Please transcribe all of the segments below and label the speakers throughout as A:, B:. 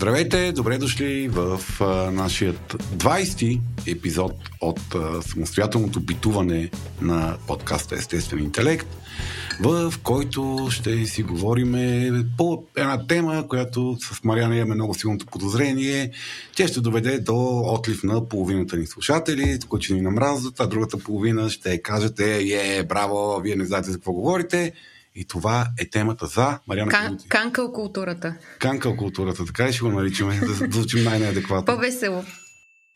A: Здравейте, добре дошли в а, нашия 20-ти епизод от а, самостоятелното битуване на подкаста Естествен интелект, в който ще си говорим по една тема, която с Мариана имаме много силното подозрение. Тя ще доведе до отлив на половината ни слушатели, които ни намразват, а другата половина ще кажете, е, браво, вие не знаете за какво говорите. И това е темата за Мариана
B: Кан, Канкъл културата.
A: Канкъл културата, така ли ще го наричаме, да звучим най-неадекватно.
B: По-весело.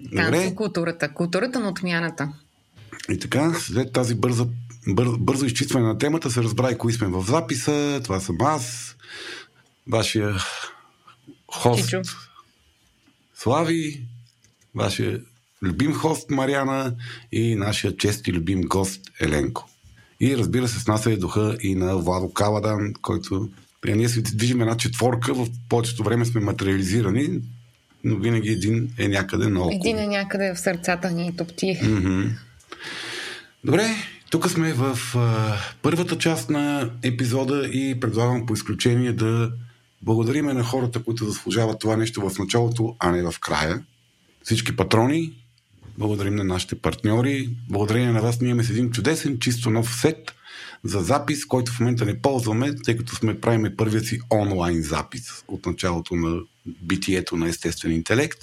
B: Добре. културата. Културата на отмяната.
A: И така, след тази бърза, бър, бързо изчистване на темата се разбра и кои сме в записа. Това съм аз, вашия хост Чичо. Слави, вашия любим хост Мариана и нашия чест и любим гост Еленко. И разбира се, с нас е духа и на Владо Каладан, който ние се движим една четворка, в повечето време сме материализирани, но винаги един е някъде наоколо.
B: Един е някъде в сърцата ни топти.
A: Mm-hmm. Добре, тук сме в а, първата част на епизода и предлагам по изключение да благодариме на хората, които заслужават това нещо в началото, а не в края. Всички патрони, благодарим на нашите партньори. Благодарение на вас ние имаме с един чудесен, чисто нов сет за запис, който в момента не ползваме, тъй като сме правиме първия си онлайн запис от началото на битието на естествен интелект.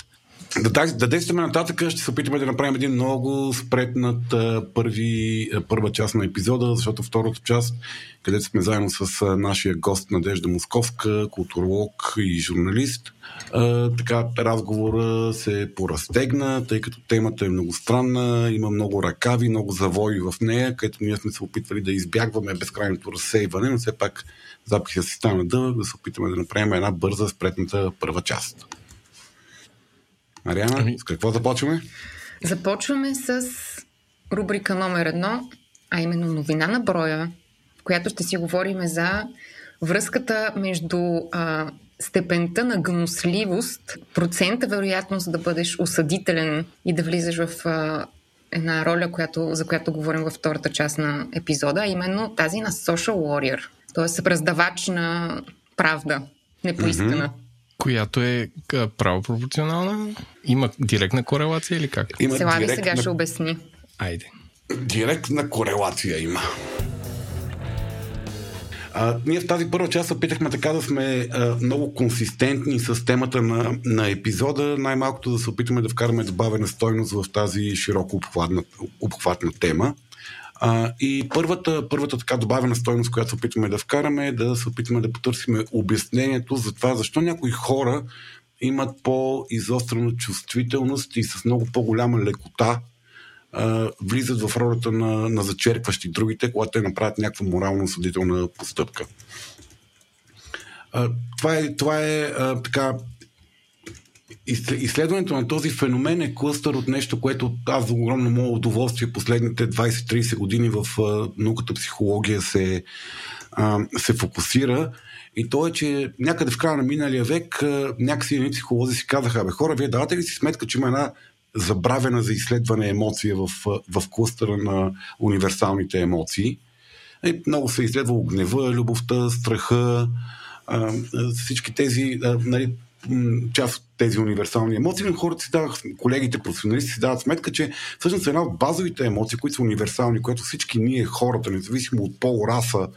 A: Да, да действаме нататък, ще се опитаме да направим един много спретнат първи, първа част на епизода, защото втората част, където сме заедно с нашия гост Надежда Московска, културолог и журналист, така разговора се поразтегна, тъй като темата е много странна, има много ръкави, много завои в нея, където ние сме се опитвали да избягваме безкрайното разсейване, но все пак записа си стана дълъг, да се опитаме да направим една бърза спретната първа част. Мариана, ами... с какво започваме?
B: Започваме с рубрика номер едно, а именно новина на броя, в която ще си говорим за връзката между а, степента на гносливост, процента вероятност да бъдеш осъдителен и да влизаш в а, една роля, която, за която говорим във втората част на епизода, а именно тази на social warrior, т.е. раздавач на правда, непоискана. Mm-hmm
C: която е правопропорционална? Има директна корелация или как?
B: Има Села директна... сега ще обясни.
C: Айде.
A: Директна корелация има. А, ние в тази първа част опитахме така да сме а, много консистентни с темата на, на епизода, най-малкото да се опитаме да вкараме добавена стойност в тази широко обхватна, обхватна тема. А, и първата, първата така добавена стойност, която се опитваме да вкараме, е да се опитаме да потърсиме обяснението за това, защо някои хора имат по-изострена чувствителност и с много по-голяма лекота влизат в ролята на, на зачеркващи другите, когато те направят някаква морално съдителна постъпка. Това е, това е така изследването на този феномен е клъстър от нещо, което аз за огромно мое удоволствие последните 20-30 години в науката психология се, се фокусира. И то е, че някъде в края на миналия век някакси едни психолози си казаха, бе хора, вие давате ли си сметка, че има една забравена за изследване емоция в, в клъстъра на универсалните емоции? Много се изследвало гнева, любовта, страха, всички тези, нали, част от тези универсални емоции, но хората си дават, колегите професионалисти си дават сметка, че всъщност една от базовите емоции, които са универсални, които всички ние, хората, независимо от пол, раса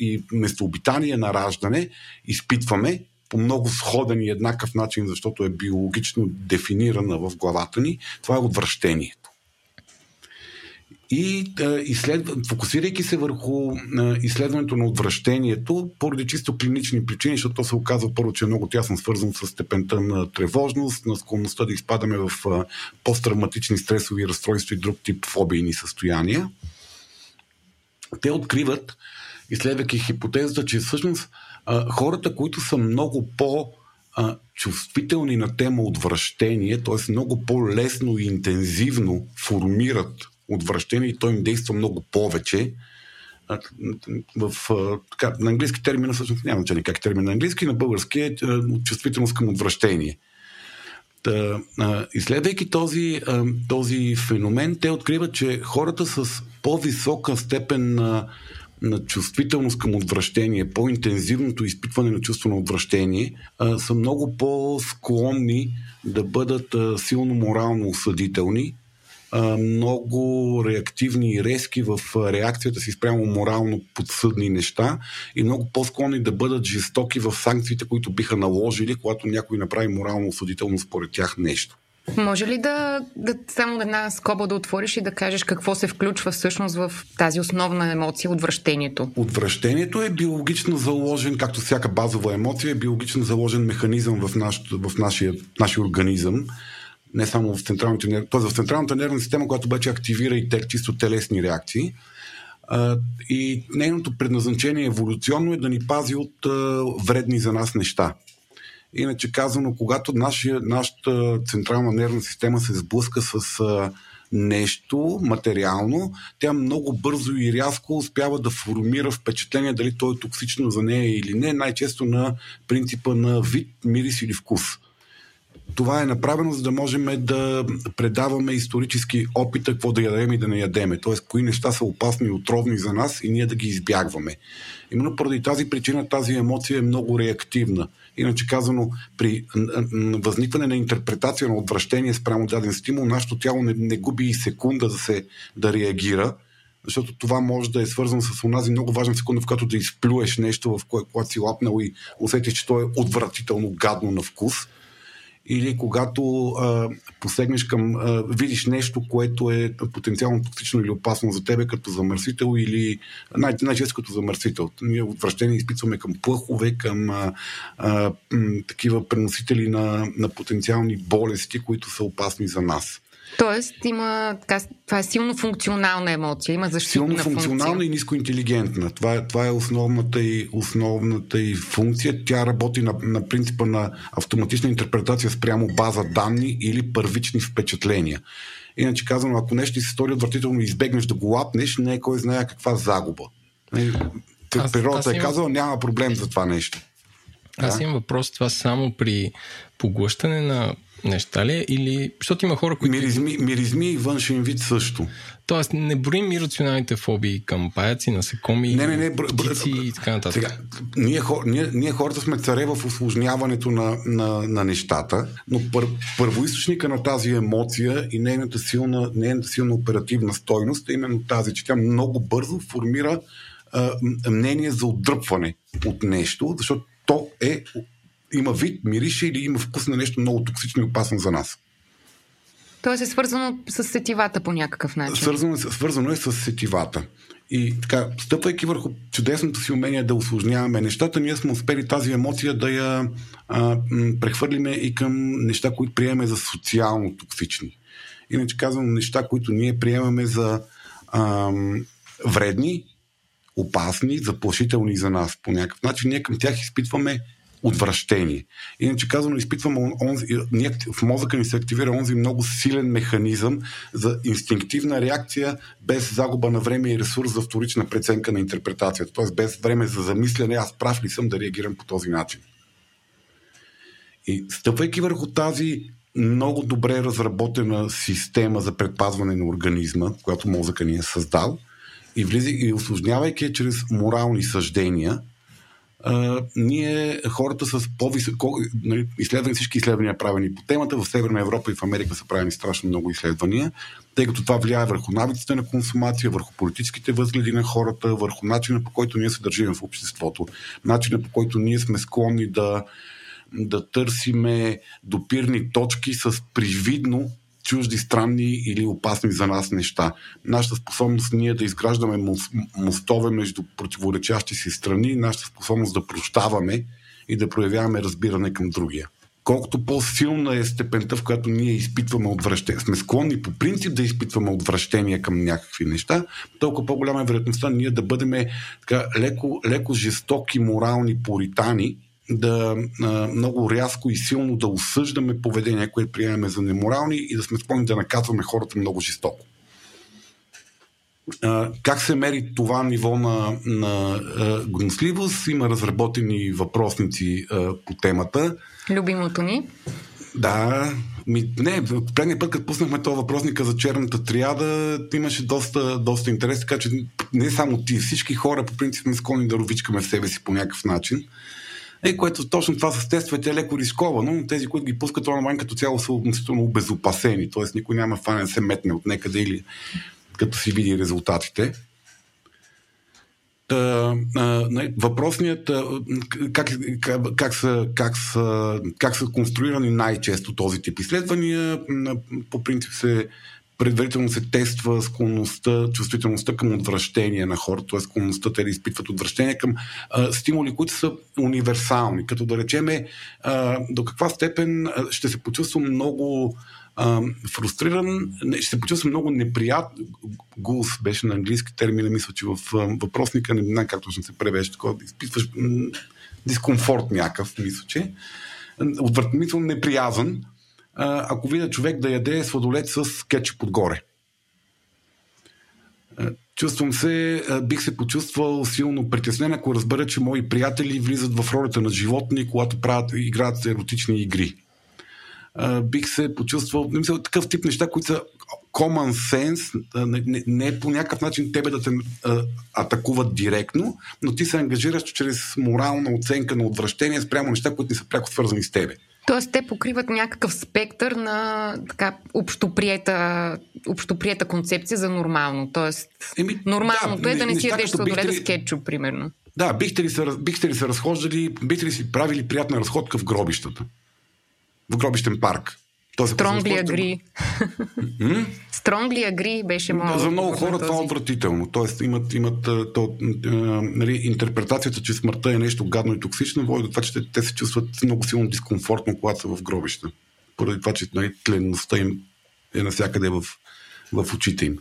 A: и местообитание на раждане, изпитваме по много сходен и еднакъв начин, защото е биологично дефинирана в главата ни, това е отвращението. И а, изследва, фокусирайки се върху а, изследването на отвращението, поради чисто клинични причини, защото то се оказва първо, че е много тясно свързано с степента на тревожност, на склонността да изпадаме в а, посттравматични стресови разстройства и друг тип фобийни състояния. Те откриват, изследвайки хипотезата, че всъщност а, хората, които са много по- а, чувствителни на тема отвращение, т.е. много по-лесно и интензивно формират отвращение и той им действа много повече. В, така, на английски термина всъщност няма значение как е термин на английски, на български е чувствителност към отвращение. Изследвайки този, този феномен, те откриват, че хората с по-висока степен на на чувствителност към отвращение, по-интензивното изпитване на чувство на отвращение, са много по-склонни да бъдат силно морално осъдителни, много реактивни и резки в реакцията си спрямо морално подсъдни неща и много по-склонни да бъдат жестоки в санкциите, които биха наложили, когато някой направи морално осъдително според тях нещо.
B: Може ли да, да само една скоба да отвориш и да кажеш какво се включва всъщност в тази основна емоция, отвращението?
A: Отвращението е биологично заложен, както всяка базова емоция, е биологично заложен механизъм в, наш, в нашия, нашия организъм. Не само в централната, т.е. в централната нервна система, която вече активира и чисто телесни реакции. И нейното предназначение еволюционно е да ни пази от вредни за нас неща. Иначе казано, когато нашия, нашата централна нервна система се сблъска с нещо материално, тя много бързо и рязко успява да формира впечатление дали то е токсично за нея или не, най-често на принципа на вид, мирис или вкус. Това е направено, за да можем да предаваме исторически опита, какво да ядем и да не ядеме. Т.е. кои неща са опасни и отровни за нас и ние да ги избягваме. Именно поради тази причина тази емоция е много реактивна. Иначе казано, при възникване на интерпретация на отвращение спрямо даден стимул, нашето тяло не, не губи и секунда да се да реагира, защото това може да е свързано с онази много важна секунда, в която да изплюеш нещо, в кое, когато си лапнал и усетиш, че то е отвратително гадно на вкус или когато а, посегнеш към, а, видиш нещо, което е потенциално токсично или опасно за тебе като замърсител или най- най-често като замърсител. Ние отвращение изпитваме към плъхове, към а, а, м, такива преносители на, на потенциални болести, които са опасни за нас.
B: Тоест, има, така, това е силно функционална емоция, има защитна
A: Силно функционална
B: функция.
A: и нискоинтелигентна. Това е, това е основната, и, основната и функция. Тя работи на, на принципа на автоматична интерпретация спрямо база данни или първични впечатления. Иначе казано, ако нещо ти се стори отвратително и избегнеш да го лапнеш, не е кой знае каква загуба.
C: Аз-
A: Природата
C: аз
A: е
C: имам-
A: казала, няма проблем за това нещо.
C: Аз
A: Да.
C: имам въпрос, това само при поглъщане на неща ли или... Защото има хора, които...
A: Миризми, миризми и външен вид също.
C: Тоест, не броим ирационалните фобии към паяци, насекоми,
A: Не, не, не, бр-
C: птици и така нататък.
A: Сега, ние, хор, ние, ние хората сме царе в осложняването на, на, на нещата, но пър, първоисточника на тази емоция и нейната силна, нейната силна оперативна стойност е именно тази, че тя много бързо формира а, мнение за отдръпване от нещо, защото то е има вид, мирише или има вкус на нещо много токсично и опасно за нас.
B: Тоест е свързано с сетивата по някакъв начин.
A: Свързано, е свързано е с сетивата. И така, стъпвайки върху чудесното си умение да осложняваме нещата, ние сме успели тази емоция да я а, прехвърлиме и към неща, които приемаме за социално токсични. Иначе казвам неща, които ние приемаме за ам, вредни, опасни, заплашителни за нас по някакъв начин. Ние към тях изпитваме отвращение. Иначе казано, изпитваме он- онзи, в мозъка ни се активира онзи много силен механизъм за инстинктивна реакция без загуба на време и ресурс за вторична преценка на интерпретацията. Т.е. без време за замислене, аз прав ли съм да реагирам по този начин. И стъпвайки върху тази много добре разработена система за предпазване на организма, която мозъка ни е създал, и, влиза, и осложнявайки чрез морални съждения, а, ние, хората с по-високо, нали, изследвани, всички изследвания правени по темата, в Северна Европа и в Америка са правени страшно много изследвания, тъй като това влияе върху навиците на консумация, върху политическите възгледи на хората, върху начина по който ние се държим в обществото, начина по който ние сме склонни да, да търсиме допирни точки с привидно чужди, странни или опасни за нас неща. Нашата способност ние да изграждаме мос- мостове между противоречащи си страни, нашата способност да прощаваме и да проявяваме разбиране към другия. Колкото по-силна е степента, в която ние изпитваме отвращение, сме склонни по принцип да изпитваме отвращение към някакви неща, толкова по-голяма е вероятността ние да бъдем така леко, леко жестоки морални поритани, да а, много рязко и силно да осъждаме поведение, което приемаме за неморални и да сме склонни да наказваме хората много жестоко. А, как се мери това ниво на, на а, гнусливост? Има разработени въпросници а, по темата.
B: Любимото ни.
A: Да, ми, не, предния път, като пуснахме този въпросника за черната триада, имаше доста, доста интерес, така че не само ти, всички хора по принцип сме склонни да ровичкаме в себе си по някакъв начин. Е, което точно това с тестовете е леко рисковано, но тези, които ги пускат онлайн като цяло са относително обезопасени, т.е. никой няма фане да се метне от някъде или като си види резултатите. Та, а, въпросният как, как, са, как, са, как са конструирани най-често този тип изследвания, по принцип се предварително се тества склонността, чувствителността към отвращение на хората, т.е. склонността те да изпитват отвращение към а, стимули, които са универсални. Като да речеме а, до каква степен ще се почувствам много а, фрустриран, ще се почувствам много неприятно. Гулс беше на английски термин, мисля, че в въпросника, не знам как точно се превежда, такова, изпитваш м- дискомфорт някакъв, мисля, че. Отвратително неприязан, ако видя човек да яде сладолет с кетчуп отгоре. Чувствам се, бих се почувствал силно притеснен, ако разбера, че мои приятели влизат в ролята на животни, когато правят, играят еротични игри бих се почувствал, не мисля, такъв тип неща, които са common sense, не, не, не по някакъв начин тебе да те атакуват директно, но ти се ангажираш чрез морална оценка на отвращение спрямо неща, които не са пряко свързани с тебе.
B: Тоест, те покриват някакъв спектър на така общоприета, общоприета концепция за нормално. Тоест, Еми, нормалното да, е да не си ядеш сладоледа с кетчуп, примерно.
A: Да, бихте ли, се, бихте ли се разхождали, бихте ли си правили приятна разходка в гробищата? в гробищен парк.
B: Стронгли агри. Стронгли агри беше моят.
A: За много хора това е отвратително. Тоест имат, имат то, нали, интерпретацията, че смъртта е нещо гадно и токсично, води до това, че те се чувстват много силно дискомфортно, когато са в гробища. Поради това, че нали, тленността им е навсякъде в, в очите им.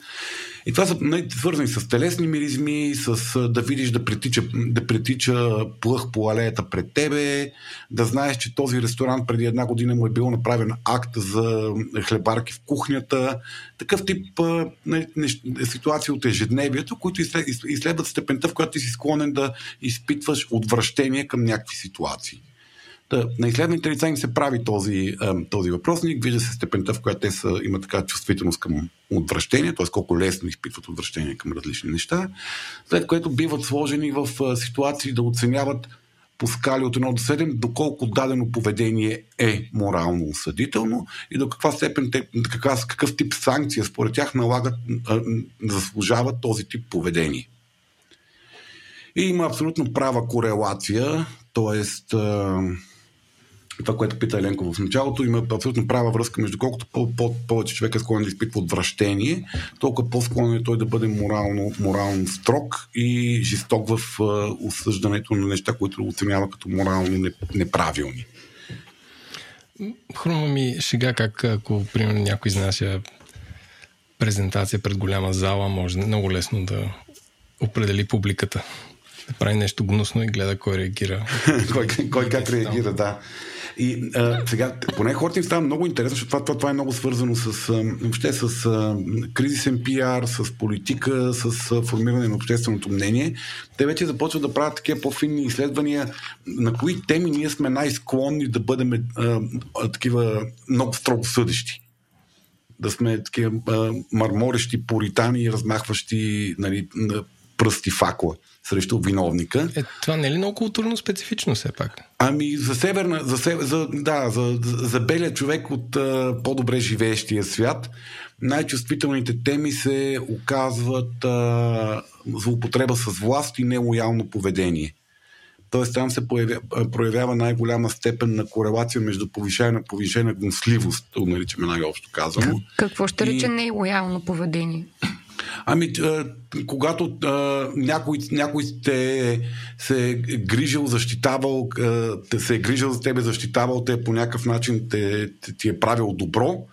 A: И това са нали, свързани с телесни миризми, с да видиш да притича, да притича плъх по алеята пред тебе, да знаеш, че този ресторант преди една година му е бил направен акт за хлебарки в кухнята. Такъв тип нали, ситуации от ежедневието, които изследват степента, в която ти си склонен да изпитваш отвращение към някакви ситуации. Та, на изследваните лица им се прави този, този въпросник, вижда се степента, в която те са, имат така чувствителност към отвращение, т.е. колко лесно изпитват отвращение към различни неща, след което биват сложени в ситуации да оценяват по скали от 1 до 7, доколко дадено поведение е морално осъдително и до каква степен, те, каква, какъв тип санкция според тях налагат, заслужават този тип поведение. И има абсолютно права корелация, т.е това, което пита Еленко в началото, има абсолютно права връзка между колкото по- по- повече човек е склонен да изпитва отвращение, толкова по-склонен е той да бъде морално, морално строг и жесток в uh, осъждането на неща, които оценява като морално неправилни.
C: Хрума ми шега как ако, примерно, някой изнася презентация пред голяма зала, може много лесно да определи публиката. Да прави нещо гнусно и гледа кой реагира.
A: кой, кой как реагира, да. И а, сега, поне хората им става много интересно, защото това, това, това е много свързано с, а, въобще с а, кризисен пиар, с политика, с а, формиране на общественото мнение. Те вече започват да правят такива по-финни изследвания на кои теми ние сме най-склонни да бъдем а, а, такива много строго съдещи да сме такива а, марморещи поритани, размахващи нали, пръсти факла срещу виновника.
C: Е, това не е ли много културно специфично все пак?
A: Ами за северна, за, за, да, за, за белия човек от а, по-добре живеещия свят, най-чувствителните теми се оказват а, злоупотреба с власт и нелоялно поведение. Тоест там се появя, проявява най-голяма степен на корелация между повишена, повишена гнусливост, наричаме най-общо казано.
B: Какво ще рече и... нелоялно поведение?
A: Ами, когато някой, някой те се е грижил, защитавал, те се е грижил за тебе, защитавал те по някакъв начин, те, те, ти е правил добро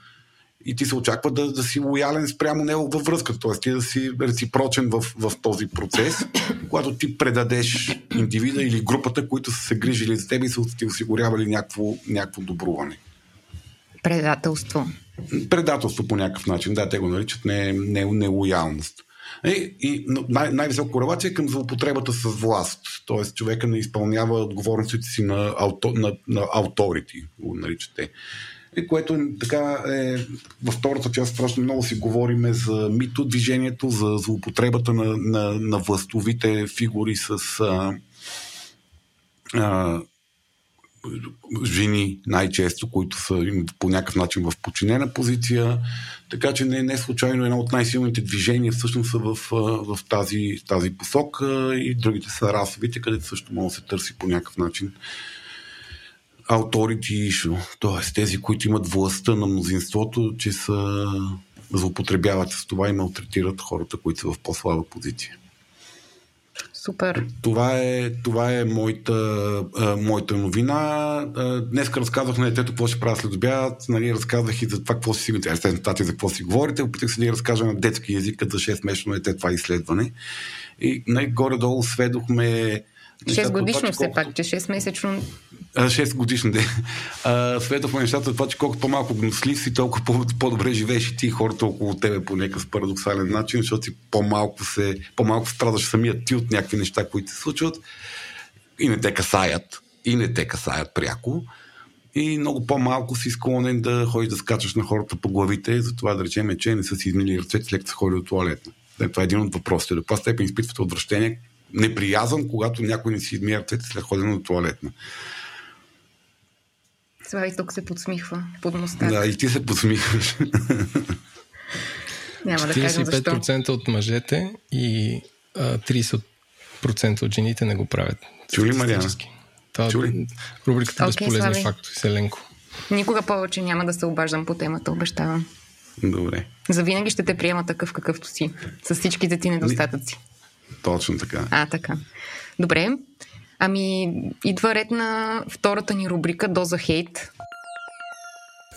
A: и ти се очаква да, да си лоялен спрямо него във връзка, т.е. ти да си реципрочен в, в този процес, когато ти предадеш индивида или групата, които са се грижили за теб и са ти осигурявали някакво, някакво добруване.
B: Предателство.
A: Предателство по някакъв начин, да, те го наричат не, не, нелоялност. И, е, и най- най-висока корелация е към злоупотребата с власт. Тоест, човека не изпълнява отговорностите си на, ауто, на, на authority, го наричате. И което така е във втората част страшно много си говориме за мито движението, за злоупотребата на, на, на властовите фигури с а, а, жени най-често, които са по някакъв начин в подчинена позиция. Така че не, не случайно едно от най-силните движения всъщност са в, в тази, тази посока и другите са расовите, където също може да се търси по някакъв начин authority issue, т.е. тези, които имат властта на мнозинството, че са злоупотребяват с това и малтретират хората, които са в по-слаба позиция.
B: Супер.
A: Това е, това е моята, а, моята новина. Днес разказах на детето какво ще правя след обяд. Нали, разказах и за това какво си си естествено, за какво си говорите. Опитах се да я разкажа на детски език, за 6-месечно дете това изследване. И най-горе-долу сведохме
B: 6 годишно все пак, че 6 месечно
A: 6 годишно ден. Светохме нещата това, че колкото по-малко гнослив си, толкова по-добре живееш и ти хората около тебе по някакъв парадоксален начин, защото си по-малко, се, по-малко страдаш самият ти от някакви неща, които се случват и не те касаят. И не те касаят пряко. И много по-малко си склонен да ходиш да скачаш на хората по главите, затова да речем, че не са си измили ръцете след като са ходили от туалетна. Това е един от въпросите. До каква степен изпитвате отвращение, неприязан, когато някой не си измие ръцете след ходене на туалетна.
B: Слави тук се подсмихва под моста.
A: Да, и ти се подсмихваш.
B: Няма да кажем защо.
C: 45% от мъжете и а, 30% от жените не го правят.
A: Чули, Мариана?
C: Това Чули? рубриката okay, Безполезни Слави. факти с Еленко.
B: Никога повече няма да се обаждам по темата, обещавам.
A: Добре.
B: Завинаги ще те приема такъв какъвто си, с всичките ти недостатъци.
A: Точно така.
B: А, така. Добре. Ами, идва ред на втората ни рубрика Доза хейт.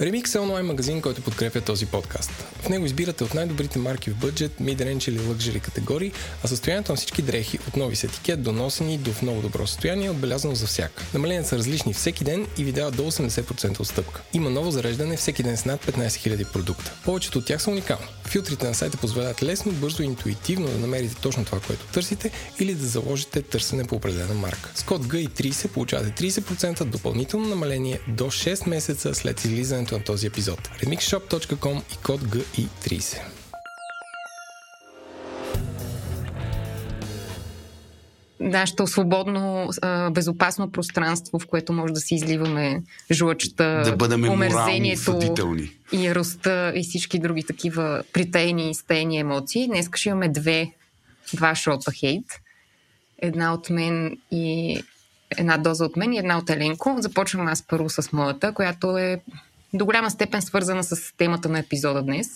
C: Remix е онлайн магазин, който подкрепя този подкаст. В него избирате от най-добрите марки в бъджет, mid-range или luxury категории, а състоянието на всички дрехи от нови с етикет до носени до в много добро състояние е отбелязано за всяка. Намаленията са различни всеки ден и ви дават до 80% отстъпка. Има ново зареждане всеки ден с над 15 000 продукта. Повечето от тях са уникални. Филтрите на сайта позволяват лесно, бързо и интуитивно да намерите точно това, което търсите или да заложите търсене по определена марка. С код GI30 получавате 30% допълнително намаление до 6 месеца след излизането на този епизод. remixshop.com и код GI30.
B: Нашето свободно, безопасно пространство, в което може да си изливаме жлъчта,
A: да бъдем омерзението
B: и роста и всички други такива притейни и стейни емоции. Днес ще имаме две, два шота хейт. Една от мен и една доза от мен и една от Еленко. Започвам аз първо с моята, която е до голяма степен свързана с темата на епизода днес.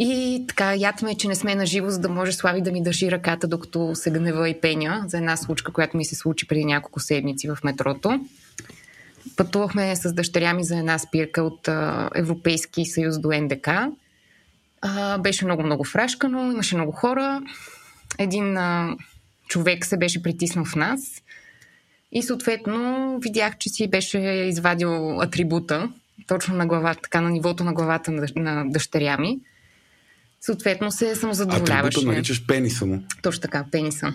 B: И така, ятме, че не сме на живо, за да може Слави да ми държи ръката, докато се гнева и пеня за една случка, която ми се случи преди няколко седмици в метрото. Пътувахме с дъщеря ми за една спирка от Европейски съюз до НДК. Беше много-много фрашкано, имаше много хора. Един човек се беше притиснал в нас и съответно видях, че си беше извадил атрибута точно на главата, така на нивото на главата на дъщеря ми съответно се самозадоволяваше.
A: Атрибута наричаш пениса му.
B: Точно така, пениса.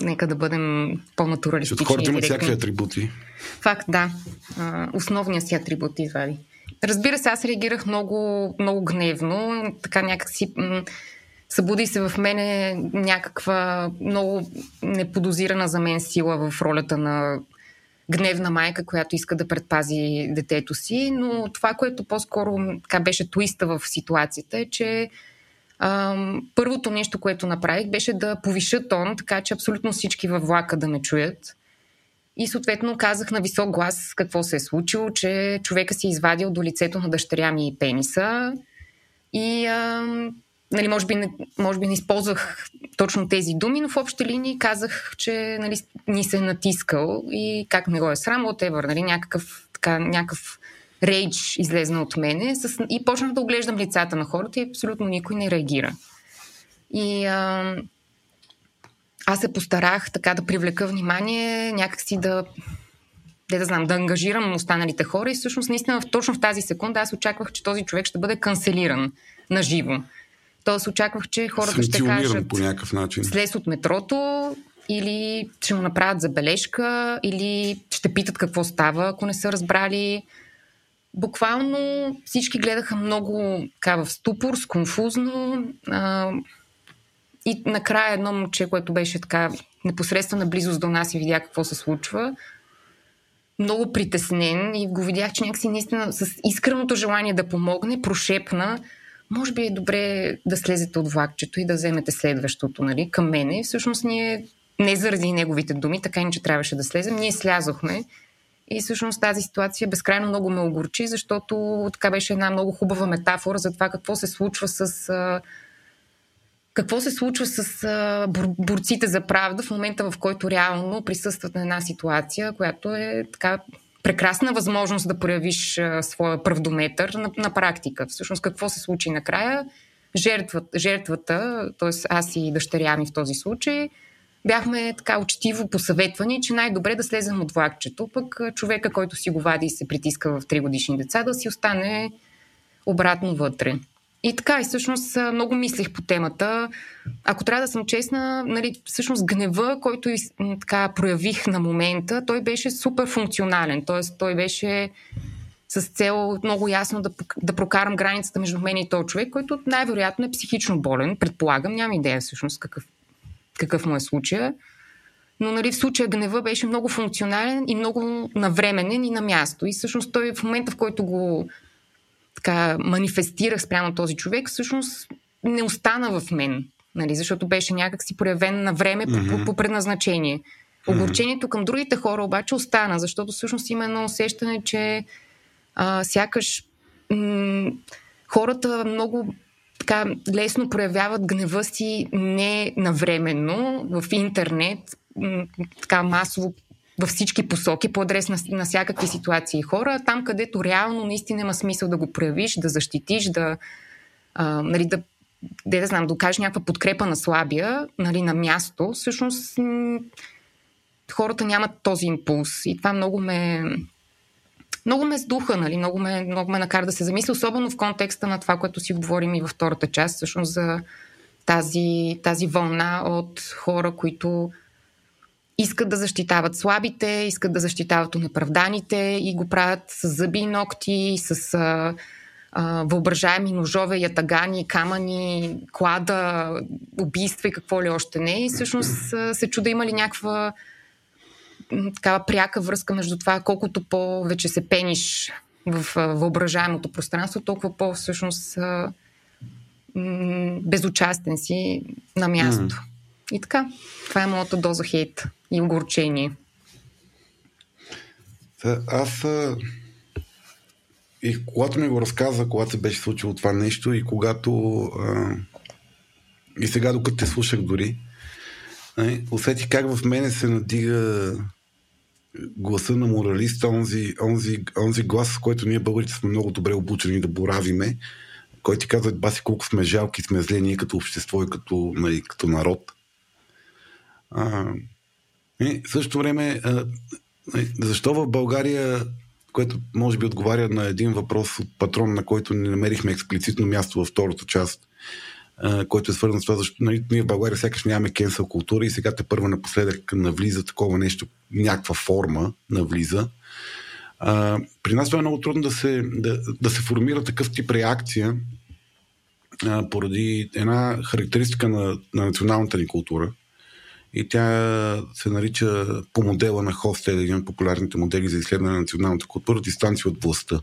B: Нека да бъдем по-натуралистични. Защото
A: хората имат всякакви атрибути.
B: Факт, да. основният си атрибут извади. Разбира се, аз реагирах много, много гневно. Така някакси събуди се в мене някаква много неподозирана за мен сила в ролята на гневна майка, която иска да предпази детето си, но това, което по-скоро така беше твиста в ситуацията е, че ам, първото нещо, което направих, беше да повиша тон, така че абсолютно всички във влака да ме чуят. И съответно казах на висок глас какво се е случило, че човека си е извадил до лицето на дъщеря ми пениса и ам, нали, може, би не, може би не използвах точно тези думи, но в общи линии казах, че нали, ни се е натискал и как не го е срам, whatever, нали, някакъв, така, някакъв рейдж излезна от мене с... и почнах да оглеждам лицата на хората и абсолютно никой не реагира. И а, аз се постарах така да привлека внимание, някакси да де да знам, да ангажирам останалите хора и всъщност наистина точно в тази секунда аз очаквах, че този човек ще бъде канцелиран на живо. Тоест очаквах, че хората ще кажат
A: по някакъв начин.
B: слез от метрото или ще му направят забележка или ще питат какво става, ако не са разбрали. Буквално всички гледаха много така в ступор, сконфузно. А, и накрая едно момче, което беше така непосредствена близост до нас и видя какво се случва, много притеснен и го видях, че някакси наистина с искреното желание да помогне, прошепна, може би е добре да слезете от влакчето и да вземете следващото, нали, към мене. Всъщност ние, не заради неговите думи, така иначе трябваше да слезем, ние слязохме и всъщност тази ситуация безкрайно много ме огорчи, защото така беше една много хубава метафора за това какво се случва с какво се случва с а, борците за правда в момента, в който реално присъстват на една ситуация, която е така прекрасна възможност да проявиш своя правдометър на, на практика. Всъщност какво се случи накрая? Жертвата, жертвата т.е. аз и дъщеря ми в този случай, бяхме така учтиво посъветвани, че най-добре да слезем от влакчето, пък човека, който си го вади и се притиска в 3 годишни деца, да си остане обратно вътре. И така, и всъщност много мислих по темата. Ако трябва да съм честна, нали, всъщност гнева, който така проявих на момента, той беше супер функционален. Тоест, той беше с цел много ясно да, да прокарам границата между мен и този човек, който най-вероятно е психично болен. Предполагам, нямам идея всъщност какъв, какъв му е случая. Но нали, в случая гнева беше много функционален и много навременен и на място. И всъщност той в момента, в който го така манифестирах спрямо този човек, всъщност не остана в мен. Нали, защото беше някакси проявен на време mm-hmm. по, по, предназначение. Огорчението към другите хора обаче остана, защото всъщност има едно усещане, че а, сякаш м- хората много така лесно проявяват гнева си не навременно в интернет, м- така масово във всички посоки по адрес на, на всякакви ситуации и хора, там където реално наистина има смисъл да го проявиш, да защитиш, да, а, нали, да, да, да знам, да окажеш някаква подкрепа на слабия, нали, на място, всъщност хората нямат този импулс. И това много ме, много ме сдуха, нали? много, ме, много ме накара да се замисля, особено в контекста на това, което си говорим и във втората част, всъщност за тази, тази вълна от хора, които искат да защитават слабите, искат да защитават унеправданите и го правят с зъби и ногти, с а, а, въображаеми ножове, ятагани, камъни, клада, убийства и какво ли още не. И всъщност се чуда има ли някаква такава пряка връзка между това, колкото повече се пениш в въображаемото пространство, толкова по всъщност безучастен си на място. Mm. И така, това е моята доза хейт и огорчение.
A: Аз и когато ми го разказа, когато се беше случило това нещо и когато и сега докато те слушах дори, а, усетих как в мене се надига гласа на моралиста, онзи, онзи, онзи глас, с който ние българите сме много добре обучени да боравиме, който ти казва, баси колко сме жалки, сме зле ние като общество и като, нали, като народ. А, и в същото време, защо в България, което може би отговаря на един въпрос от патрон, на който не намерихме експлицитно място във втората част, който е свързан с това, защото нали, ние в България сякаш нямаме кенсъл култура и сега те първа напоследък навлиза такова нещо, някаква форма навлиза. А, при нас това е много трудно да се, да, да се формира такъв тип реакция а, поради една характеристика на, на националната ни култура – и тя се нарича по модела на Хостел, един от популярните модели за изследване на националната култура, дистанция от властта.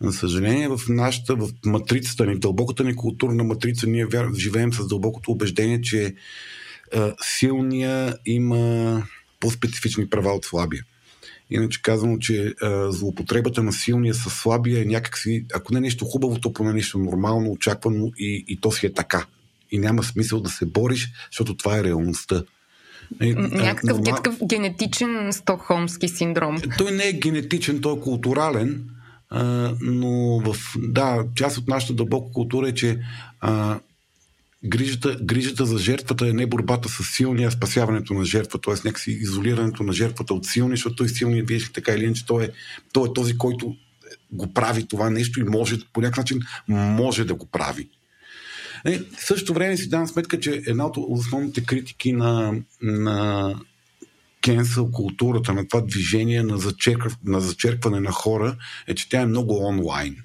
A: За съжаление, в нашата, в матрицата ни, дълбоката ни културна матрица, ние живеем с дълбокото убеждение, че а, силния има по-специфични права от слабия. Иначе казвам, че а, злоупотребата на силния с слабия е някакси, ако не е нещо хубаво, то поне нещо нормално, очаквано и, и то си е така и няма смисъл да се бориш, защото това е реалността.
B: Някакъв норма... генетичен стокхолмски синдром.
A: Той не е генетичен, той е културален. А, но в, да, част от нашата дълбока култура е, че а, грижата, грижата за жертвата е не борбата с силния, а спасяването на жертва, т.е. някакси изолирането на жертвата от силни, защото той силният, вие така или иначе, той е, той е този, който го прави това нещо и може, по някакъв начин може да го прави. Е, в същото време си давам сметка, че една от основните критики на, на кенсъл културата, на това движение на, зачеркв, на зачеркване на хора, е, че тя е много онлайн.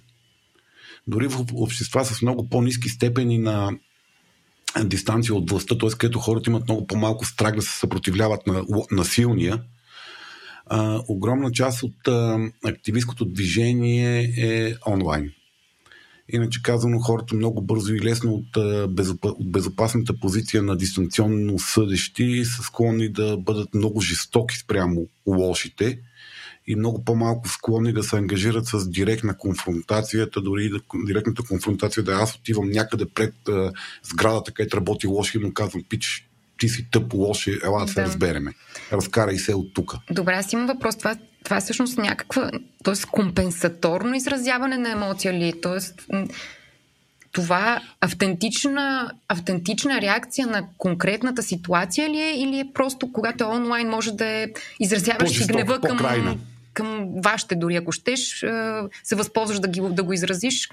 A: Дори в общества с много по-низки степени на дистанция от властта, т.е. където хората имат много по-малко страх да се съпротивляват на, на силния, а, огромна част от а, активистското движение е онлайн. Иначе казано, хората много бързо и лесно от, от безопасната позиция на дистанционно съдещи са склонни да бъдат много жестоки спрямо лошите и много по-малко склонни да се ангажират с директна конфронтацията, дори да, директната конфронтация да аз отивам някъде пред а, сградата, където работи лоши и му казвам, пич, ти си тъп, лоши, ела да се разбереме. Разкарай се от тук.
B: Добре, аз имам въпрос. Това, това е всъщност някаква, т.е. компенсаторно изразяване на емоция ли? Т.е. това автентична, автентична реакция на конкретната ситуация ли е или е просто когато е онлайн може да е изразяваш си гнева към, към вашите, дори ако щеш, се възползваш да, ги, да го изразиш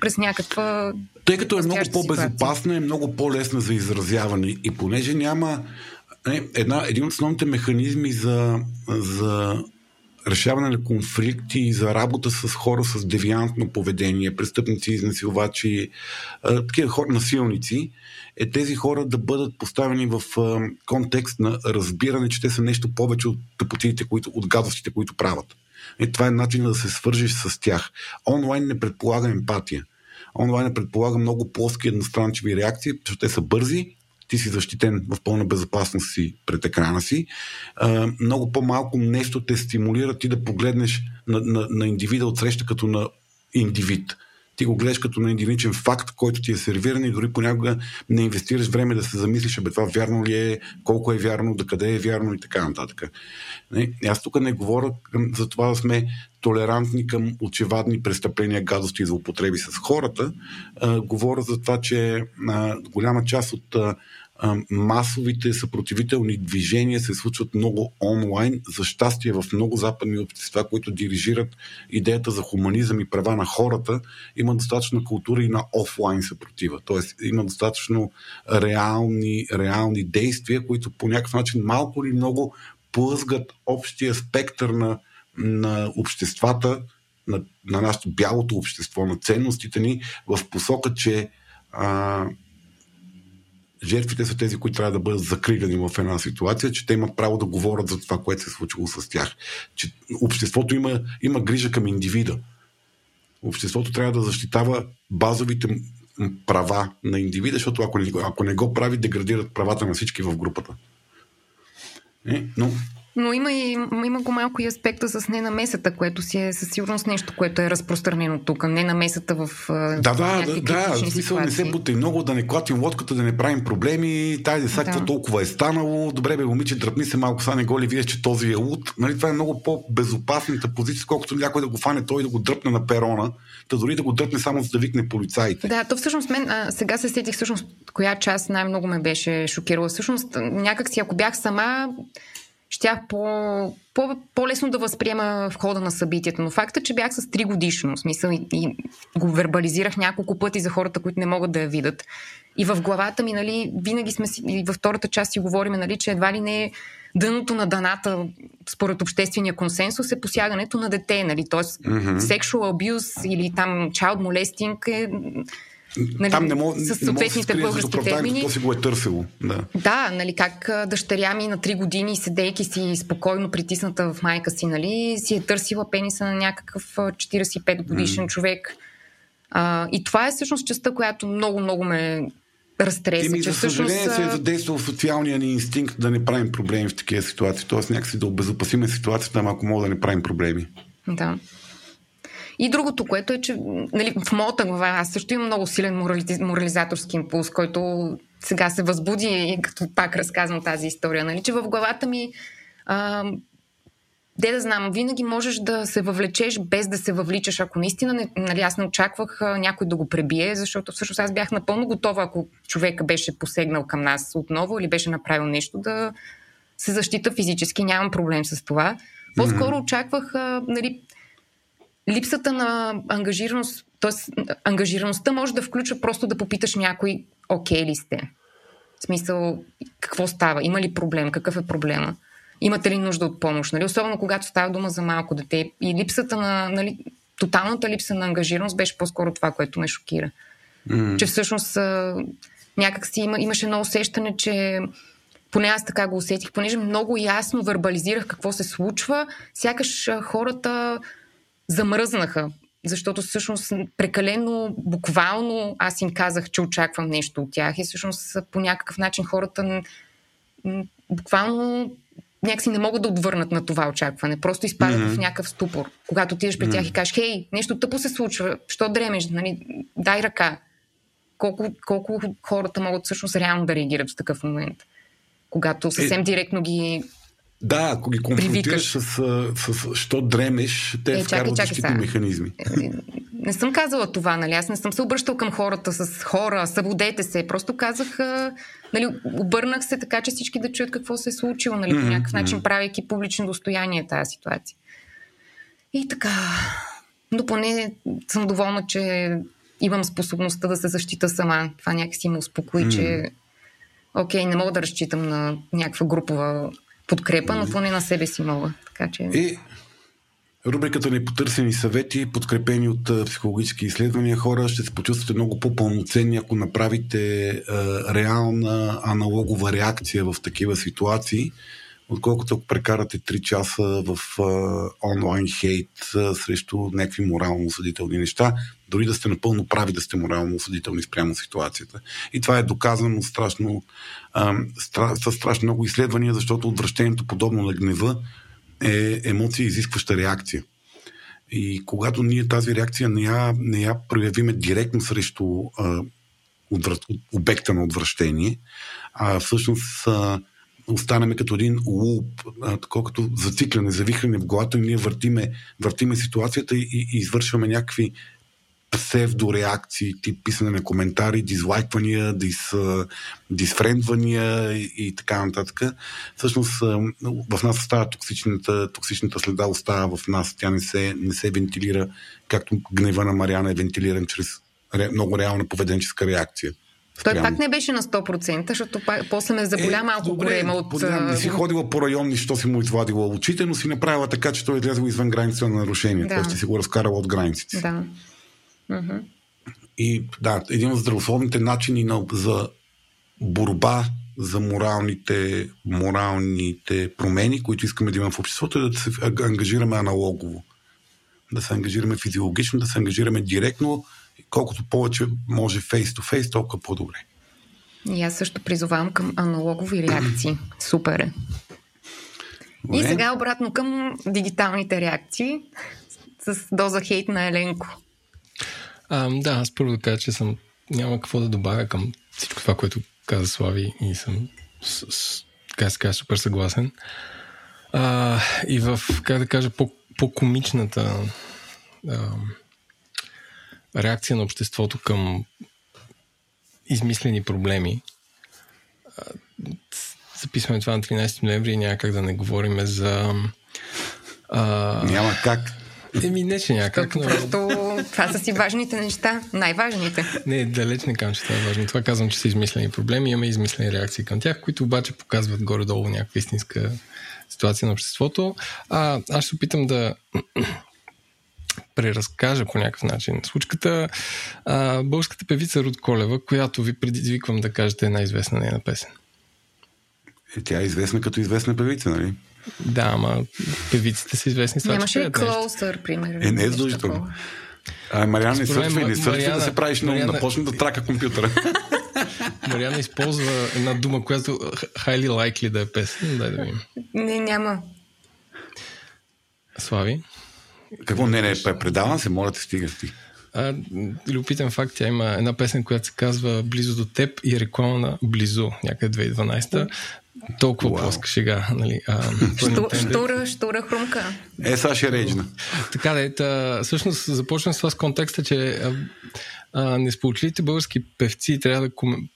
B: през някаква.
A: Тъй като е много по-безопасна, е много по-лесна за изразяване и понеже няма е, една, един от основните механизми за, за решаване на конфликти за работа с хора с девиантно поведение, престъпници, изнасилвачи, такива хора, насилници, е тези хора да бъдат поставени в контекст на разбиране, че те са нещо повече от тъпотиите, които, от гадостите, които правят. И това е начин да се свържиш с тях. Онлайн не предполага емпатия. Онлайн предполага много плоски едностранчиви реакции, защото те са бързи, ти си защитен в пълна безопасност си пред екрана си. А, много по-малко нещо те стимулира ти да погледнеш на, на, на индивида от среща като на индивид. Ти го гледаш като на единичен факт, който ти е сервиран и дори понякога не инвестираш време да се замислиш, абе това вярно ли е, колко е вярно, да къде е вярно и така нататък. Не? Аз тук не говоря за това да сме толерантни към очевадни престъпления, гадости и злоупотреби с хората. А, говоря за това, че а, голяма част от а, масовите съпротивителни движения се случват много онлайн. За щастие в много западни общества, които дирижират идеята за хуманизъм и права на хората, има достатъчно култура и на офлайн съпротива. Тоест има достатъчно реални, реални действия, които по някакъв начин малко или много плъзгат общия спектър на, на обществата, на, на нашето бялото общество, на ценностите ни в посока, че а, жертвите са тези, които трябва да бъдат закриляни в една ситуация, че те имат право да говорят за това, което се е случило с тях. Че обществото има, има грижа към индивида. Обществото трябва да защитава базовите права на индивида, защото ако не, ако не го прави, деградират правата на всички в групата. Е, но
B: но има, и, има го малко и аспекта с ненамесата, което си е със сигурност нещо, което е разпространено тук. Ненамесата в.
A: Да, да, да, да. Смисъл не се бутай много, да не клатим лодката, да не правим проблеми. Тай да сега да. толкова е станало. Добре, бе, момиче, дръпни се малко, са не го ли вие, че този е луд. Нали, това е много по-безопасната позиция, колкото някой да го фане той да го дръпне на перона, да дори да го дръпне само за да викне полицаите.
B: Да, то всъщност мен, а, сега се сетих всъщност коя част най-много ме беше шокирала. Всъщност, някак си, ако бях сама, щях по, по, по-лесно да възприема в хода на събитията. Но факта, че бях с 3 годишно, смисъл и, и го вербализирах няколко пъти за хората, които не могат да я видят. И в главата ми, нали, винаги сме си, и във втората част си говорим, нали, че едва ли не дъното на даната, според обществения консенсус, е посягането на дете, нали, т.е. Mm-hmm. sexual abuse или там child molesting е
A: Нали, Там не мога, с съответните български термини. То си го е търсило. Да,
B: да нали, как дъщеря ми на 3 години, седейки си спокойно притисната в майка си, нали, си е търсила пениса на някакъв 45 годишен mm. човек. А, и това е всъщност частта, която много-много ме разтреса.
A: Ти ми, за съжаление, всъщност... се е задействал социалния ни инстинкт да не правим проблеми в такива ситуации. Тоест някакси да обезопасиме ситуацията, ако мога да не правим проблеми.
B: Да. И другото, което е, че нали, в моята глава аз също имам много силен морали... морализаторски импулс, който сега се възбуди, като пак разказвам тази история, нали, че в главата ми а, де да знам, винаги можеш да се въвлечеш без да се въвличаш. Ако наистина не, нали, аз не очаквах а, някой да го пребие, защото всъщност аз бях напълно готова, ако човека беше посегнал към нас отново или беше направил нещо, да се защита физически. Нямам проблем с това. По-скоро очаквах а, нали, липсата на ангажираност, т.е. ангажираността може да включва просто да попиташ някой, окей ли сте? В смисъл, какво става? Има ли проблем? Какъв е проблема? Имате ли нужда от помощ? Нали? Особено когато става дума за малко дете. И липсата на, нали, тоталната липса на ангажираност беше по-скоро това, което ме шокира. Mm. Че всъщност някак си има, имаше едно усещане, че поне аз така го усетих, понеже много ясно вербализирах какво се случва, сякаш хората замръзнаха, защото всъщност прекалено буквално аз им казах, че очаквам нещо от тях и всъщност по някакъв начин хората буквално някакси не могат да отвърнат на това очакване. Просто изпадат mm-hmm. в някакъв ступор. Когато отидеш при тях mm-hmm. и кажеш, хей, нещо тъпо се случва, що дремеш, нали? дай ръка. Колко, колко хората могат всъщност реално да реагират в такъв момент, когато съвсем е... директно ги
A: да, ако ги конфронтираш с, с, с що дремеш, те е, вкарват защитни механизми. Е,
B: не съм казала това, нали? Аз не съм се обръщал към хората с хора, събудете се. Просто казах, нали, обърнах се така, че всички да чуят какво се е случило, нали, по някакъв начин, правейки публично достояние тази ситуация. И така. Но поне съм доволна, че имам способността да се защита сама. Това някакси ме успокои, че окей, не мога да разчитам на някаква групова подкрепа, но поне на себе си мога. Така че...
A: И рубриката ни потърсени съвети, подкрепени от психологически изследвания, хора ще се почувствате много по-пълноценни, ако направите а, реална аналогова реакция в такива ситуации, отколкото ако прекарате 3 часа в а, онлайн хейт а, срещу някакви морално осъдителни неща, дори да сте напълно прави да сте морално осъдителни спрямо ситуацията. И това е доказано страшно, а, стра, с страшно много изследвания, защото отвращението подобно на гнева е емоция, изискваща реакция. И когато ние тази реакция не я, не я проявиме директно срещу а, отвър... обекта на отвращение, а всъщност а, останаме като един луп, такова като зацикляне, завихляне в главата и ние въртиме, въртиме ситуацията и, и извършваме някакви псевдореакции, тип писане на коментари, дизлайквания, дис, дисфрендвания и, така нататък. Всъщност в нас остава токсичната, токсичната следа, остава в нас. Тя не се, не се вентилира, както гнева на Мариана е вентилиран чрез ре, много реална поведенческа реакция.
B: Той пак не беше на 100%, защото после ме заболя е, малко добре, голема от...
A: Подням, не си ходила по районни, що си му извадила очите, но си направила така, че той е излязъл извън границата на нарушение. Да. Тоест ти си го разкарала от границите.
B: Да.
A: Mm-hmm. И да, един от здравословните начини на, за борба за моралните, моралните промени, които искаме да имаме в обществото, е да се ангажираме аналогово. Да се ангажираме физиологично, да се ангажираме директно. Колкото повече може фейс-то-фейс, толкова по-добре.
B: И аз също призовавам към аналогови реакции. Супер е. И сега обратно към дигиталните реакции с доза хейт на Еленко.
C: А, да, аз първо да кажа, че съм няма какво да добавя към всичко това, което каза Слави и съм с, с, така се кажа, супер съгласен. А, и в, как да кажа, по, по-комичната а, реакция на обществото към измислени проблеми. А, записваме това на 13 ноември и няма как да не говорим за...
A: А, няма как.
C: Еми, не, че някак,
B: но... Просто това са си важните неща, най-важните.
C: Не, далеч не казвам, че това е важно. Това казвам, че са измислени проблеми, имаме измислени реакции към тях, които обаче показват горе-долу някаква истинска ситуация на обществото. А, аз ще опитам да преразкажа по някакъв начин случката. А, българската певица Руд Колева, която ви предизвиквам да кажете една известна нейна песен.
A: Е, тя е известна като известна певица, нали?
C: Да, ама певиците са известни с това,
B: Нямаше и Closer, примерно.
A: Е, не е задължително. А, Мариана не сърчва не сърчва да се правиш много, Мариана... да почне да трака компютъра.
C: Мариана използва една дума, която highly likely да е песен. Дай да видим.
B: Не, няма.
C: Слави?
A: Какво? Не, не, предавам се, моля те, стига ти.
C: А, любопитен факт, тя има една песен, която се казва Близо до теб и реклама на Близо, някъде 2012. Толкова wow. плоска шега, нали? А,
B: Шту, штура, штура хрумка.
A: Е, сега ще речна.
C: Така да, ета, всъщност започвам с това с контекста, че а, а, несполучливите български певци трябва да ком,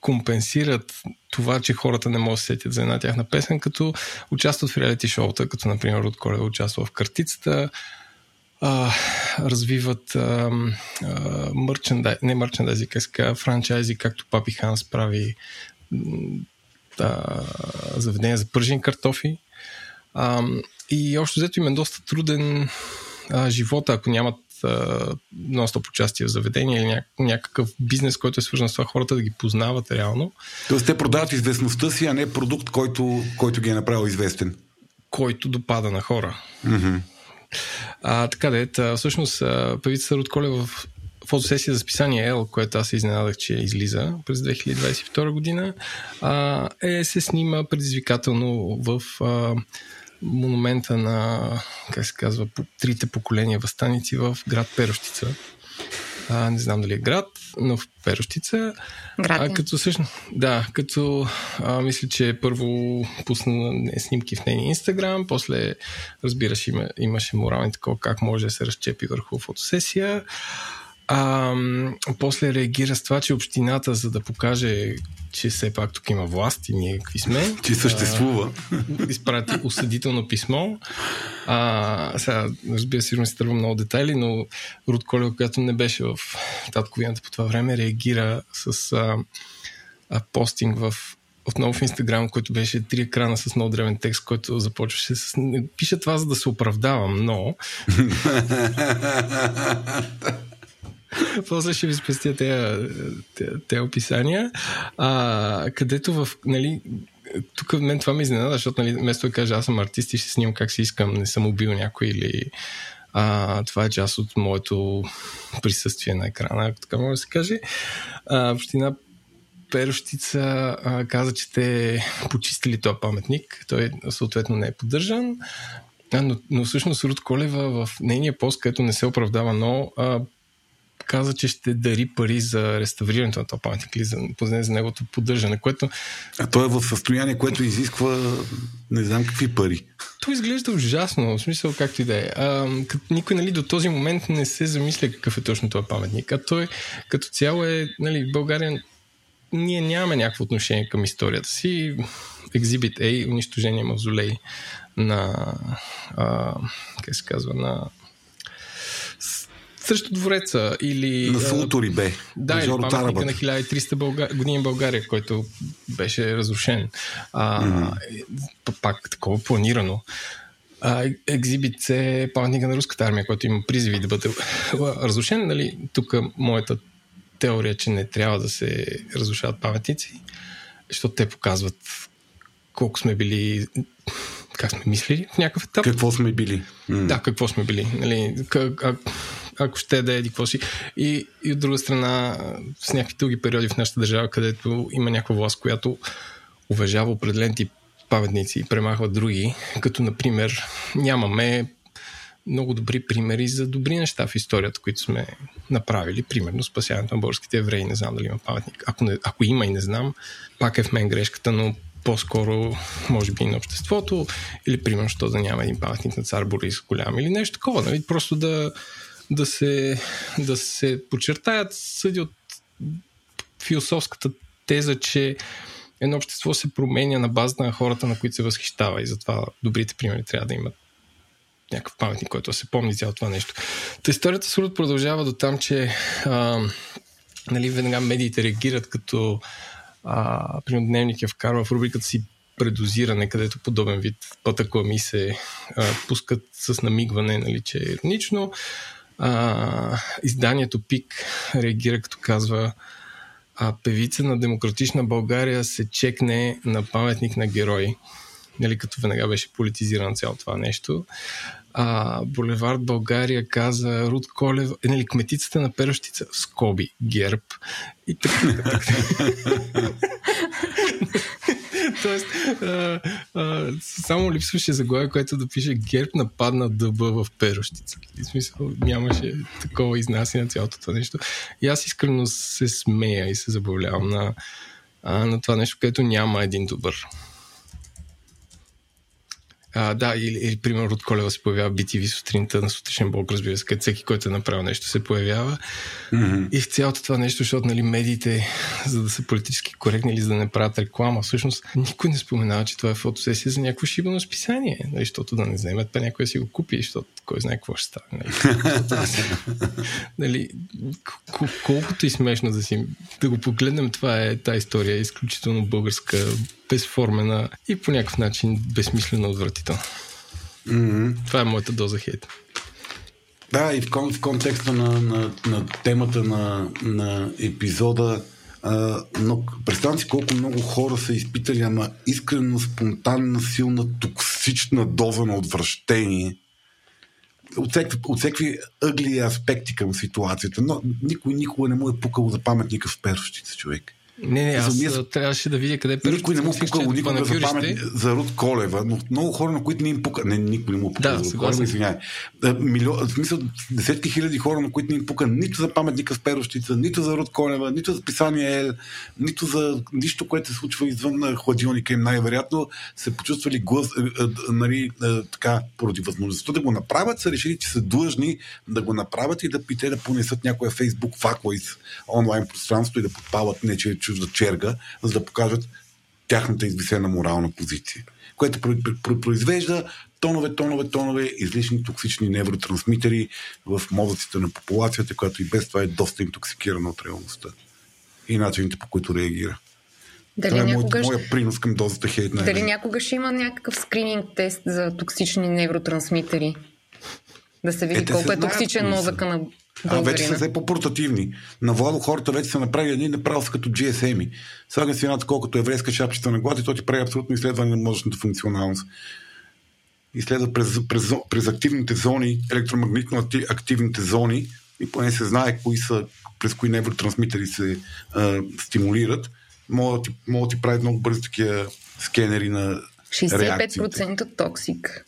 C: компенсират това, че хората не могат да се сетят за една тяхна песен, като участват в реалити шоута, като например от Коледа участва в Картицата, а, развиват а, а, мърчендай, не мърчендайзи, как франчайзи, както Папи Ханс прави а, заведения за пържени картофи. А, и още взето им е доста труден а, живота, ако нямат нон-стоп участие в заведение или някакъв бизнес, който е свързан с това хората да ги познават реално.
A: Тоест те продават известността си, а не продукт, който, който ги е направил известен.
C: Който допада на хора.
A: Mm-hmm.
C: А, така да е, всъщност певицата Рud Колева фотосесия за списание L, което аз се изненадах, че излиза през 2022 година, а, е, се снима предизвикателно в а, монумента на, как се казва, трите поколения възстаници в град Перощица. А, не знам дали е град, но в Перощица.
B: Град
C: а, като всъщност, да, като а, мисля, че първо пусна снимки в нейния инстаграм, после разбираш, има, имаше морални такова как може да се разчепи върху фотосесия. А, после реагира с това, че общината, за да покаже, че все пак тук има власт и ние какви сме.
A: Че съществува.
C: А, изпрати осъдително писмо. А, сега, разбира се, сигурно си тръгвам много детайли, но Руд Колева, която не беше в татковината по това време, реагира с а, а, постинг в отново в Инстаграм, който беше три екрана с много древен текст, който започваше с... Пиша това, за да се оправдавам, но... После ще ви спестя тези, описания. А, където в, нали, тук мен това ме изненада, защото нали, вместо да кажа аз съм артист и ще снимам как си искам, не съм убил някой или а, това е част от моето присъствие на екрана, ако така може да се каже. А, община Перощица а, каза, че те почистили този паметник. Той съответно не е поддържан. А, но, но всъщност Руд Колева в нейния пост, където не се оправдава, но а, каза, че ще дари пари за реставрирането на този паметник или за, за неговото поддържане, което...
A: А той е в състояние, което изисква не знам какви пари.
C: То изглежда ужасно, в смисъл както и да е. А, никой нали, до този момент не се замисля какъв е точно този паметник. А той като цяло е, нали, България ние нямаме някакво отношение към историята си. Exhibit A, унищожение мавзолей на а, как се казва, на срещу двореца или...
A: На Фултори бе.
C: Да, или паметника на 1300 Бълга... години България, който беше разрушен. А, mm-hmm. Пак такова планирано. Екзибит е паметника на руската армия, който има призиви да бъде разрушен. Нали? Тук моята теория, че не трябва да се разрушават паметници, защото те показват колко сме били как сме мислили в някакъв етап.
A: Какво сме били.
C: Mm. Да, какво сме били. Нали, как, а, ако ще да е какво си. И, и от друга страна, с някакви дълги периоди в нашата държава, където има някаква власт, която уважава определен тип паметници и премахва други, като например нямаме много добри примери за добри неща в историята, които сме направили. Примерно спасяването на българските евреи. Не знам дали има паметник. Ако, не, ако има и не знам, пак е в мен грешката, но по-скоро, може би, на обществото, или примерно, що да няма един паметник на цар Борис голям, или нещо такова. Нали? Просто да, да, се, да се подчертаят съди от философската теза, че едно общество се променя на базата на хората, на които се възхищава и затова добрите примери трябва да имат някакъв паметник, който се помни цялото това нещо. Та историята с продължава до там, че а, нали, веднага медиите реагират като а, примерно Дневник я вкарва в рубриката си предозиране, където подобен вид пътъклами се а, пускат с намигване, нали, че е иронично. А, изданието ПИК реагира като казва а певица на Демократична България се чекне на паметник на герои. Нали, като веднага беше политизирано цяло това нещо а, Булевард България каза Руд Колев, е, нали, кметицата на Перощица скоби, герб. И така. Тоест, а, а, само липсваше заглавие, което да пише герб нападна дъба в Перощица. В смисъл, нямаше такова изнасяне на цялото това нещо. И аз искрено се смея и се забавлявам на, а, на това нещо, което няма един добър А, да, или, или примерно от Колева се появява BTV сутринта на сутрешен блок, разбира се, където всеки, който е направил нещо, се появява. Mm-hmm. И в цялото това нещо, защото нали, медиите, за да са политически коректни или за да не правят реклама, всъщност никой не споменава, че това е фотосесия за някакво шибано списание, нали, защото да не вземат, па някой си го купи, защото кой знае какво ще стане. Нали, нали, колкото и смешно да си да го погледнем, това е тази история, изключително българска, безформена и по някакъв начин безсмислена отвратителна. Mm-hmm. Това е моята доза хейт.
A: Да, и в, кон, в контекста на, на, на темата на, на епизода, а, но представям си колко много хора са изпитали, ама искрено, спонтанна, силна, токсична доза на отвращение от всеки, от всеки ъгли аспекти към ситуацията, но никой никога не му е пукал за паметника в перщица, човек.
C: Не, не, аз Замия... трябваше да видя къде
A: перо. Никой не му пукал никога за памет за Руд Колева, но много хора, на които не им пука. Не, никой не му пука да, за Руд Колева, извиняй. Милио... В смисъл, десетки хиляди хора, на които не им пука нито за паметника в Перощица, нито за Руд Колева, нито за писание Ел, нито за нищо, което се случва извън на хладилника им. Най-вероятно се почувствали глас, нали, така, поради възможността да го направят, са решили, че са длъжни да го направят и да пите да понесат някоя фейсбук факла из онлайн пространство и да подпалят нече чужда черга, за да покажат тяхната извисена морална позиция. Което произвежда тонове, тонове, тонове излишни токсични невротрансмитери в мозъците на популацията, която и без това е доста интоксикирана от реалността и начините по които реагира. Дали това е някога... моят, моя принос към дозата хейт.
B: Дали някога ще има някакъв скрининг тест за токсични невротрансмитери? Да се види е, колко е токсичен мозъка на
A: а вече са все по-портативни. На Владо хората вече са направили едни направо като GSM-и. Слага си едната колкото еврейска шапчета на глад и то ти прави абсолютно изследване на мозъчната функционалност. Изследва през, през, през активните зони, електромагнитно активните зони и поне се знае кои са, през кои невротрансмитери се а, стимулират. Мога да ти, мога да ти прави много бързи такива скенери на 65% реакциите.
B: токсик.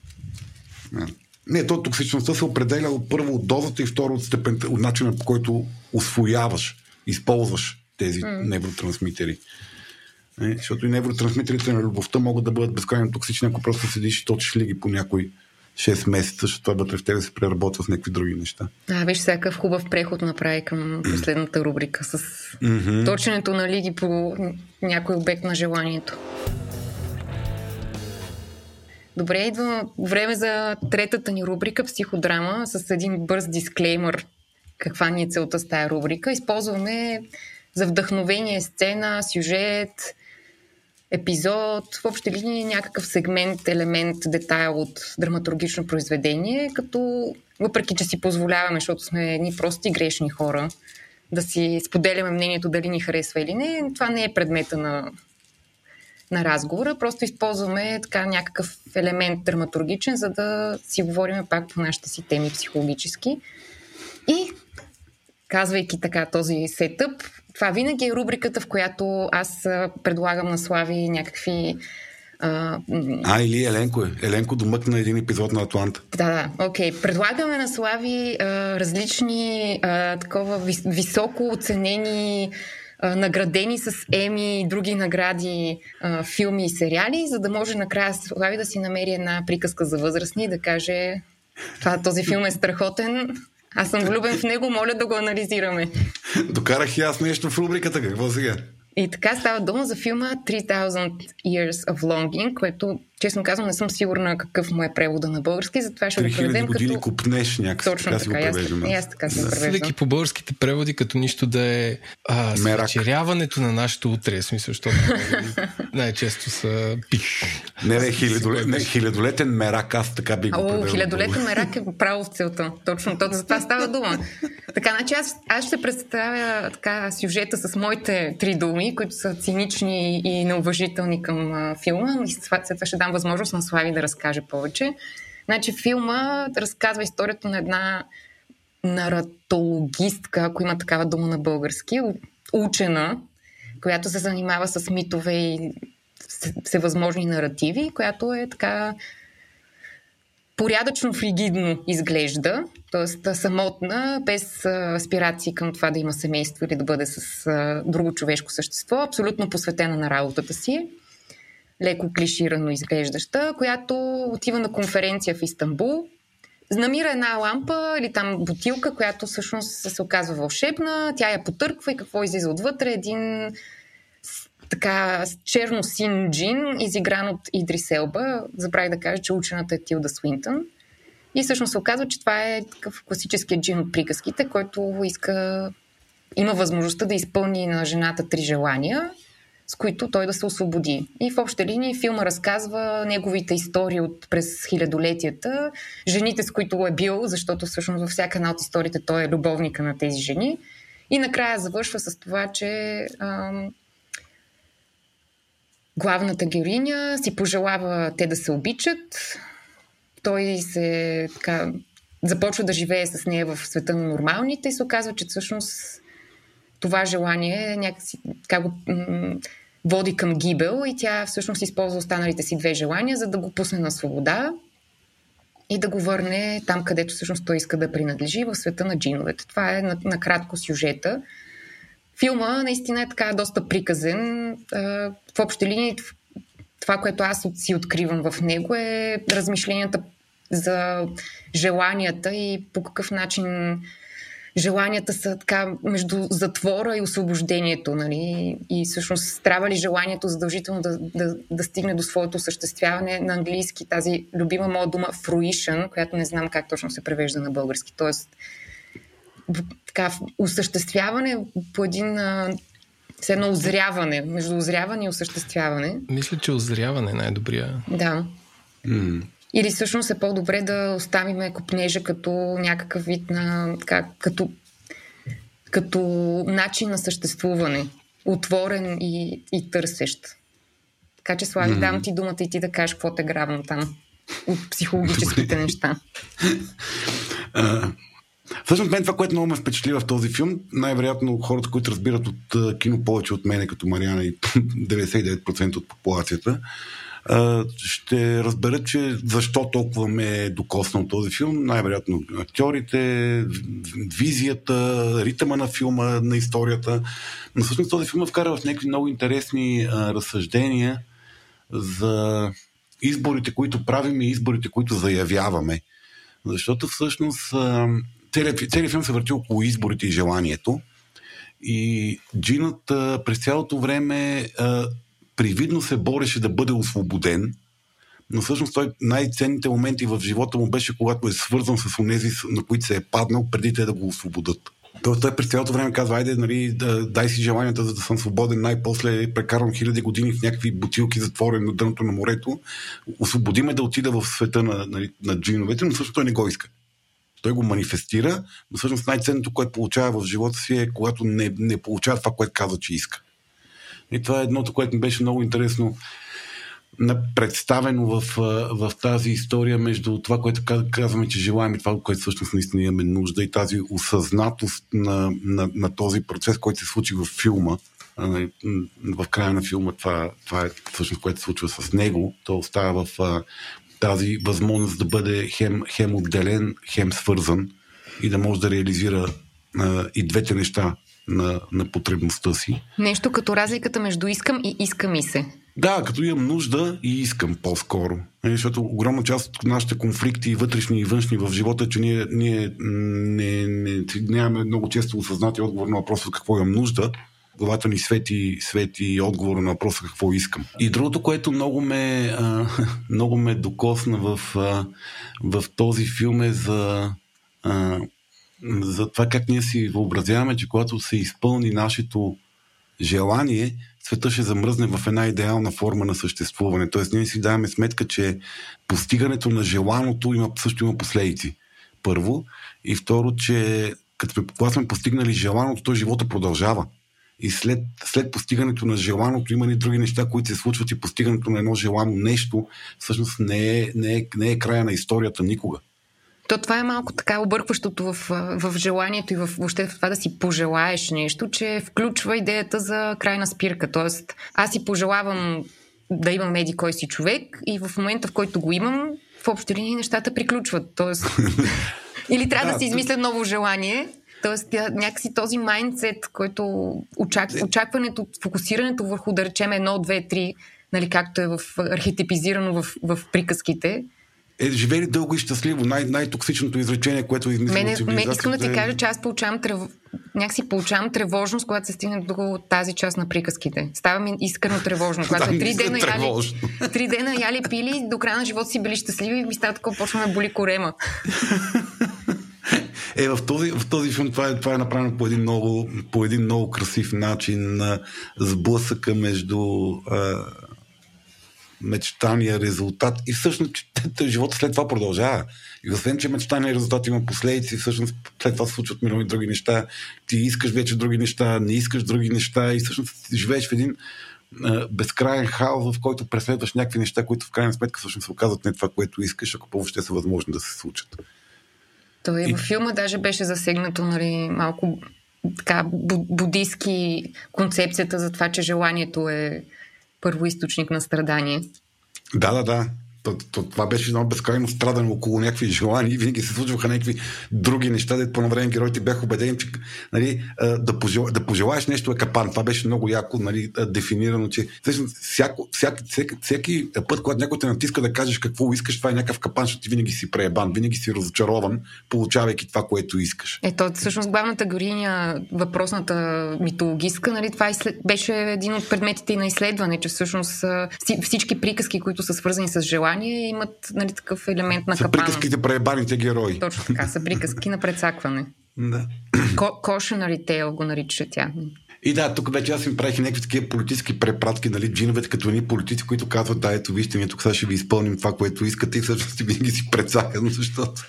A: Не, то токсичността се определя първо от дозата и второ от степента, от начина по който освояваш, използваш тези mm. невротрансмитери. Не, защото и невротрансмитерите на любовта могат да бъдат безкрайно токсични, ако просто седиш и точиш ли ги по някой 6 месеца, защото това вътре в тебе се преработва с някакви други неща.
B: А, виж, всякакъв хубав преход направи към последната рубрика с mm-hmm. точенето на лиги по някой обект на желанието. Добре, идва време за третата ни рубрика Психодрама с един бърз дисклеймър каква ни е целта с тая рубрика. Използваме за вдъхновение сцена, сюжет, епизод, в общи линии някакъв сегмент, елемент, детайл от драматургично произведение, като въпреки, че си позволяваме, защото сме едни прости грешни хора, да си споделяме мнението дали ни харесва или не, това не е предмета на на разговора. Просто използваме така някакъв елемент драматургичен, за да си говорим пак по нашите си теми психологически. И казвайки така този сетъп, това винаги е рубриката, в която аз предлагам на Слави някакви
A: а, а, или Еленко е. Еленко домъкна един епизод на Атланта.
B: Да, да, окей. Okay. Предлагаме на Слави а, различни а, такова вис, високо оценени наградени с Еми и други награди а, филми и сериали, за да може накрая Слави да си намери една приказка за възрастни и да каже това, този филм е страхотен, аз съм влюбен в него, моля да го анализираме.
A: Докарах и аз нещо в рубриката, какво сега?
B: И така става дума за филма 3000 Years of Longing, което честно казвам, не съм сигурна какъв му е превода на български, затова ще го преведем
A: години като... купнеш някакси,
B: Точно така, така
A: си го
B: аз, аз така си го
C: превеждам. по българските преводи, като нищо да е а, свечеряването на нашето утре, смисъл, защото най-често са пик.
A: Не, не, хилядолет, не, хилядолетен мерак, аз така би го
B: О, хилядолетен мерак е право в целта. Точно, то, за това става дума. Така, значи аз, аз ще представя така сюжета с моите три думи, които са цинични и неуважителни към а, филма. И след това ще дам възможност на Слави да разкаже повече. Значи филма разказва историята на една наратологистка, ако има такава дума на български, учена, която се занимава с митове и всевъзможни наративи, която е така порядъчно фригидно изглежда, т.е. самотна, без аспирации към това да има семейство или да бъде с друго човешко същество, абсолютно посветена на работата си леко клиширано изглеждаща, която отива на конференция в Истанбул, намира една лампа или там бутилка, която всъщност се оказва вълшебна, тя я потърква и какво излиза отвътре? Един така черно-син джин, изигран от Идрис Елба. Забравих да кажа, че учената е Тилда Свинтън. И всъщност се оказва, че това е такъв класическият джин от приказките, който иска, има възможността да изпълни на жената три желания, с които той да се освободи. И в обща линия филма разказва неговите истории от през хилядолетията, жените с които е бил, защото всъщност във всяка една от историите той е любовника на тези жени. И накрая завършва с това, че ам, главната героиня си пожелава те да се обичат. Той се така, започва да живее с нея в света на нормалните и се оказва, че всъщност това желание някакси така го води към гибел и тя всъщност използва останалите си две желания, за да го пусне на свобода и да го върне там, където всъщност той иска да принадлежи, в света на джиновете. Това е накратко сюжета. Филма наистина е така доста приказен. В общи линии това, което аз си откривам в него е размишленията за желанията и по какъв начин желанията са така между затвора и освобождението, нали? И всъщност трябва ли желанието задължително да, да, да стигне до своето осъществяване на английски, тази любима моя дума fruition, която не знам как точно се превежда на български. Тоест, така, осъществяване по един все едно озряване, между озряване и осъществяване.
C: Мисля, че озряване е най-добрия.
B: Да. Mm. Или всъщност е по-добре да оставим копнежа като някакъв вид на... Така, като, като начин на съществуване. Отворен и, и търсещ. Така че, Слави, mm. дам ти думата и ти да кажеш какво те грабна там от психологическите неща.
A: Всъщност мен това, което много ме впечатли в този филм, най-вероятно хората, които разбират от кино повече от мене, като Мариана и 99% от популацията, ще разберат, че защо толкова ме е докоснал този филм. Най-вероятно актьорите, визията, ритъма на филма, на историята. Но всъщност този филм вкара в някакви много интересни а, разсъждения за изборите, които правим и изборите, които заявяваме. Защото всъщност целият, целият филм се върти около изборите и желанието. И Джинът през цялото време а, привидно се бореше да бъде освободен, но всъщност той най-ценните моменти в живота му беше когато е свързан с онези, на които се е паднал, преди те да го освободат. Тоест той през цялото време казва, айде, нали, да, дай си желанията, за да съм свободен. Най-после прекарвам хиляди години в някакви бутилки, затворен на дъното на морето. Освободиме да отида в света на, нали, на джиновете, но също той не го иска. Той го манифестира, но всъщност най-ценното, което получава в живота си е когато не, не получава това, което казва, че иска. И това е едното, което ми беше много интересно представено в, в тази история между това, което казваме, че желаем и това, което всъщност наистина имаме нужда и тази осъзнатост на, на, на този процес, който се случи в филма. В края на филма това, това е всъщност, което се случва с него. То остава в тази възможност да бъде хем, хем отделен, хем свързан и да може да реализира и двете неща на, на потребността си.
B: Нещо като разликата между искам и иска ми се.
A: Да, като имам нужда и искам по-скоро. Е, защото огромна част от нашите конфликти, вътрешни и външни в живота, е, че ние, ние не, не, нямаме много често осъзнати отговор на въпроса какво имам нужда. Главата ни свети, свети отговора на въпроса какво искам. И другото, което много ме, а, много ме докосна в, а, в този филм е за а, за това как ние си въобразяваме, че когато се изпълни нашето желание, света ще замръзне в една идеална форма на съществуване. Тоест, ние си даваме сметка, че постигането на желаното има, също има последици. Първо. И второ, че като когато сме постигнали желаното, то живота продължава. И след, след постигането на желаното има и други неща, които се случват и постигането на едно желано нещо, всъщност не е, не е, не е края на историята никога.
B: То това е малко така объркващото в, в желанието и в, въобще в това да си пожелаеш нещо, че включва идеята за крайна спирка. Тоест, аз си пожелавам да имам меди кой си човек и в момента, в който го имам, в общи линии нещата приключват. Тоест, или трябва да, да си измисля ново желание. Тоест, някакси този майндсет, който очак... очакването, фокусирането върху, да речем, едно, две, три нали, както е в архетипизирано в, в приказките.
A: Е, живели дълго и щастливо. Най- най-токсичното изречение, което измислило
B: Мене, ме,
A: цивилизацията.
B: искам да ти
A: е-
B: кажа, че аз получавам трев... някакси получавам тревожност, когато се стигне до тази част на приказките. Става ми искрено тревожно. Когато
A: Да,
B: три дена, яли, три дена яли пили, до края на живота си били щастливи и ми става такова, почва ме боли корема.
A: Е, в този, в този филм това е, това е направено по един много, по един много красив начин на сблъсъка между а, мечтания резултат и всъщност живота след това продължава. И освен, че мечтания резултат има последици, всъщност след това се случват милиони други неща. Ти искаш вече други неща, не искаш други неща и всъщност живееш в един а, безкрайен хаос, в който преследваш някакви неща, които в крайна сметка всъщност се оказват не това, което искаш, ако въобще са възможни да се случат.
B: Той
A: И-
B: във филма даже беше засегнато нали, малко така бу- будистки концепцията за това, че желанието е първоисточник на страдание.
A: Да, да, да. То, то, това беше едно безкрайно страдане около някакви желания винаги се случваха някакви други неща, дето по едно време героите бяха убедени, че нали, да, пожела, да пожелаеш нещо е капан. Това беше много яко нали, дефинирано, че всъщност всяко, всяки, всеки, всеки път, когато някой те натиска да кажеш какво искаш, това е някакъв капан, защото ти винаги си преебан, винаги си разочарован, получавайки това, което искаш.
B: Ето, всъщност главната героиня, въпросната митологистка, нали, това беше един от предметите и на изследване, че всъщност всички приказки, които са свързани с желание, имат нали, такъв елемент на
A: Са
B: капан.
A: приказките преебаните герои.
B: Точно така, са приказки на предсакване.
A: Да.
B: Ко- Cautionary tale го нарича тя.
A: И да, тук вече аз им правих някакви такива политически препратки, нали, джиновете като едни политици, които казват, да, ето вижте, ние тук сега ще ви изпълним това, което искате и всъщност винаги си прецакано, защото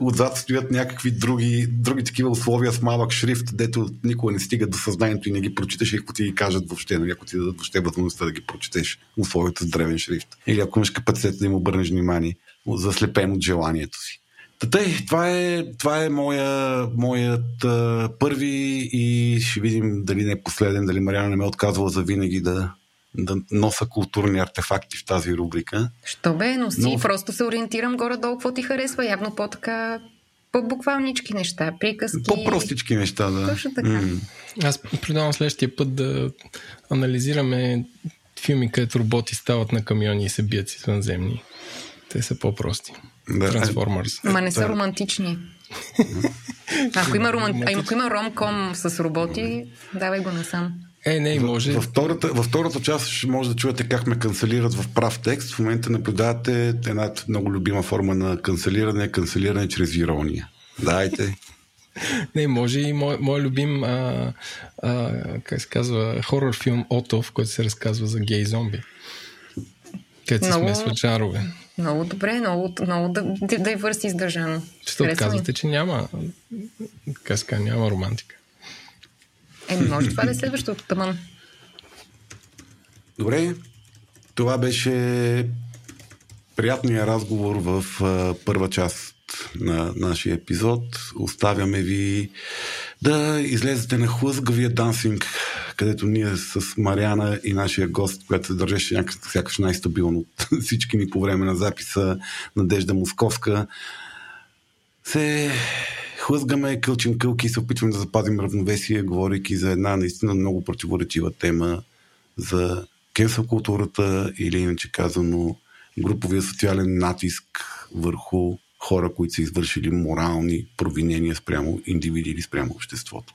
A: отзад стоят някакви други, други такива условия с малък шрифт, дето никога не стига до съзнанието и не ги прочиташ, ако ти ги кажат въобще, нали, ако ти дадат въобще възможността да ги прочетеш условията с древен шрифт. Или ако имаш капацитет да им обърнеш внимание, заслепен от желанието си. Тъй, това е, това е моя, моят а, първи и ще видим дали не е последен, дали Мариана не ме е отказвала за винаги да, да носа културни артефакти в тази рубрика.
B: Що бе, носи,
A: Но-
B: Но... просто се ориентирам горе-долу, какво ти харесва. Явно по-така, по-буквалнички неща, приказки.
A: По-простички неща, да.
B: Точно така.
A: М.
C: Аз предавам следващия път да анализираме филми, където роботи стават на камиони и се бият с извънземни. Те са по-прости.
A: Да.
C: Трансформърс.
B: Ма не са романтични. ако има, роман... а, ако има ромком с роботи, давай го насам.
C: Е, не, може.
A: Във втората, във втората част ще може да чуете как ме канцелират в прав текст. В момента наблюдавате една много любима форма на канцелиране, канцелиране чрез ирония. Дайте.
C: Не, може и мой, мой любим, а, а, как се казва, хорор филм Ото, в който се разказва за гей зомби. Където се
B: Много-
C: смесват жанрове.
B: Много добре, много, много да, да, е върси издържано.
C: Що
B: Харесва ми.
C: казвате, че няма, казва, няма романтика.
B: Еми, може това да е следващото тъмън.
A: Добре, това беше приятния разговор в а, първа част на нашия епизод. Оставяме ви да излезете на хлъзгавия дансинг, където ние с Мариана и нашия гост, която се държеше някак, сякаш най-стабилно от всички ни по време на записа, Надежда Московска, се хлъзгаме кълчим кълки и се опитваме да запазим равновесие, говорейки за една наистина много противоречива тема за кенсъл културата или иначе казано груповия социален натиск върху хора, които са извършили морални провинения спрямо индивиди или спрямо обществото.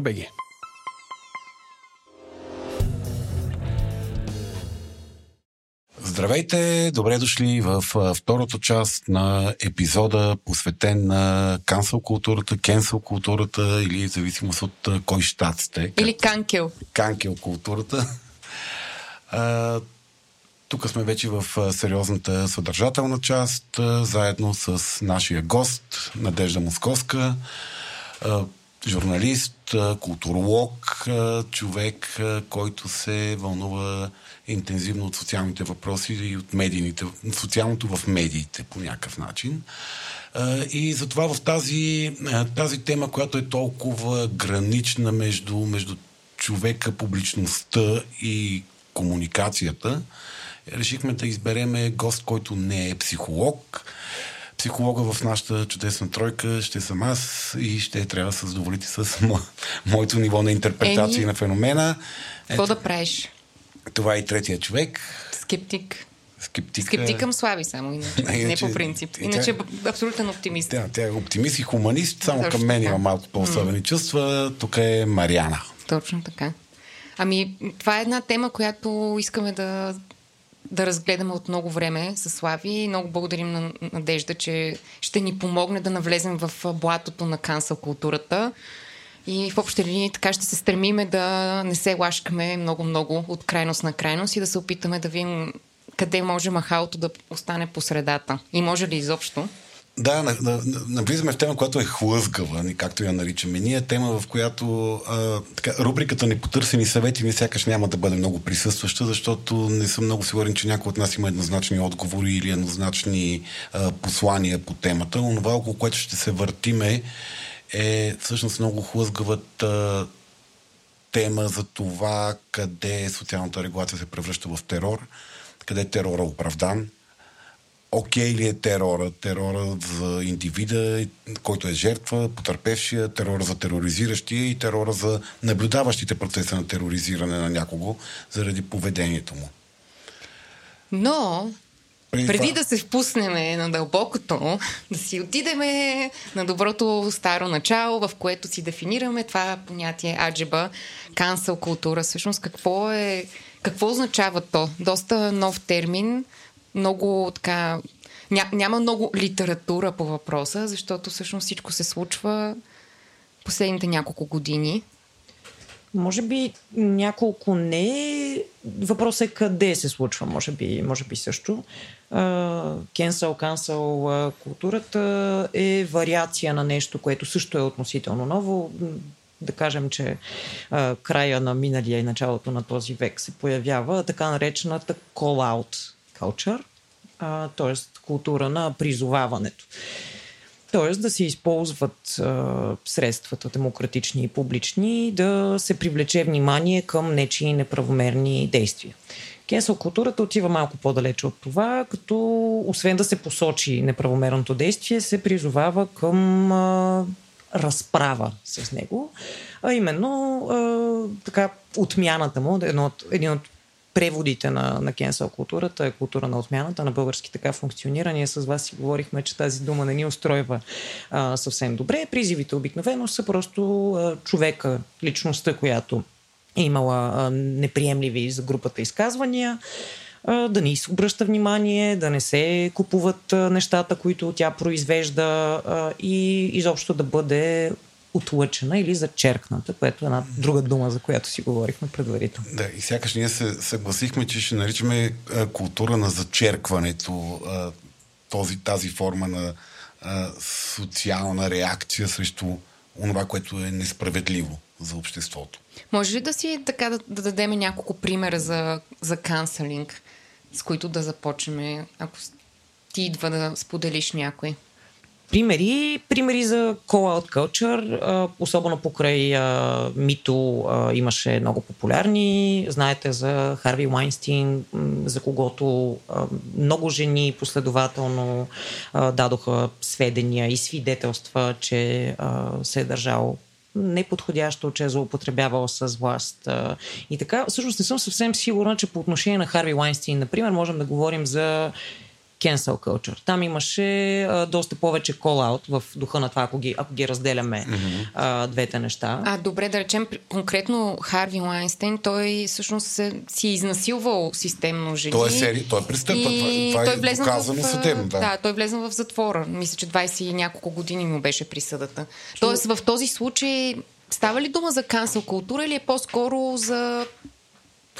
A: Здравейте, добре дошли в втората част на епизода, посветен на кансъл културата, кенсъл културата или в зависимост от кой щат сте.
B: Или канкел.
A: канкел културата. А, тук сме вече в сериозната съдържателна част, заедно с нашия гост, Надежда Московска. Журналист, културолог, човек, който се вълнува интензивно от социалните въпроси и от медийните, социалното в медиите по някакъв начин. И затова в тази, тази тема, която е толкова гранична между, между човека, публичността и комуникацията, решихме да избереме гост, който не е психолог. Психолога в нашата чудесна тройка ще съм аз и ще трябва да се задоволите с мо- моето ниво на интерпретация Еми, на феномена.
B: Какво да правиш?
A: Това е и третия човек.
B: Скептик.
A: Скептика...
B: Скептик към слави само, иначе. Не, иначе не по принцип. Иначе тя... абсолютен оптимист.
A: Тя, тя е оптимист и хуманист, само Точно към мен има малко по-особени mm. чувства. Тук е Мариана.
B: Точно така. Ами, това е една тема, която искаме да, да разгледаме от много време с Слави много благодарим на Надежда, че ще ни помогне да навлезем в блатото на кансъл културата. И в общи линии така ще се стремиме да не се лашкаме много-много от крайност на крайност и да се опитаме да видим къде може махалото да остане по средата. И може ли изобщо?
A: Да, навлизаме в тема, която е хлъзгава, както я наричаме. Ние тема, в която а, така, рубриката Непотърсени съвети ми сякаш няма да бъде много присъстваща, защото не съм много сигурен, че някой от нас има еднозначни отговори или еднозначни а, послания по темата. Онова, около което ще се въртиме, е всъщност много хлъзгавата тема за това къде социалната регулация се превръща в терор, къде терора е оправдан, окей okay ли е терора? Терора за индивида, който е жертва, потърпевшия, терора за тероризиращия и терора за наблюдаващите процеса на тероризиране на някого заради поведението му.
B: Но преди, преди това... да се впуснем на дълбокото, да си отидеме на доброто старо начало, в което си дефинираме това понятие аджеба, кансъл култура. Всъщност какво е, какво означава то? Доста нов термин, много така... Ня, няма много литература по въпроса, защото всъщност всичко се случва последните няколко години.
D: Може би няколко не. Въпросът е къде се случва, може би, може би също. Кенсъл, кансъл културата е вариация на нещо, което също е относително ново. Да кажем, че а, края на миналия и началото на този век се появява така наречената call-out culture, т.е. култура на призоваването. Т.е. да се използват а, средствата демократични и публични, да се привлече внимание към нечии неправомерни действия. Кенсъл културата отива малко по-далече от това, като освен да се посочи неправомерното действие, се призовава към а, разправа с него, а именно а, така отмяната му, един от, един от преводите на, на кенсъл културата е култура на отмяната. На български така функционира. Ние с вас си говорихме, че тази дума не ни устройва а, съвсем добре. Призивите обикновено са просто а, човека, личността, която е имала а, неприемливи за групата изказвания да не обръща внимание, да не се купуват нещата, които тя произвежда и изобщо да бъде отлъчена или зачеркната, което е една друга дума, за която си говорихме предварително.
A: Да, и сякаш ние се съгласихме, че ще наричаме а, култура на зачеркването, а, този, тази форма на а, социална реакция срещу това, което е несправедливо за обществото.
B: Може ли да си така да, да дадем няколко примера за, за канцелинг, с които да започнем, ако ти идва да споделиш някой?
D: Примери. Примери за call-out culture, особено покрай Мито имаше много популярни. Знаете за Харви Уайнстин, за когото много жени последователно дадоха сведения и свидетелства, че се е държал неподходящо, че е злоупотребявал с власт. И така, всъщност не съм съвсем сигурна, че по отношение на Харви Уайнстин, например, можем да говорим за cancel culture. Там имаше а, доста повече call-out в духа на това, ако ги, ако ги разделяме mm-hmm. а, двете неща.
B: А, добре, да речем конкретно Харви Лайнстейн, той всъщност се, си е изнасилвал системно жени.
A: Той е, сери, той е престъпен, това, това той е доказано съдебно. Да.
B: да, той влезна в затвора. Мисля, че 20 и няколко години му беше присъдата. Тоест в този случай става ли дума за кансел култура или е по-скоро за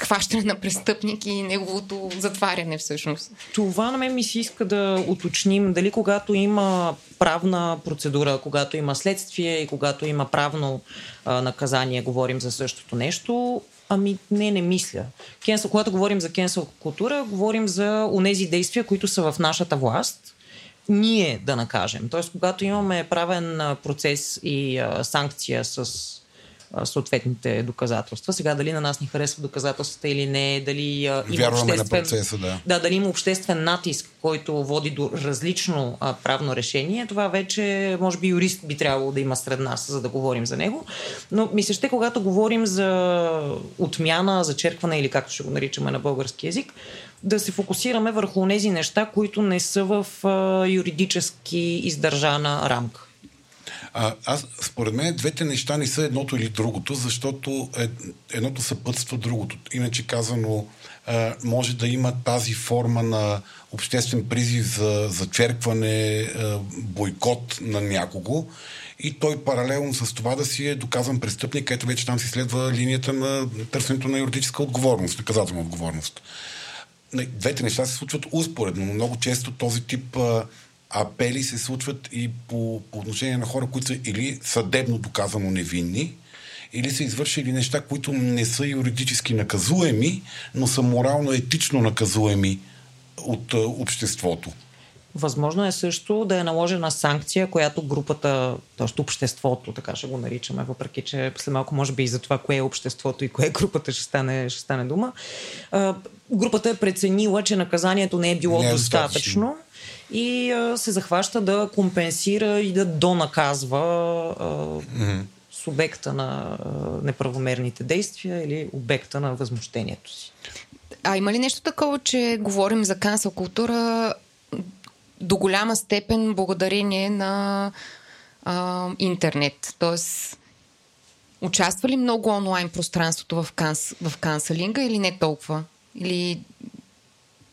B: хващане на престъпник и неговото затваряне всъщност.
D: Това на мен ми се иска да уточним дали когато има правна процедура, когато има следствие и когато има правно а, наказание, говорим за същото нещо. Ами не, не мисля. Кенсъл, когато говорим за кенсъл култура, говорим за онези действия, които са в нашата власт, ние да накажем. Тоест, когато имаме правен процес и а, санкция с съответните доказателства. Сега дали на нас ни харесва доказателствата или не, дали а, има
A: Вярваме
D: обществен,
A: на процеса, да.
D: да, дали има обществен натиск, който води до различно а, правно решение, това вече, може би, юрист би трябвало да има сред нас, за да говорим за него. Но мисля, ще когато говорим за отмяна, за черкване или както ще го наричаме на български язик, да се фокусираме върху тези неща, които не са в а, юридически издържана рамка.
A: А, аз, според мен, двете неща не са едното или другото, защото е, едното съпътства другото. Иначе казано, а, може да има тази форма на обществен призив за зачеркване, бойкот на някого и той паралелно с това да си е доказан престъпник, ето вече там си следва линията на търсенето на юридическа отговорност, наказателна отговорност. Двете неща се случват успоредно, но много често този тип апели се случват и по, по отношение на хора, които са или съдебно доказано невинни, или са извършили неща, които не са юридически наказуеми, но са морално-етично наказуеми от а, обществото.
D: Възможно е също да е наложена санкция, която групата, т.е. обществото, така ще го наричаме, въпреки че след малко може би и за това кое е обществото и кое е групата ще стане, ще стане дума. А, групата е преценила, че наказанието не е било не е достатъчно. достатъчно и а, се захваща да компенсира и да донаказва а, mm-hmm. субекта на а, неправомерните действия или обекта на възмущението си.
B: А има ли нещо такова, че говорим за кансел култура до голяма степен благодарение на а, интернет? Тоест, участва ли много онлайн пространството в, канс, в канцелинга или не толкова? Или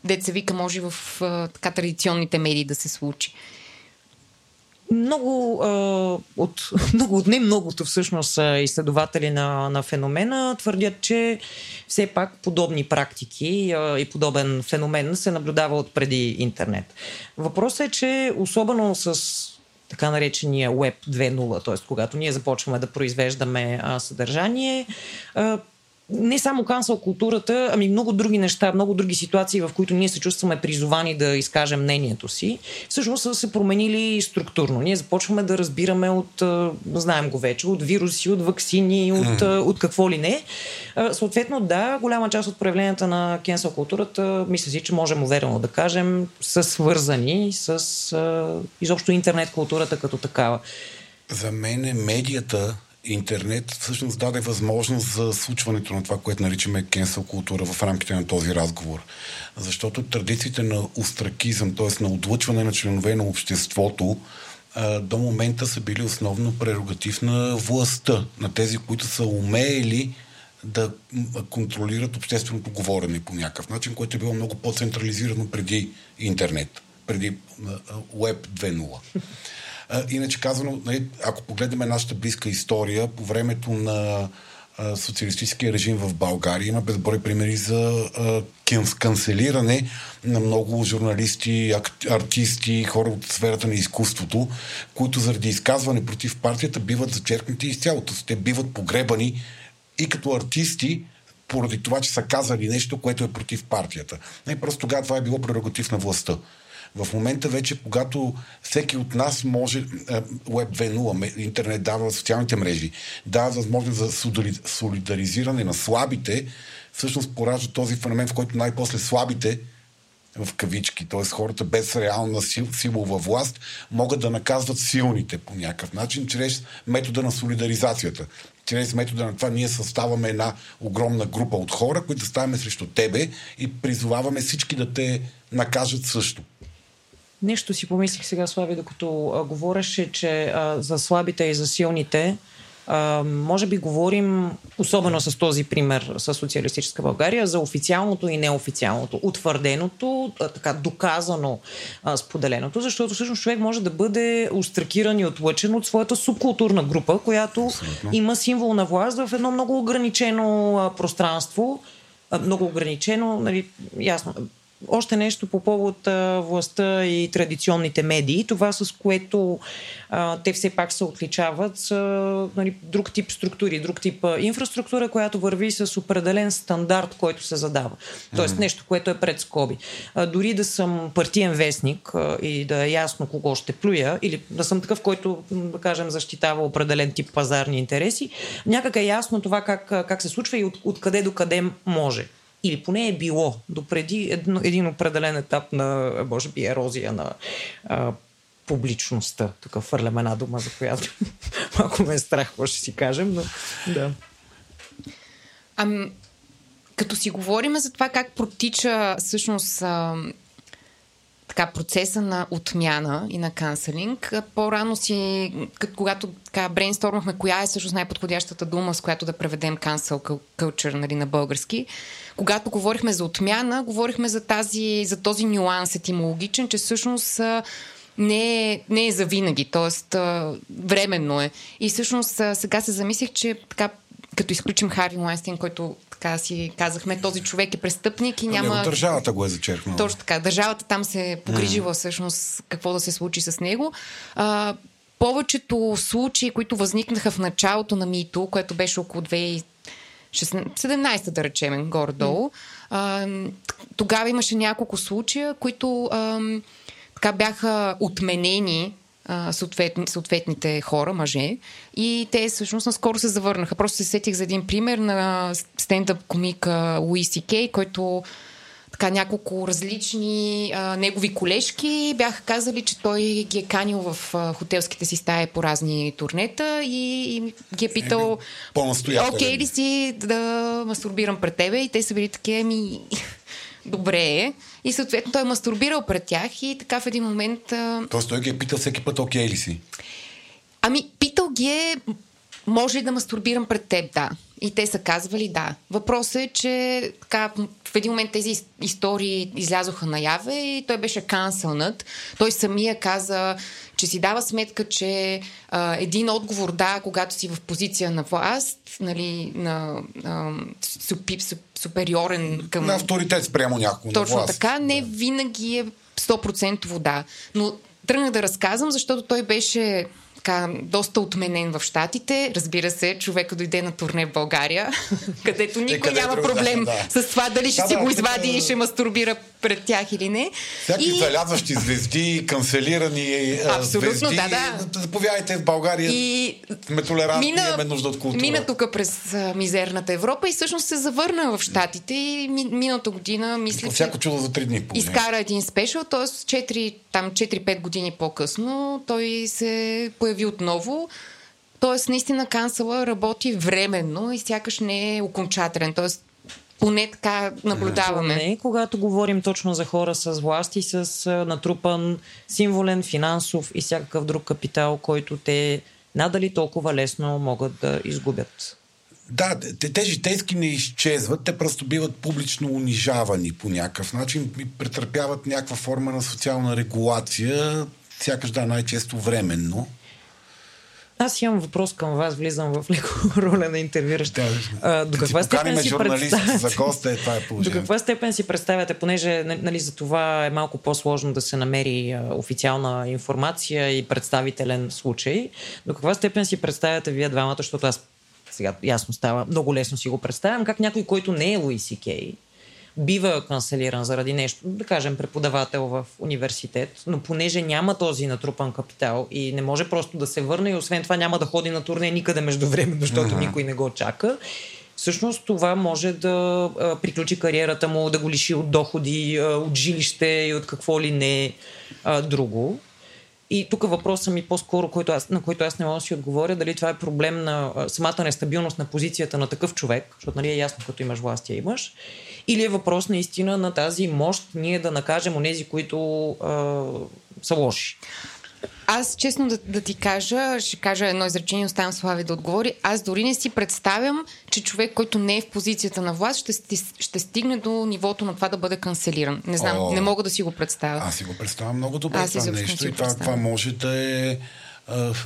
B: деца вика, може в а, така традиционните медии да се случи?
D: Много, а, от, много от не многото всъщност изследователи на, на феномена твърдят, че все пак подобни практики а, и подобен феномен се наблюдава от преди интернет. Въпросът е, че особено с така наречения Web 2.0, т.е. когато ние започваме да произвеждаме а, съдържание, а, не само кансъл културата, ами много други неща, много други ситуации, в които ние се чувстваме призовани да изкажем мнението си, всъщност са се променили структурно. Ние започваме да разбираме от, знаем го вече, от вируси, от вакцини, от, от какво ли не. Съответно, да, голяма част от проявленията на кенсъл културата, мисля си, че можем уверено да кажем, са свързани с изобщо интернет културата като такава.
A: За мен медията интернет всъщност даде възможност за случването на това, което наричаме кенсъл култура в рамките на този разговор. Защото традициите на устракизъм, т.е. на отлъчване на членове на обществото, до момента са били основно прерогатив на властта, на тези, които са умеели да контролират общественото говорене по някакъв начин, което е било много по-централизирано преди интернет, преди Web 2.0. Иначе казано, нали, ако погледнем нашата близка история, по времето на социалистическия режим в България има безброй примери за а, канцелиране на много журналисти, артисти, хора от сферата на изкуството, които заради изказване против партията биват зачеркнати изцяло. Те биват погребани и като артисти, поради това, че са казали нещо, което е против партията. Не, просто тогава това е било прерогатив на властта. В момента вече, когато всеки от нас може, Web 2.0, интернет дава социалните мрежи, дава възможност за солидаризиране на слабите, всъщност поражда този феномен, в който най-после слабите в кавички, т.е. хората без реална сил, силова власт, могат да наказват силните по някакъв начин, чрез метода на солидаризацията. Чрез метода на това ние съставаме една огромна група от хора, които ставаме срещу тебе и призоваваме всички да те накажат също.
D: Нещо си помислих сега, Слави, докато а, говореше, че а, за слабите и за силните, а, може би говорим, особено с този пример с социалистическа България, за официалното и неофициалното, утвърденото, а, така доказано а, споделеното, защото всъщност човек може да бъде устракиран и отлъчен от своята субкултурна група, която Абсолютно. има символ на власт в едно много ограничено а, пространство, много ограничено, нали, ясно. Още нещо по повод а, властта и традиционните медии. Това с което а, те все пак се отличават с нали, друг тип структури, друг тип а, инфраструктура, която върви с определен стандарт, който се задава. Тоест mm-hmm. нещо, което е пред скоби. А, дори да съм партиен вестник а, и да е ясно кого ще плюя, или да съм такъв, който, да кажем, защитава определен тип пазарни интереси, някак е ясно това как, как се случва и от, откъде до къде може или поне е било допреди един, един определен етап на, може би, ерозия на а, публичността. Тук фърлям една дума, за която малко ме е страх, какво ще си кажем, но да.
B: Ам, като си говорим за това как протича всъщност а, така, процеса на отмяна и на канцелинг, по-рано си, когато така брейнстормахме коя е всъщност най-подходящата дума, с която да преведем cancel culture нали, на български, когато говорихме за отмяна, говорихме за, тази, за този нюанс етимологичен, че всъщност не е, не е за т.е. временно е. И всъщност сега се замислих, че така, като изключим Хари Лайнстин, който така си казахме, този човек е престъпник и няма...
A: Него държавата го е зачеркнала.
B: Точно така. Държавата там се е погрижила всъщност какво да се случи с него. А, повечето случаи, които възникнаха в началото на МИТО, което беше около 17-та, да речем, горе-долу. Mm. тогава имаше няколко случая, които а, така бяха отменени съответни, съответните хора, мъже. И те всъщност наскоро се завърнаха. Просто се сетих за един пример на стендъп комика Луиси Кей, който така няколко различни а, негови колежки бяха казали, че той ги е канил в а, хотелските си стаи по разни турнета и, и ги е питал
A: е,
B: окей ли си да мастурбирам пред тебе и те са били такива ми добре е. И съответно той е мастурбирал пред тях и така в един момент... А...
A: Тоест той ги е питал всеки път окей ли си?
B: Ами, питал ги е може ли да мастурбирам пред теб? Да. И те са казвали да. Въпросът е, че така, в един момент тези истории излязоха наяве и той беше канцелнат. Той самия каза, че си дава сметка, че а, един отговор да, когато си в позиция на власт, нали, на а, супи, суп, супериорен към...
A: На авторитет спрямо някого.
B: Точно
A: на власт.
B: така, не винаги е 100% вода. Но тръгнах да разказвам, защото той беше така, доста отменен в Штатите. Разбира се, човека дойде на турне в България, където никой е, няма проблем да. с това дали ще да, си да, го извади да, и ще мастурбира пред тях или не.
A: Всяки и... залязващи звезди, канцелирани Абсолютно, звезди. Да, да. Заповядайте в България. И... Сме толерантни, мина, имаме нужда от култура.
B: Мина тук през а, мизерната Европа и всъщност се завърна в Штатите и ми, миналата година, мисля,
A: Всяко чудо за три дни.
B: Поне. Изкара един спешъл, т.е. 4, там 4-5 години по-късно той се появи отново. Тоест, наистина канцела работи временно и сякаш не е окончателен. Тоест, поне така наблюдаваме.
D: Не, когато говорим точно за хора с власт и с натрупан символен, финансов и всякакъв друг капитал, който те надали толкова лесно могат да изгубят.
A: Да, те, те житейски не изчезват, те просто биват публично унижавани по някакъв начин и претърпяват някаква форма на социална регулация, сякаш да, най-често временно.
D: Аз имам въпрос към вас, влизам в леко роля на интервюиращ.
A: Да, до каква степен си представяте... за госта е това е
D: До каква степен си представяте, понеже нали, за това е малко по-сложно да се намери а, официална информация и представителен случай, до каква степен си представяте вие двамата, защото аз сега ясно става, много лесно си го представям, как някой, който не е Луиси Кей, бива канцелиран заради нещо, да кажем преподавател в университет, но понеже няма този натрупан капитал и не може просто да се върне и освен това няма да ходи на турне никъде междувременно, защото uh-huh. никой не го чака, всъщност това може да а, приключи кариерата му, да го лиши от доходи, а, от жилище и от какво ли не а, друго. И тук въпросът ми по-скоро, който аз, на който аз не мога да си отговоря, дали това е проблем на самата нестабилност на позицията на такъв човек, защото нали е ясно, като имаш власт, я имаш, или е въпрос наистина на тази мощ ние да накажем онези, които а, са лоши.
B: Аз, честно да, да ти кажа, ще кажа едно изречение, оставям Слави да отговори. Аз дори не си представям, че човек, който не е в позицията на власт, ще, ще стигне до нивото на това да бъде канцелиран. Не знам, О, не мога да си го представя.
A: Аз си го представям много добре аз това нещо. И това, това може да е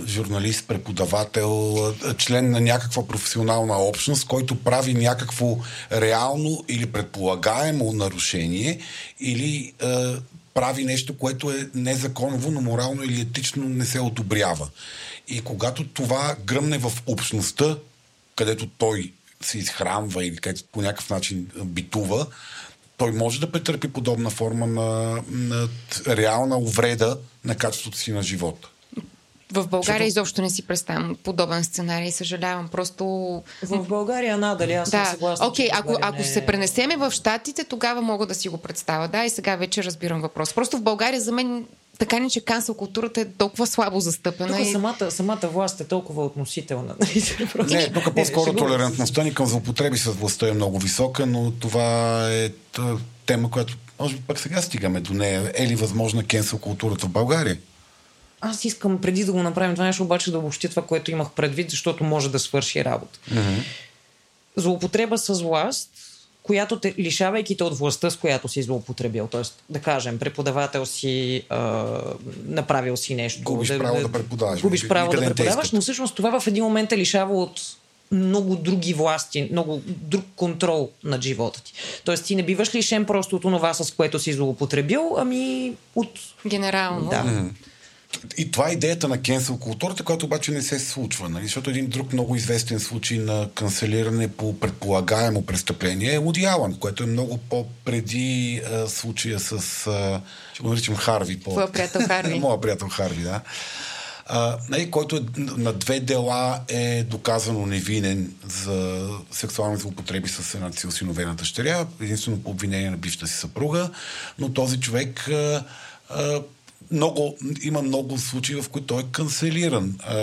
A: журналист, преподавател, член на някаква професионална общност, който прави някакво реално или предполагаемо нарушение или прави нещо, което е незаконово, но морално или етично не се одобрява. И когато това гръмне в общността, където той се изхранва или където по някакъв начин битува, той може да претърпи подобна форма на, на реална увреда на качеството си на живота.
B: В България Защото... изобщо не си представям подобен сценарий, съжалявам. Просто...
D: В България надали, аз да. съм съгласна.
B: Окей, okay, ако, ако не... се пренесеме в Штатите, тогава мога да си го представя. Да, и сега вече разбирам въпрос. Просто в България за мен така не, че кансел културата е толкова слабо застъпена.
D: Тук и... самата, самата власт е толкова относителна.
A: Не, тук по-скоро не, толерантността ни към злоупотреби с властта е много висока, но това е тема, която може би пък сега стигаме до нея. Е ли възможна кенсел културата в България?
D: Аз искам преди да го направим това нещо, обаче да обобщя това, което имах предвид, защото може да свърши работа. Mm-hmm. Злоупотреба с власт, която те, лишавайки те от властта, с която си злоупотребил. Тоест, да кажем, преподавател си, а, направил си нещо.
A: Губиш
D: да,
A: право да, да преподаваш.
D: Губиш право да преподаваш, но всъщност това в един момент е лишава от много други власти, много друг контрол над живота ти. Тоест ти не биваш лишен просто от това, с което си злоупотребил, ами от...
B: Генерално.
D: Да. Mm-hmm.
A: И това е идеята на кенсел културата, която обаче не се случва. Нали? Защото един друг много известен случай на канцелиране по предполагаемо престъпление е Уди Алън, което е много по-преди а, случая с, а, ще го наричам Харви. По...
B: Твоя приятел Харви.
A: Моя приятел Харви, да. А, нали, който е, на две дела е доказано невинен за сексуални злоупотреби с една си осиновена дъщеря, единствено по обвинение на бившата си съпруга, но този човек а, а, много, има много случаи, в които той е канцелиран а,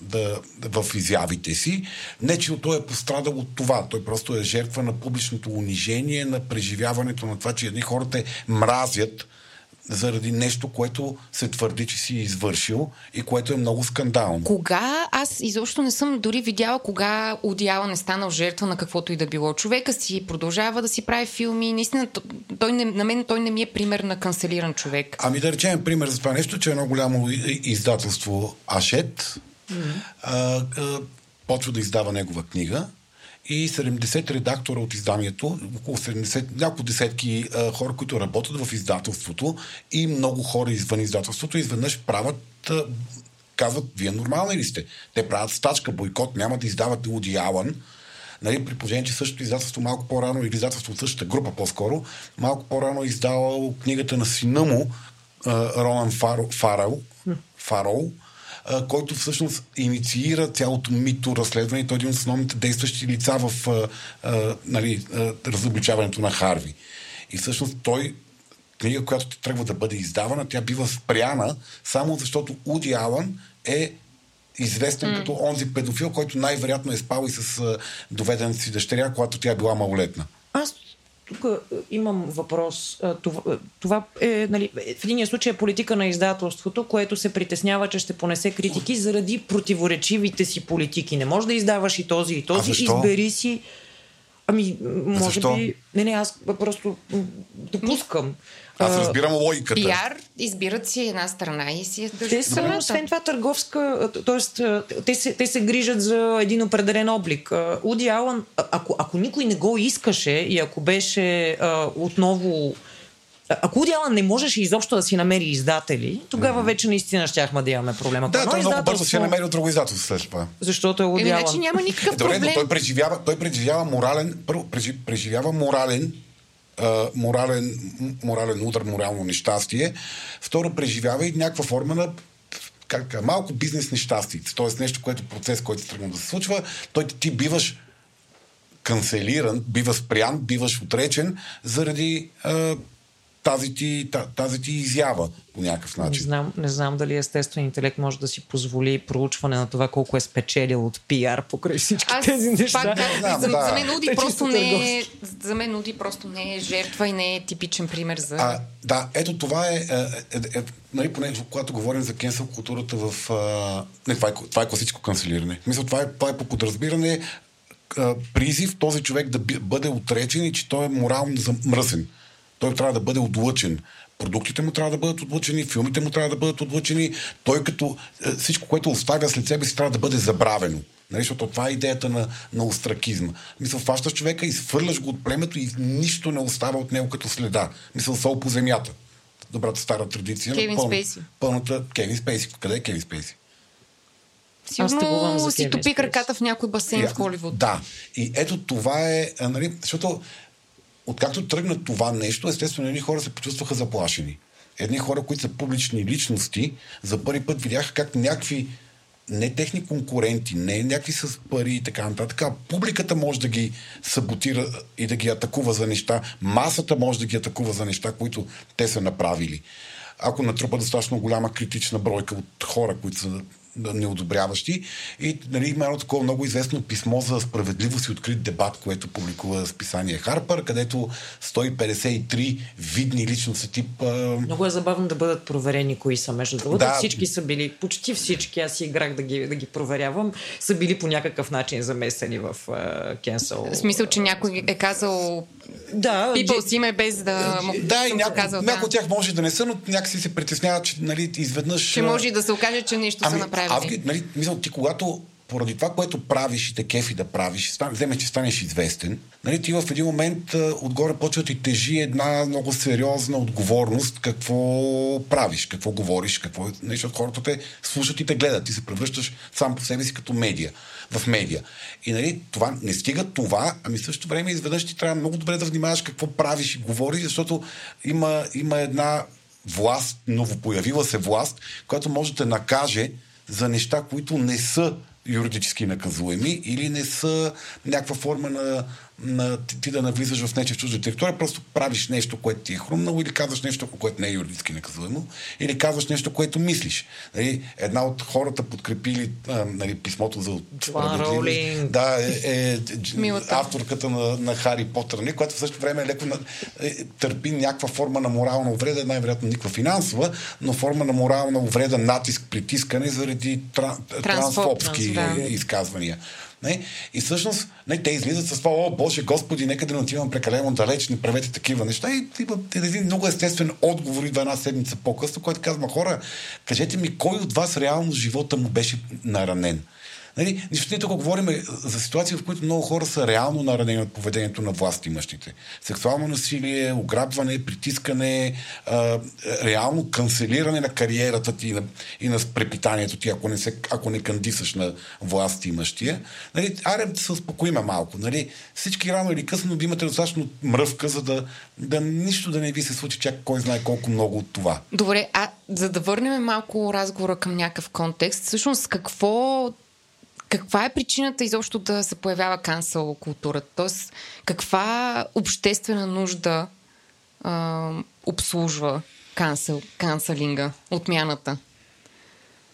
A: да, в изявите си. Не, че той е пострадал от това. Той просто е жертва на публичното унижение, на преживяването на това, че едни хората мразят заради нещо, което се твърди, че си извършил и което е много скандално.
B: Кога? Аз изобщо не съм дори видяла кога Одиала не станал жертва на каквото и да било. Човека си продължава да си прави филми. Наистина, той не, на мен той не ми е пример на канцелиран човек.
A: Ами да речем пример за това нещо, че едно голямо издателство Ашет mm-hmm. а, а, почва да издава негова книга и 70 редактора от изданието, около 70, няколко десетки а, хора, които работят в издателството и много хора извън издателството, изведнъж правят а, казват, вие нормални ли сте? Те правят стачка, бойкот, няма да издават Уди Алън, нали, при положение, че същото издателство малко по-рано, или издателство от същата група по-скоро, малко по-рано е издавал книгата на сина му, Ронан Фарол, Който всъщност инициира цялото мито разследване и той е един от основните действащи лица в а, а, нали, а, разобличаването на Харви. И всъщност той книга, която ти тръгва да бъде издавана, тя бива спряна само защото Уди Алън е известен mm. като онзи педофил, който най-вероятно е спал и с доведената си дъщеря, когато тя е била малолетна.
D: Аз тук е, имам въпрос. Е, това, е, това е, нали, в единия случай е политика на издателството, което се притеснява, че ще понесе критики заради противоречивите си политики. Не може да издаваш и този, и този. Избери си. Ами, може Защо? би. Не, не, аз просто допускам.
A: Аз разбирам логиката.
B: Пиар избират си една страна и си
D: Те са, освен това, търговска, т.е. Те се, те се грижат за един определен облик. Уди Алън, ако, ако никой не го искаше и ако беше а, отново ако Уди Алън не можеше изобщо да си намери издатели, тогава mm. вече наистина щяхме да имаме проблема.
A: Да, той много бързо си е намерил друго издателство след това.
D: Защото е Уди Алън.
B: Значи няма никакъв проблем.
A: Добре, но той преживява, той преживява морален, първо, преживява морален морален, морален удар, морално нещастие. Второ, преживява и някаква форма на как, малко бизнес нещастие. Тоест нещо, което процес, който тръгна да се случва, той ти биваш канцелиран, бива спрян, биваш отречен заради а, тази ти, тази ти изява по някакъв начин.
D: Не знам, не знам дали естествен интелект може да си позволи проучване на това колко е спечелил от пиар покрай всички Аз, тези неща. Пак,
B: да, знам, за, да. за, мен Уди просто не е, за мен Уди просто не е жертва и не е типичен пример за...
A: А, да, ето това е, е, е, е нали, поне когато говорим за кенсел културата в... А, не, това е, това е класическо канцелиране. Мисля, това е, това е по подразбиране призив този човек да бъде отречен и че той е морално замръсен той трябва да бъде отлъчен. продуктите му трябва да бъдат отлучени, филмите му трябва да бъдат отлучени, той като е, всичко, което оставя след себе си, трябва да бъде забравено. Нали, защото това е идеята на, на остракизма. Мисъл, фащаш човека, изфърляш го от племето и нищо не остава от него като следа. Мисъл, сол по земята. Добрата стара традиция.
B: Кевин
A: пълна,
B: Спейси.
A: Пълната Кевин Спейси. Къде е Кевин Спейси?
B: Сигурно си топи краката в някой басейн в Холивуд.
A: Да. И ето това е, нали, защото откакто тръгна това нещо, естествено едни хора се почувстваха заплашени. Едни хора, които са публични личности, за първи път видяха как някакви не техни конкуренти, не някакви с пари и така нататък, публиката може да ги саботира и да ги атакува за неща, масата може да ги атакува за неща, които те са направили. Ако натрупа достатъчно голяма критична бройка от хора, които са неодобряващи. И нали, има едно такова много известно писмо за справедливост и открит дебат, което публикува списание Харпър, където 153 видни личности тип а,
D: Много е забавно да бъдат проверени кои са. Между другото,
A: Да.
D: всички са били, почти всички, аз си играх да ги, да ги проверявам, са били по някакъв начин замесени в uh, Cancel.
B: В смисъл, че някой е казал
D: Да,
B: people си име без да му
A: Да, и
B: казал,
A: някои
B: да.
A: от тях може да не са, но някакси се притесняват, че нали, изведнъж...
B: Че може и да се окаже, че нещо са направили.
A: Аз ги, нали, мисля, ти когато поради това, което правиш и те кефи да правиш, стан, вземеш, че станеш известен, нали, ти в един момент отгоре почва да ти тежи една много сериозна отговорност какво правиш, какво говориш, какво... Нали, защото хората те слушат и те гледат. Ти се превръщаш сам по себе си като медия, в медия. И нали, това, не стига това, ами в същото време изведнъж ти трябва много добре да внимаваш какво правиш и говориш, защото има, има една власт, новопоявила се власт, която може да накаже за неща, които не са юридически наказуеми или не са някаква форма на, на ти, ти да навлизаш в нече в чужда територия, просто правиш нещо, което ти е хрумнало или казваш нещо, което не е юридически наказуемо, или казваш нещо, което мислиш. Нали, една от хората подкрепили а, нали, писмото за справедливост. Да, е, е,
B: Милата.
A: авторката на, на Хари Потър, нали, която в същото време е леко на, е, търпи някаква форма на морална увреда, най-вероятно никаква финансова, но форма на морална увреда, натиск, притискане заради тран, трансфобски
B: да.
A: изказвания. Не? И всъщност не, те излизат с това, о, Боже, Господи, нека да не отивам прекалено далеч, не правете такива неща. И има един много естествен отговор идва една седмица по-късно, който казва, хора, кажете ми, кой от вас реално живота му беше наранен? Нали, ние тук говорим за ситуации, в които много хора са реално наранени от поведението на власт имащите. Сексуално насилие, ограбване, притискане, а, реално канцелиране на кариерата ти и на, и на препитанието ти, ако не, се, ако не кандисаш на власт имащия. Нали, аре да се успокоиме малко. Нали, всички рано или късно да имате достатъчно мръвка, за да, да нищо да не ви се случи чак кой знае колко много от това.
B: Добре, а за да върнем малко разговора към някакъв контекст, всъщност какво каква е причината изобщо да се появява кансъл културата? Тоест, каква обществена нужда а, обслужва кансъл, канцелинга, отмяната?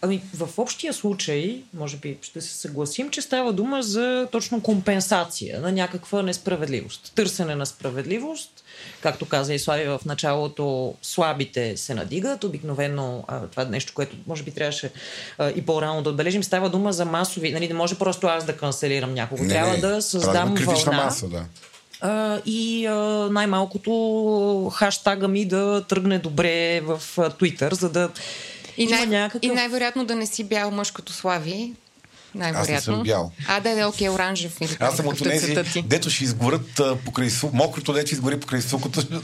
D: Ами, в общия случай, може би ще се съгласим, че става дума за точно компенсация на някаква несправедливост. Търсене на справедливост. Както каза и Слави в началото, слабите се надигат. Обикновено а, това е нещо, което може би трябваше а, и по-рано да отбележим. Става дума за масови. Нали, не може просто аз да канцелирам някого. Трябва да създам
A: критична
D: вълна.
A: маса, да.
D: И най-малкото хаштага ми да тръгне добре в Twitter, за да
B: И,
D: има
B: най-
D: някакъв...
B: и най-вероятно да не си бял мъж като Слави. Най-вероятно.
A: Аз не съм бял.
B: А, да, да, окей, оранжев. Или
A: Аз съм от
B: е
A: тези, дето ще изгорят а, покрай су... мокрото, дето ще изгори покрай сукото.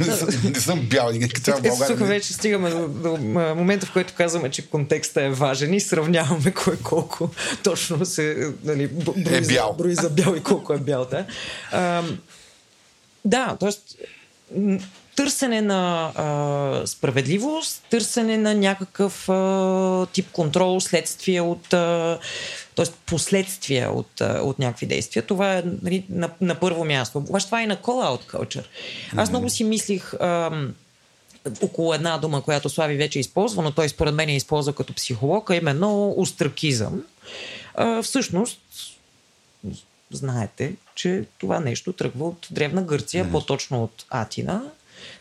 A: не, съм, не съм бял, трябва
D: Ето тук вече стигаме до, до момента, в който казваме, че контекста е важен и сравняваме кой колко точно се нали, брои,
A: Е бял.
D: За, брои за бял и колко е бял. Да, а, да т.е. търсене на а, справедливост, търсене на някакъв а, тип контрол, следствие от... А, т.е. последствия от, от някакви действия. Това е нали, на, на първо място. Обаче това е и на call-out culture. Аз много си мислих... Ам, около една дума, която Слави вече използва, но той според мен я използва като психолог, а именно остракизъм. А, всъщност, знаете, че това нещо тръгва от Древна Гърция, mm-hmm. по-точно от Атина.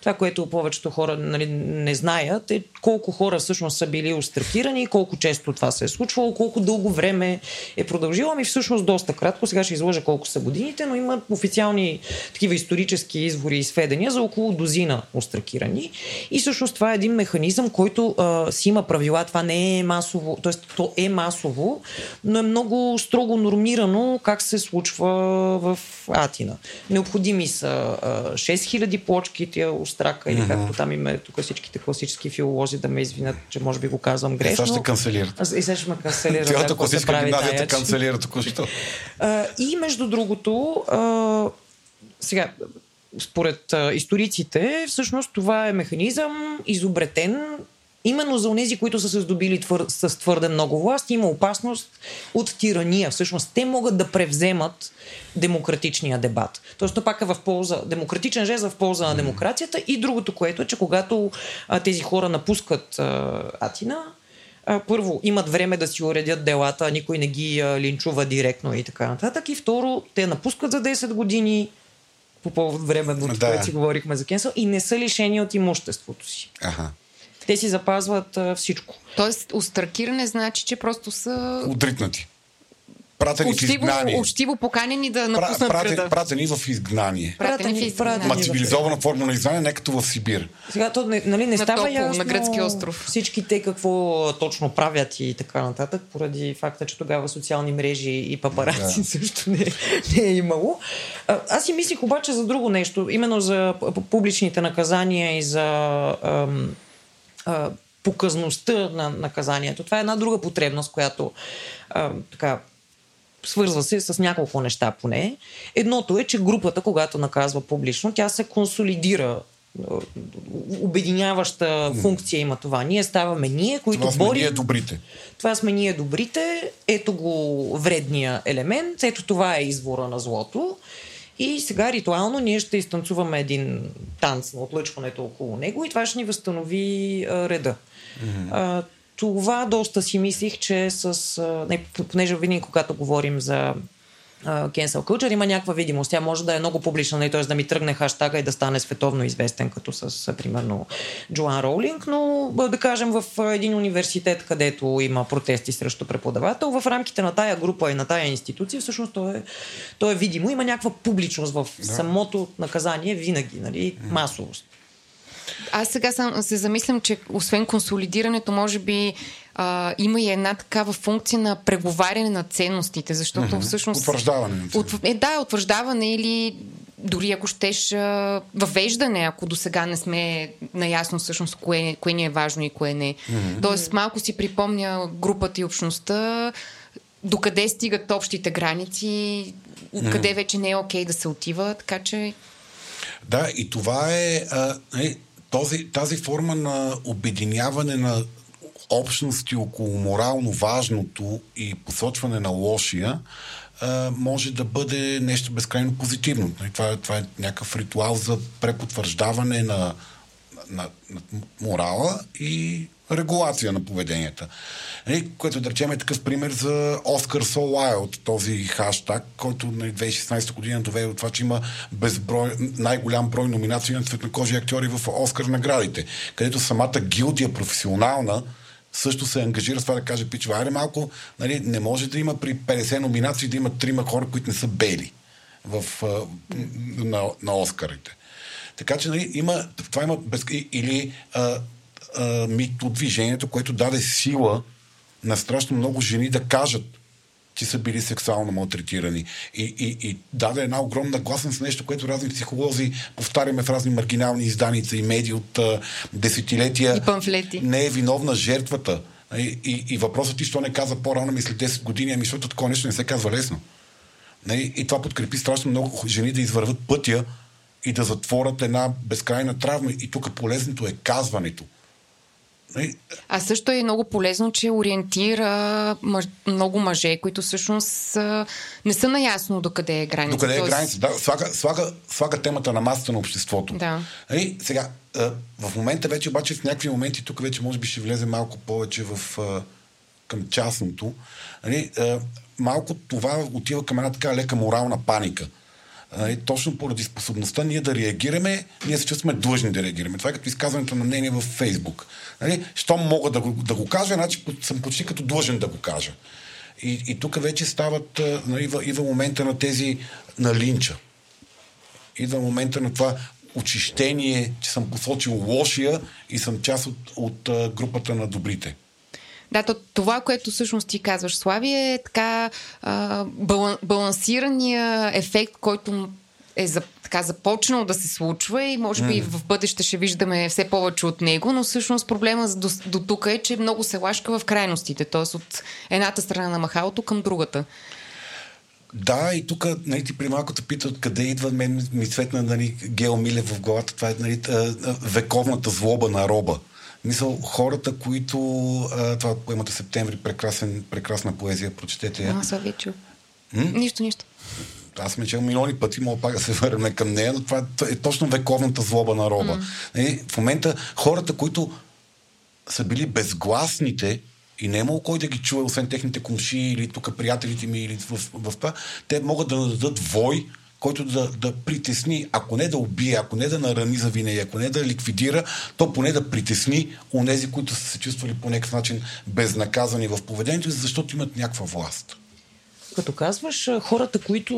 D: Това, което повечето хора нали, не знаят е колко хора всъщност са били остракирани, колко често това се е случвало, колко дълго време е продължило. Ами всъщност доста кратко. Сега ще изложа колко са годините, но има официални такива исторически извори и сведения за около дозина остракирани. И всъщност това е един механизъм, който а, си има правила. Това не е масово, т.е. то е масово, но е много строго нормирано как се случва в Атина. Необходими са а, 6000 плочки, тия острака, или както там има тук всичките класически филолози да ме извинят, че може би го казвам
A: Е,
D: грешно.
A: сега ще канцелират.
D: И сега ще ме канцелира.
A: Цялата класическа
D: прави
A: гимназия
D: тая,
A: те
D: че-
A: канцелира току-що.
D: и между другото, а, сега, според а, историците, всъщност това е механизъм изобретен именно за онези, които са се здобили твър... с твърде много власт, има опасност от тирания. Всъщност те могат да превземат демократичния дебат. Тоест, то пак е в полза, демократичен жест в полза на демокрацията и другото, което е, че когато а, тези хора напускат а, Атина, а, първо, имат време да си уредят делата, никой не ги а, линчува директно и така нататък. И второ, те напускат за 10 години по повод времето,
A: Да.
D: което си говорихме за Кенсъл, и не са лишени от имуществото си.
A: Аха.
D: Те си запазват а, всичко.
B: Тоест, остракиране значи, че просто са
A: Отритнати. Пратени в
B: учтиво,
A: изгнание.
B: учтиво поканени да
A: Пра-
B: напуснат
A: пратени,
B: града.
A: пратени в изгнание.
B: Пратени в
D: Пратени-
B: изгнание.
A: Ма
D: пратени.
A: цивилизована форма на изгнание, не като в Сибир.
D: Сега то не, нали, не
B: На
D: става
B: топло,
D: ясно
B: на гръцки остров.
D: всички те какво точно правят и така нататък, поради факта, че тогава социални мрежи и папараци
A: Да.
D: също не, не е имало. А, аз си мислих обаче за друго нещо, именно за публичните наказания и за ам, а, показността на наказанието. Това е една друга потребност, която а, така свързва се с няколко неща поне. Едното е, че групата, когато наказва публично, тя се консолидира. Обединяваща функция има това. Ние ставаме ние, които
A: Това сме
D: борим.
A: ние добрите.
D: Това сме ние добрите. Ето го вредния елемент. Ето това е извора на злото. И сега ритуално ние ще изтанцуваме един танц на отлъчването около него и това ще ни възстанови а, реда. А, това доста си мислих, че с... А, не, понеже винаги когато говорим за cancel culture има някаква видимост. Тя може да е много публична, т.е. да ми тръгне хаштага и да стане световно известен, като с, примерно, Джоан Роулинг, но да кажем в един университет, където има протести срещу преподавател, в рамките на тая група и на тая институция, всъщност то е, то е видимо. Има някаква публичност в да. самото наказание винаги, нали, масовост.
B: Аз сега съм, се замислям, че освен консолидирането, може би а, има и една такава функция на преговаряне на ценностите, защото mm-hmm. всъщност...
A: Утвърждаване
B: От, е, да, утвърждаване или дори ако щеш въвеждане, ако до сега не сме наясно всъщност кое, кое ни е важно и кое не. Mm-hmm. Тоест малко си припомня групата и общността, докъде стигат общите граници, mm-hmm. къде вече не е окей да се отива, така че
A: Да, и това е а, е този, тази форма на обединяване на общности около морално важното и посочване на лошия може да бъде нещо безкрайно позитивно. Нали, Това, това е някакъв ритуал за препотвърждаване на, на, на морала и регулация на поведенията. Нали, което да речем е такъв пример за Оскар Wild, този хаштаг, който нали, 2016 година доведе до това, че има безброй, най-голям брой номинации на цветнокожи актьори в Оскар наградите, където самата гилдия професионална също се ангажира с това да каже, пичва, аре малко, нали, не може да има при 50 номинации да има трима хора, които не са бели в, на, на Оскарите. Така че нали, има, това има без, или а, а, мито движението, което даде сила на страшно много жени да кажат, че са били сексуално малтретирани. И, и, и даде една огромна гласност нещо, което разни психолози повтаряме в разни маргинални изданица и медии от а, десетилетия.
B: И памфлети.
A: Не е виновна жертвата. И, и, и въпросът ти, що не каза по-рано, мисля 10 години, ами защото такова нещо не се казва лесно. Нали? И това подкрепи страшно много жени да извърват пътя и да затворят една безкрайна травма. И тук полезното е казването. Нали?
B: А също е много полезно, че ориентира мъж, много мъже, които всъщност не са наясно докъде е граница.
A: Докъде е
B: Тоест,
A: граница? Да, слага, слага, слага темата на масата на обществото.
B: Да.
A: Нали, сега, в момента вече, обаче в някакви моменти, тук вече може би ще влезе малко повече в, към частното. Нали, малко това отива към една така лека морална паника. Нали, точно поради способността ние да реагираме, ние се чувстваме длъжни да реагираме. Това е като изказването на мнение в Фейсбук. Нали, щом мога да го, да го кажа, значи съм почти като длъжен да го кажа. И, и тук вече стават, нали, идва момента на тези, на линча. Идва момента на това очищение, че съм посочил лошия и съм част от, от групата на добрите.
B: Да, то, това, което всъщност ти казваш, Слави, е така а, балан, балансирания ефект, който е за, така започнал да се случва и може би mm. в бъдеще ще виждаме все повече от него, но всъщност проблема до, до тук е, че много се лашка в крайностите, т.е. от едната страна на махалото към другата.
A: Да, и тук нали, ти при малко те пита откъде идва мен ми светна нали, Гео Милев в главата. Това е нали, вековната злоба на роба. Мисъл, хората, които... А, това поемата септември, прекрасен, прекрасна поезия, прочетете я.
B: Аз съм ви Нищо, нищо.
A: Аз сме чел милиони пъти, мога пак да се върнем към нея, но това е, точно вековната злоба на роба. Mm. в момента хората, които са били безгласните, и не е имало кой да ги чуе, освен техните комши или тук приятелите ми или в, в, в това, те могат да дадат вой, който да, да притесни, ако не да убие, ако не да нарани за винаги, ако не да ликвидира, то поне да притесни онези, които са се чувствали по някакъв начин безнаказани в поведението, защото имат някаква власт.
D: Като казваш, хората, които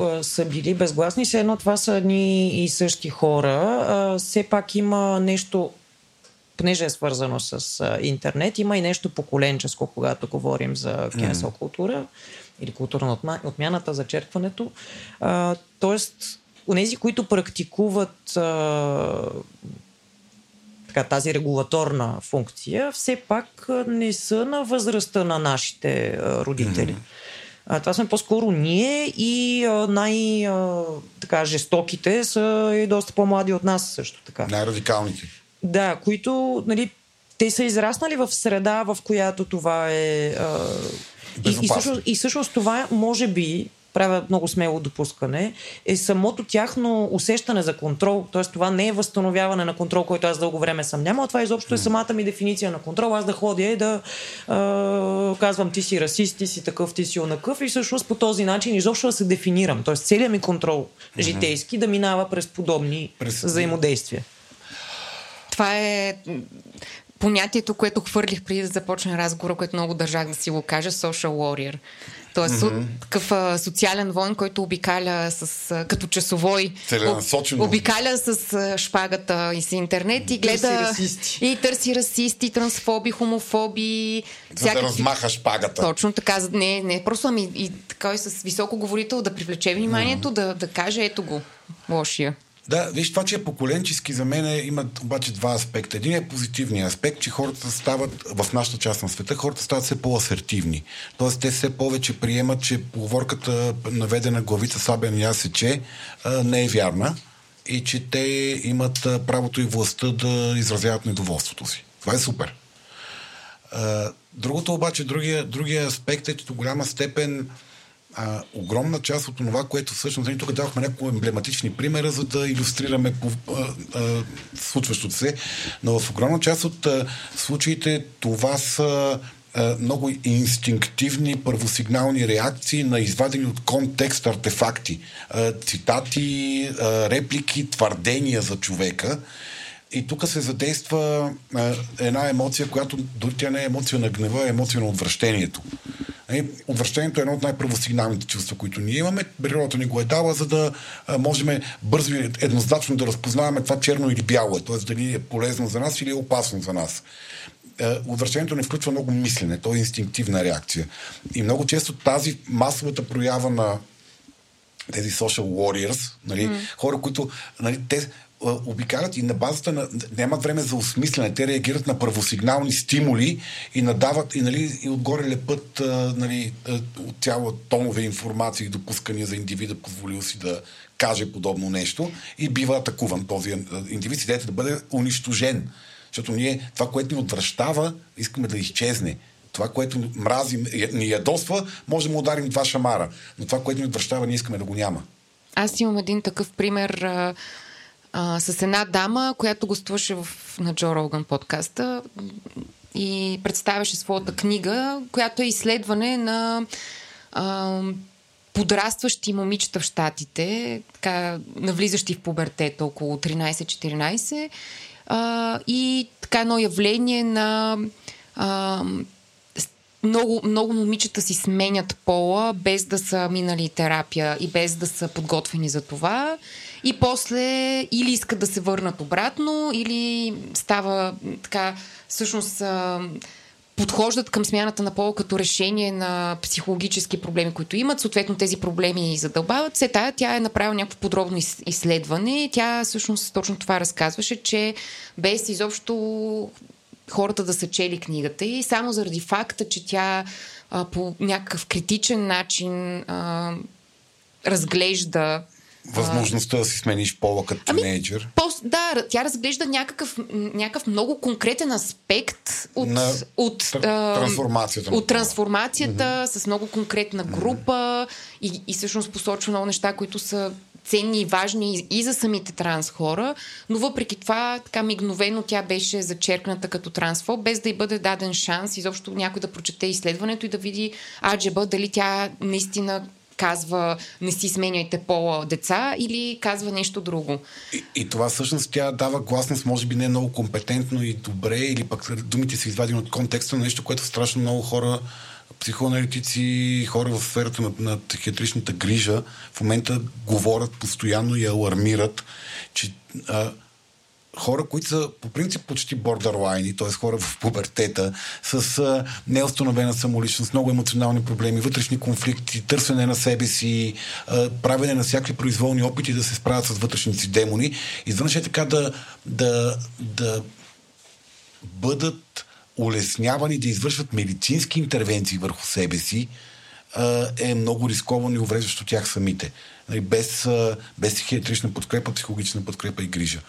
D: а, са били безгласни, все едно това са ни и същи хора. А, все пак има нещо, понеже е свързано с а, интернет, има и нещо поколенческо, когато говорим за кенсел култура или културна отмяната, зачеркването. А, тоест, онези, които практикуват а, така, тази регулаторна функция, все пак не са на възрастта на нашите а, родители. Mm-hmm. А, това сме по-скоро ние и най-жестоките са и доста по-млади от нас също така.
A: Най-радикалните.
D: Да, които нали, те са израснали в среда, в която това е а, и, и, всъщност, и всъщност това може би правя много смело допускане, е самото тяхно усещане за контрол. Т.е. това не е възстановяване на контрол, който аз дълго време съм нямал. Това изобщо е самата ми дефиниция на контрол. Аз да ходя и да е, казвам ти си расист, ти си такъв, ти си онакъв и всъщност по този начин изобщо да се дефинирам. Тоест целият ми контрол житейски да минава през подобни през... взаимодействия.
B: Това е понятието, което хвърлих преди да започне разговора, което много държах да си го кажа, social warrior. Тоест, mm-hmm. такъв а, социален войн, който обикаля с, а, като часовой.
A: Целенасочено.
B: Обикаля с а, шпагата и с интернет и гледа.
D: Търси
B: и търси расисти, трансфоби, хомофоби.
A: За всякакви... да размаха шпагата.
B: Точно така. Не, не просто ами и така и с високо говорител да привлече вниманието, mm-hmm. да, да каже ето го, лошия.
A: Да, виж, това, че е поколенчески за мен е, има обаче два аспекта. Един е позитивният аспект, че хората стават, в нашата част на света, хората стават все по-асертивни. Тоест, те все повече приемат, че поговорката наведена главица Сабен я сече не е вярна и че те имат правото и властта да изразяват недоволството си. Това е супер. Другото обаче, другия, другия аспект е, че до голяма степен а, огромна част от това, което всъщност, нали, тук давахме няколко емблематични примера, за да иллюстрираме а, а, случващото се, но в огромна част от а, случаите това са много инстинктивни първосигнални реакции на извадени от контекст артефакти. Цитати, реплики, твърдения за човека. И тук се задейства една емоция, която дори тя не е емоция на гнева, е емоция на отвращението. Отвращението е едно от най-първосигналните чувства, които ние имаме. Природата ни го е дала, за да можем бързо и еднозначно да разпознаваме това черно или бяло т.е. дали е полезно за нас или е опасно за нас. Отвращението не включва много мислене, то е инстинктивна реакция. И много често тази масовата проява на тези social warriors, нали, mm. хора, които нали, те обикалят и на базата на... нямат време за осмислене. Те реагират на първосигнални стимули и надават и, нали, и отгоре лепът нали, от цяла тонове информации и допускания за индивида, позволил си да каже подобно нещо и бива атакуван този индивид. Идеята да бъде унищожен. Защото ние, това, което ни отвръщава, искаме да изчезне. Това, което мрази, ни ядосва, може да му ударим два шамара. Но това, което ни отвръщава, ние искаме да го няма.
B: Аз имам един такъв пример а, с една дама, която гостуваше в, на Джо Роган подкаста и представяше своята книга, която е изследване на а, подрастващи момичета в Штатите, така, навлизащи в пубертета около 13-14 а, и така едно явление на а, много, много момичета си сменят пола, без да са минали терапия и без да са подготвени за това. И после или искат да се върнат обратно, или става така, всъщност подхождат към смяната на пола като решение на психологически проблеми, които имат. Съответно, тези проблеми задълбават се. Тая тя е направила някакво подробно изследване. Тя всъщност точно това разказваше, че без изобщо хората да са чели книгата и само заради факта, че тя а, по някакъв критичен начин а, разглежда
A: Възможността да си смениш пола като ами, тинейджър.
B: По, да, тя разглежда някакъв, някакъв много конкретен аспект от, на от,
A: тр- трансформацията.
B: От трансформацията mm-hmm. с много конкретна група mm-hmm. и, и всъщност посочва много неща, които са ценни и важни и за самите транс хора, но въпреки това така мигновено тя беше зачеркната като трансфоб, без да й бъде даден шанс изобщо някой да прочете изследването и да види аджеба дали тя наистина казва не си сменяйте пола деца или казва нещо друго.
A: И, и това всъщност тя дава гласност, може би не много компетентно и добре, или пък думите са извадени от контекста на нещо, което страшно много хора психоаналитици, хора в сферата на, на психиатричната грижа в момента говорят постоянно и алармират, че а, хора, които са по принцип почти бордерлайни, т.е. хора в пубертета, с а, неустановена самоличност, много емоционални проблеми, вътрешни конфликти, търсене на себе си, а, правене на всякакви произволни опити да се справят с вътрешните си демони. Изведнъж е така да, да, да бъдат улеснявани да извършват медицински интервенции върху себе си, е много рисковано и увреждащо тях самите. Нали, без, без психиатрична подкрепа, психологична подкрепа и грижа.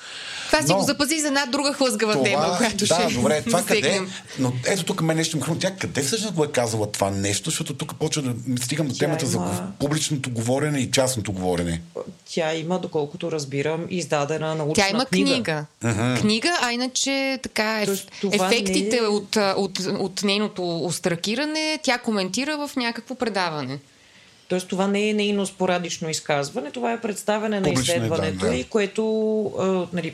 B: Това си го запази за една друга хлъзгава това, тема, която
A: да,
B: ще
A: добре, това къде, но ето тук мен нещо хрумва. Тя къде всъщност го е казала това нещо, защото тук почва да стигам до темата има... за публичното говорене и частното говорене.
D: Тя има, доколкото разбирам, издадена научна
B: Тя има
D: книга.
B: Книга, uh-huh. книга а иначе така еф... ефектите е... от, от, от нейното остракиране тя коментира в някакво предаване.
D: Тоест това не е нейно спорадично изказване, това е представяне на изследването да, да. и което а, нали,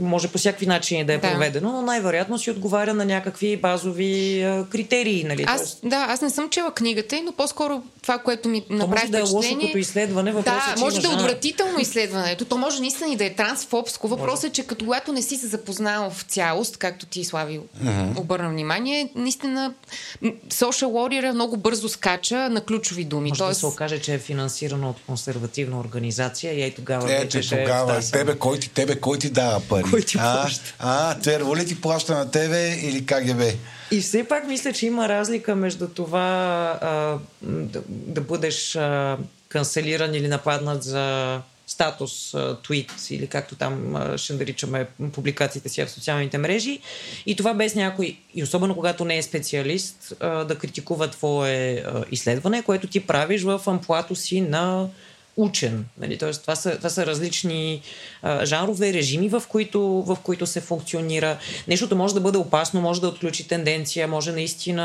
D: може по всякакви начини да е да. проведено, но най-вероятно си отговаря на някакви базови а, критерии. Нали?
B: Аз, Тоест... Да, аз не съм чела книгата, но по-скоро това, което ми направи
D: може да е лошо като изследване.
B: Да, е, може да е отвратително изследването. То може наистина и да е трансфобско. Въпросът е, че като когато не си се запознал в цялост, както ти, Слави, uh-huh. обърна внимание, наистина social warrior много бързо скача на ключови думи.
D: Може Тоест... да се окаже, че е финансирано от консервативна организация и ей тогава
A: е,
D: вече
A: тогава, е тебе, кой ти, тебе кой ти дава пари?
D: Кой ти плаща?
A: А, а Терво ли ти плаща на тебе или КГБ?
D: И все пак мисля, че има разлика между това а, да, да бъдеш а, канцелиран или нападнат за статус, твит или както там ще наричаме публикациите си в социалните мрежи. И това без някой, и особено когато не е специалист, да критикува твое изследване, което ти правиш в амплуато си на учен. Нали? Тоест, това, са, това са различни а, жанрове, режими, в които, в които се функционира. Нещото може да бъде опасно, може да отключи тенденция, може наистина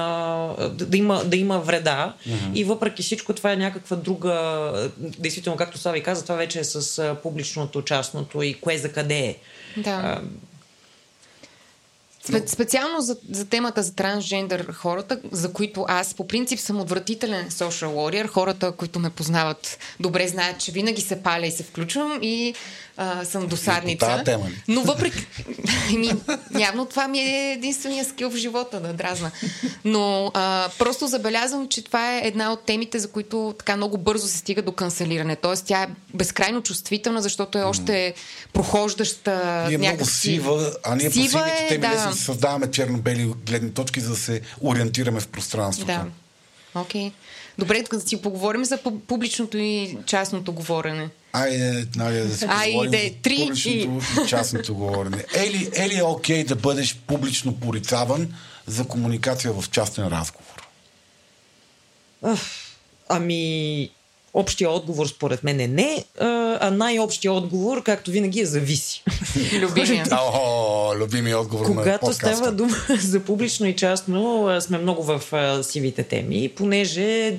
D: да, да, има, да има вреда. Mm-hmm. И въпреки всичко, това е някаква друга. Действително, както Слави каза, това вече е с публичното, частното и кое за къде е.
B: Да. А, Спе- специално за, за темата за трансджендър хората, за които аз по принцип съм отвратителен social warrior, хората, които ме познават добре знаят, че винаги се паля и се включвам и а, съм досадница.
A: тема ли?
B: Но въпреки... ми, явно това ми е единствения скил в живота, да дразна. Но а, просто забелязвам, че това е една от темите, за които така много бързо се стига до канцелиране. Тоест тя е безкрайно чувствителна, защото е още прохождаща
A: Ние много сива, а ние сива по сивите е, теми да. създаваме черно-бели гледни точки, за да се ориентираме в пространството.
B: Да. Окей. Okay. Добре, да си поговорим за публичното и частното говорене.
A: Айде, нали, да си
B: Айде, три
A: публичното и... и частното говорене. Ели, ели е окей да бъдеш публично порицаван за комуникация в частен разговор?
D: Ами, Общия отговор според мен е не, а най-общия отговор, както винаги, е зависи.
B: Любимия.
A: О, любимия отговор
D: Когато става дума за публично и частно, сме много в сивите теми, понеже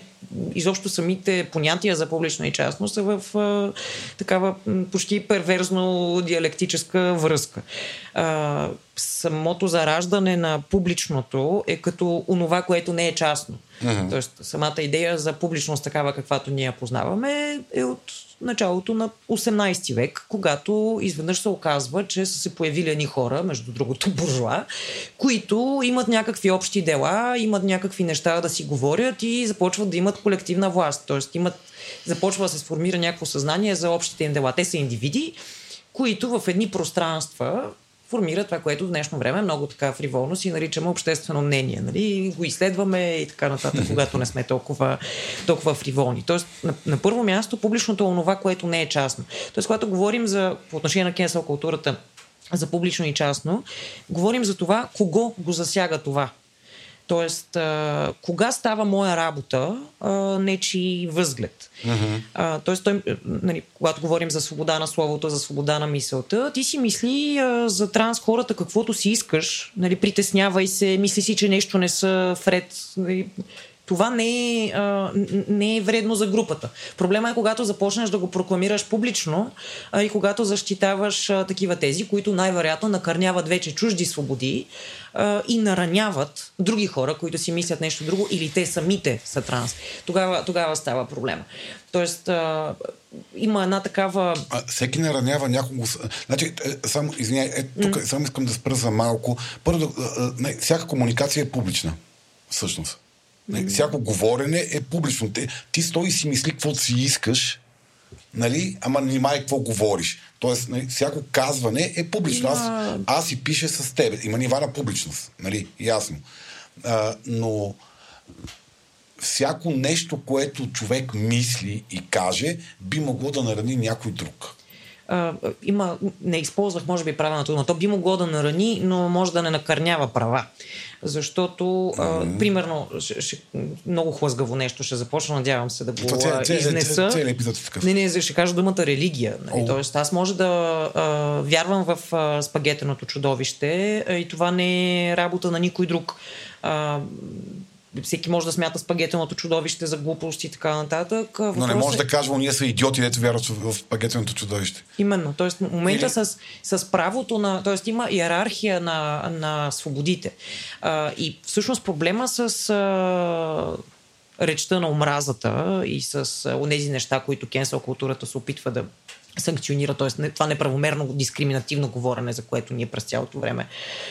D: изобщо самите понятия за публично и частно са в а, такава почти перверзно диалектическа връзка. А, самото зараждане на публичното е като онова, което не е частно. Mm-hmm. Тоест, самата идея за публичност, такава каквато ние познаваме, е от началото на 18 век, когато изведнъж се оказва, че са се появили едни хора, между другото буржуа, които имат някакви общи дела, имат някакви неща да си говорят и започват да имат колективна власт. Тоест имат, започва да се сформира някакво съзнание за общите им дела. Те са индивиди, които в едни пространства формира това, което в днешно време много така фриволно си наричаме обществено мнение. Нали? Го изследваме и така нататък, когато не сме толкова, толкова фриволни. Тоест, на, на първо място, публичното е онова, което не е частно. Тоест, когато говорим за, по отношение на кенсел културата, за публично и частно, говорим за това, кого го засяга това. Тоест, а, кога става моя работа а, нечи възглед. Uh-huh. А, тоест, той, нали, когато говорим за свобода на словото, за свобода на мисълта, ти си мисли а, за транс хората каквото си искаш, нали, притеснявай се, мисли си, че нещо не са вред. Нали, това не е, а, не е вредно за групата. Проблема е когато започнеш да го прокламираш публично а, и когато защитаваш а, такива тези, които най-вероятно накърняват вече чужди свободи а, и нараняват други хора, които си мислят нещо друго или те самите са транс. Тогава, тогава става проблема. Тоест, а, има една такава...
A: А, всеки наранява някого... Значи, е, само, извиняй, е, тук mm. само искам да спра за малко. Първо, не, всяка комуникация е публична, всъщност. Не, всяко говорене е публично. Ти, ти стой и си мисли каквото си искаш, нали? ама внимай какво говориш. Тоест, нали, всяко казване е публично. Аз, аз си пиша с теб. Има нива на публичност. Нали? Ясно. А, но всяко нещо, което човек мисли и каже, би могло да нарани някой друг.
D: А, има, не използвах, може би, правилната дума. То би могло да нарани, но може да не накърнява права. Защото, mm-hmm. а, примерно, ще, ще, много хлъзгаво нещо ще започна, надявам се да го това, ця, изнеса.
A: Ця, епизод е
D: Не, не, ще кажа думата религия. Нали? Oh. Тоест, аз може да а, вярвам в а, спагетеното чудовище а, и това не е работа на никой друг. А, всеки може да смята спагетеното чудовище за глупост и така нататък.
A: Въпрос Но не може е... да кажем, ние са идиоти, дето вярват в спагетеното чудовище.
D: Именно. Тоест, в момента Или... с, с правото на... Тоест, има иерархия на, на свободите. А, и всъщност проблема с... А, речта на омразата и с тези неща, които кенсел културата се опитва да санкционира, т.е. това неправомерно дискриминативно говорене, за което ние през цялото време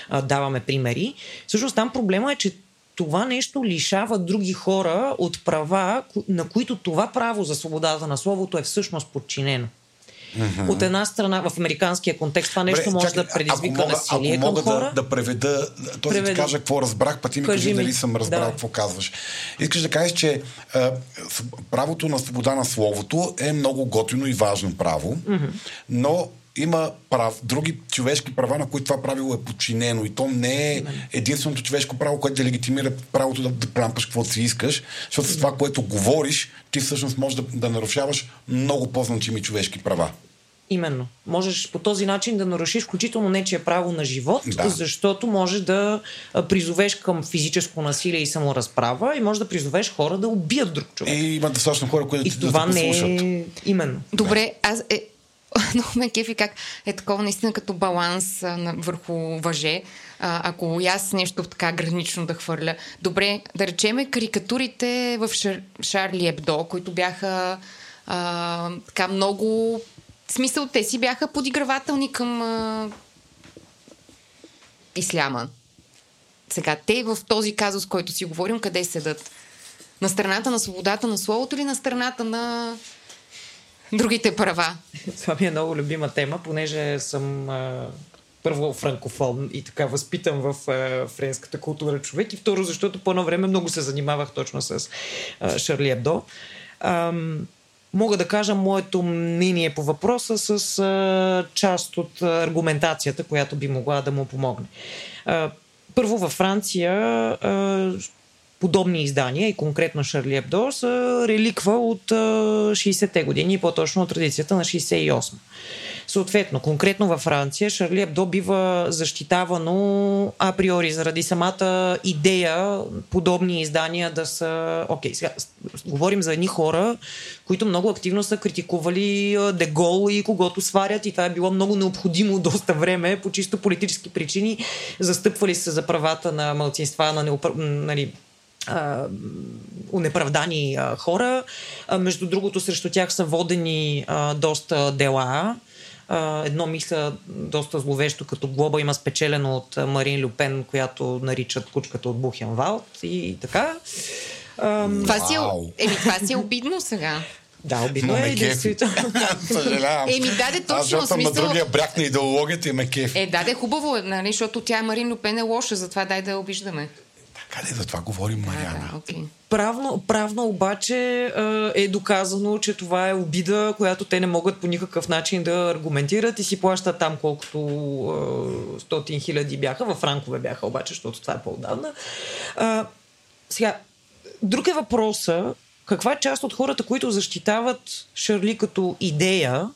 D: а, даваме примери. Всъщност там проблема е, че това нещо лишава други хора от права, на които това право за свободата на словото е всъщност подчинено. Mm-hmm. От една страна, в американския контекст това нещо Бре, може чакай, да предизвика ако мога, насилие
A: ако мога
D: към хора.
A: Да, да преведа, т.е. да ти кажа какво разбрах, пък ти ми кажи дали съм разбрал да. какво казваш. Искаш да кажеш, че а, правото на свобода на словото е много готино и важно право, mm-hmm. но има прав, други човешки права, на които това правило е подчинено. И то не е единственото човешко право, което да легитимира правото да, да прампаш каквото си искаш, защото с това, което говориш, ти всъщност можеш да, да нарушаваш много по-значими човешки права.
D: Именно. Можеш по този начин да нарушиш включително нечия право на живот, да. защото можеш да призовеш към физическо насилие и саморазправа и може да призовеш хора да убият друг човек.
A: И има достатъчно хора, които
D: и
A: да
D: това да не е... Именно.
B: Добре, аз е, много ме кефи как е такова наистина като баланс а, на, върху въже. А, ако и аз нещо така гранично да хвърля. Добре, да речеме карикатурите в Шар, Шарли Ебдо, които бяха а, така много... В смисъл, те си бяха подигравателни към а, исляма. Сега, те в този казус, който си говорим, къде седат? На страната на свободата на словото или на страната на другите права?
D: Това ми е много любима тема, понеже съм а, първо франкофон и така възпитан в а, френската култура човек и второ, защото по едно време много се занимавах точно с а, Шарли Ебдо. А, мога да кажа моето мнение по въпроса с а, част от аргументацията, която би могла да му помогне. А, първо във Франция а, подобни издания и конкретно Шарли Ебдо са реликва от а, 60-те години, по-точно от традицията на 68. Съответно, конкретно във Франция, Шарли Ебдо бива защитавано априори заради самата идея подобни издания да са... Окей, сега говорим за едни хора, които много активно са критикували Дегол и когото сварят и това е било много необходимо доста време по чисто политически причини. Застъпвали се за правата на малцинства, на неопр... нали, унеправдани хора. А, между другото, срещу тях са водени а, доста дела. А, едно мисля доста зловещо, като глоба има спечелено от Марин Люпен, която наричат кучката от Бухенвалд и така.
B: А, това, си е, еми, това си е обидно сега.
D: Да, обидно е, действително.
A: Съжалявам.
B: Еми, даде точно
A: Аз смисъл... на другия бряг на идеологията и ме кеф.
B: Е, даде хубаво, нали, защото тя Марин Люпен е лоша, затова дай да я обиждаме.
A: Къде за това говорим, Мариана?
B: Да, okay.
D: Правно, правно обаче е доказано, че това е обида, която те не могат по никакъв начин да аргументират и си плащат там колкото стотин хиляди бяха, в франкове бяха обаче, защото това е по-отдавна. сега, друг е въпроса, каква част от хората, които защитават Шарли като идея,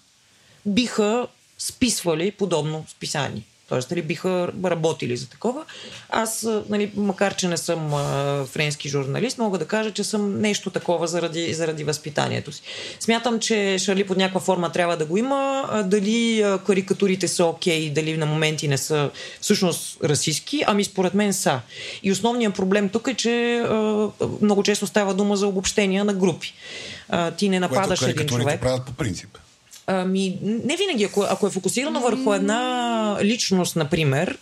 D: биха списвали подобно списание? Тоест, нали, биха работили за такова. Аз, нали, макар че не съм а, френски журналист, мога да кажа, че съм нещо такова заради, заради възпитанието си. Смятам, че Шарли под някаква форма трябва да го има. А, дали а, карикатурите са окей, okay, дали на моменти не са всъщност расистски, ами според мен са. И основният проблем тук е, че а, много често става дума за обобщения на групи. А, ти не нападаш един човек.
A: правят по принцип.
D: Ами, не винаги. Ако, ако е фокусирано върху една личност, например,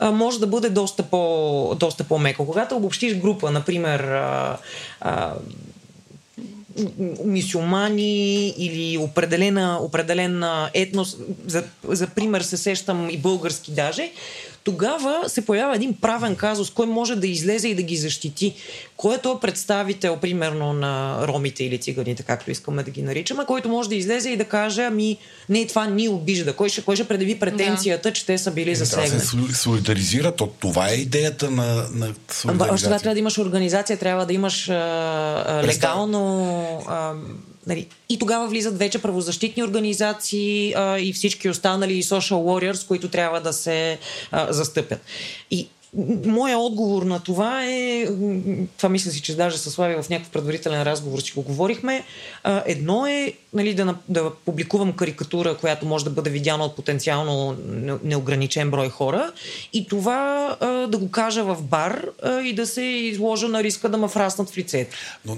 D: може да бъде доста, по, доста по-меко. Когато обобщиш група, например, а, мисюмани или определена, определена етнос, за, за пример се сещам и български даже, тогава се появява един правен казус, кой може да излезе и да ги защити. Кой е то представител, примерно, на ромите или циганите, както искаме да ги наричаме, който може да излезе и да каже, ами, не, това ни обижда. Кой ще, кой ще предяви претенцията, да. че те са били засегнати? Да
A: се солидаризират. От това е идеята на, на солидаризация.
D: Още трябва да имаш организация, трябва да имаш а, а, легално... А, Нали, и тогава влизат вече правозащитни организации а, и всички останали social warriors, които трябва да се а, застъпят. И Моя отговор на това е, това мисля си, че даже със Слави в някакъв предварителен разговор си го говорихме, едно е нали, да, да публикувам карикатура, която може да бъде видяна от потенциално неограничен брой хора и това да го кажа в бар и да се изложа на риска да ме фраснат в лицето. Но,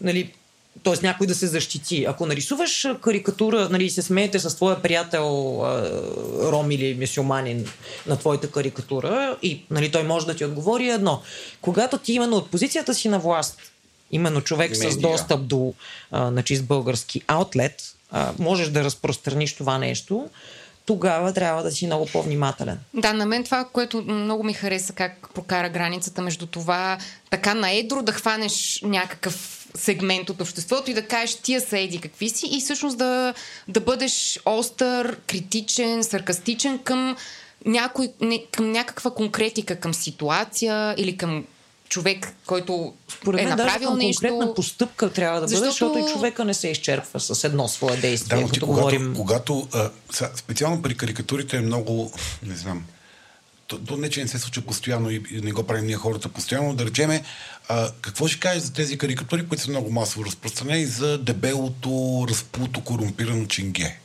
D: нали, т.е. някой да се защити. Ако нарисуваш карикатура, нали, се смеете с твоя приятел ром или мисюманин на твоята карикатура и нали, той може да ти отговори едно. Когато ти именно от позицията си на власт, именно човек Медия. с достъп до а, на чист български аутлет, а, можеш да разпространиш това нещо, тогава трябва да си много по-внимателен.
B: Да, на мен това, което много ми хареса, как прокара границата между това така наедро да хванеш някакъв сегмент от обществото и да кажеш тия са еди какви си и всъщност да, да бъдеш остър, критичен, саркастичен към, някой, не, към някаква конкретика, към ситуация или към човек, който Според е направил
D: даже
B: нещо.
D: конкретна постъпка трябва да защото... бъде, защото и човека не се изчерпва с едно свое действие.
A: Да, но ти, когато, говорим... когато а, специално при карикатурите е много, не знам, то, то не, че не се случва постоянно и, и не го правим ние хората постоянно, да речеме, а, какво ще кажеш за тези карикатури, които са много масово разпространени, за дебелото, разпуто, корумпирано чинге?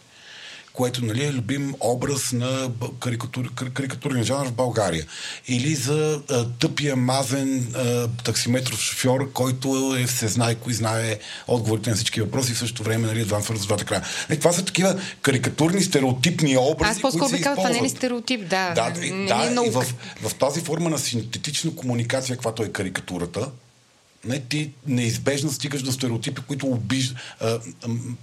A: Което нали, е любим образ на карикатури, карикатурен жанр в България. Или за а, тъпия мазен а, таксиметров шофьор, който е всезнайко и знае отговорите на всички въпроси и в същото време нали, едва свързва двата края. Нали, това са такива карикатурни, стереотипни образи.
B: Аз по-скоро би казал, това не е ли стереотип, да.
A: Да, да
B: не е
A: и в, в тази форма на синтетична комуникация, каквато е карикатурата, не, ти неизбежно стигаш до стереотипи, които обиж... а,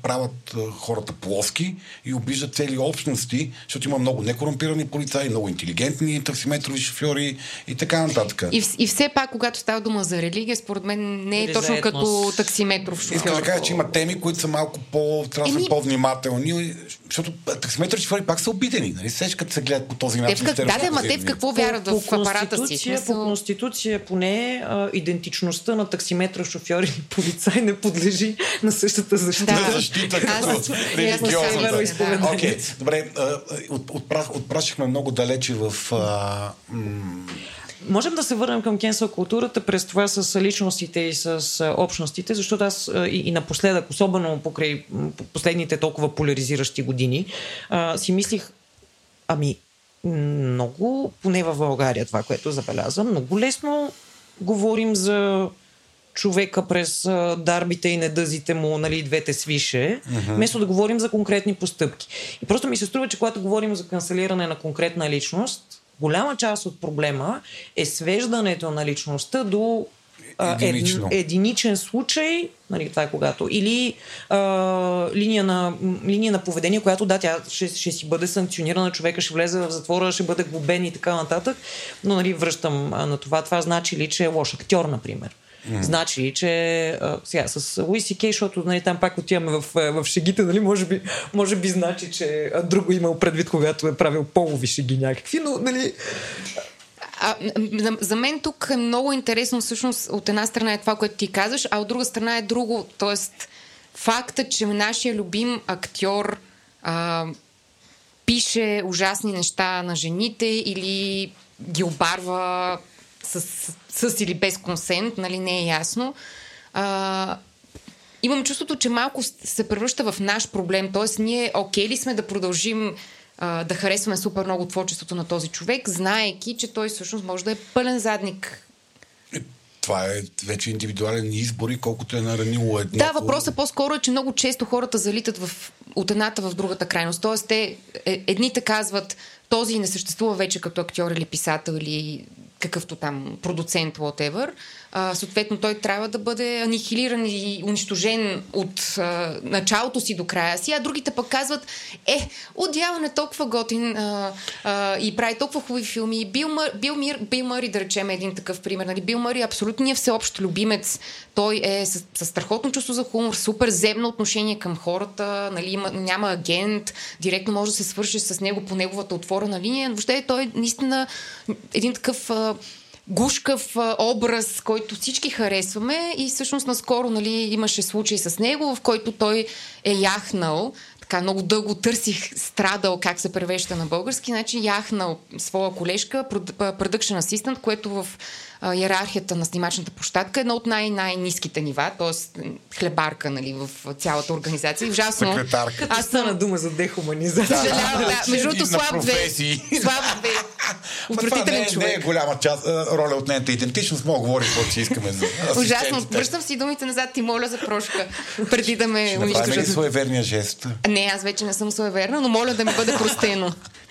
A: правят а, хората плоски и обиждат цели общности, защото има много некорумпирани полицаи, много интелигентни таксиметрови шофьори и така нататък.
B: И, и все пак, когато става дума за религия, според мен не е
D: Или
B: точно като таксиметров шофьор.
A: Искам да кажа, че има теми, които са малко по... трябва да
B: Еми-
A: по-внимателни, защото таксиметрови шофьори пак са обидени, нали? Сеш, като се гледат по този начин.
B: как... Да, да, ма те в какво вярват в апарата си?
D: Конституция, по. Конституция поне а, идентичността на таксиметра, шофьор или полицай не подлежи на същата защита.
B: Да.
A: защита като
D: вероизповедание.
A: Окей, добре, отпрашихме много далече в... А, м-
D: Можем да се върнем към кенсъл културата през това с личностите и с общностите, защото аз и, и напоследък, особено покрай последните толкова поляризиращи години, а, си мислих, ами, много, поне в България това, което забелязвам, много лесно говорим за човека през а, дарбите и недъзите му, нали, двете свише, uh-huh. вместо да говорим за конкретни постъпки. И просто ми се струва, че когато говорим за канцелиране на конкретна личност, голяма част от проблема е свеждането на личността до а,
A: Единично.
D: ед, единичен случай, нали, това е когато, или а, линия, на, линия на поведение, която да, тя ще, ще си бъде санкционирана, човека ще влезе в затвора, ще бъде глобен и така нататък, но нали, връщам на това. Това значи ли, че е лош актьор, например? Mm. Значи че а, сега с Луис и Кей, защото нали, там пак отиваме в, в шегите, нали, може, би, може би значи, че друго имал предвид, когато е правил полови шеги някакви, но нали,
B: А, за, за мен тук е много интересно, всъщност, от една страна е това, което ти казваш, а от друга страна е друго. Тоест, факта, че нашия любим актьор а, пише ужасни неща на жените или ги обарва с, с, с или без консент, нали, не е ясно. А, имам чувството, че малко се превръща в наш проблем. Тоест, ние окей ли сме да продължим а, да харесваме супер много творчеството на този човек, знаеки, че той всъщност може да е пълен задник.
A: това е вече индивидуален избор и колкото е наранило едно.
B: Да, въпросът по-скоро е, че много често хората залитат в, от едната в другата крайност. Тоест, те, е, едните казват, този не съществува вече като актьор или писател или какъвто там продуцент, whatever. А, съответно, той трябва да бъде анихилиран и унищожен от а, началото си до края си, а другите пък казват, е, отдяване толкова готин а, а, и прави толкова хубави филми. Бил, Мър, Бил, Мир, Бил Мъри, да речем, е един такъв пример. Нали? Бил Мъри е абсолютният всеобщ любимец. Той е с, с страхотно чувство за хумор, супер земно отношение към хората, нали? Има, няма агент, директно може да се свърши с него по неговата отворена линия. Въобще той е наистина един такъв а, гушкав образ, който всички харесваме. И всъщност наскоро нали, имаше случай с него, в който той е яхнал така много дълго търсих, страдал как се превежда на български, значи яхнал своя колежка, production assistant, което в а, иерархията на снимачната площадка е едно от най-най-низките нива, т.е. хлебарка нали, в цялата организация. Ужасно.
A: Секретарка.
D: аз стана дума за дехуманизация.
B: Съжалявам, да. Между другото,
A: И
B: слаб две. Слаб две.
A: Това не,
B: Отвратителен
A: е- не е
B: човек.
A: голяма част, роля от нейната идентичност. Мога да говорим каквото си искаме за
B: Ужасно. Връщам си думите назад, ти моля за прошка, преди да ме
A: Ще направим ли
B: унищожат.
A: своеверния жест?
B: Не, аз вече не съм суеверна, но моля да ми бъде простено.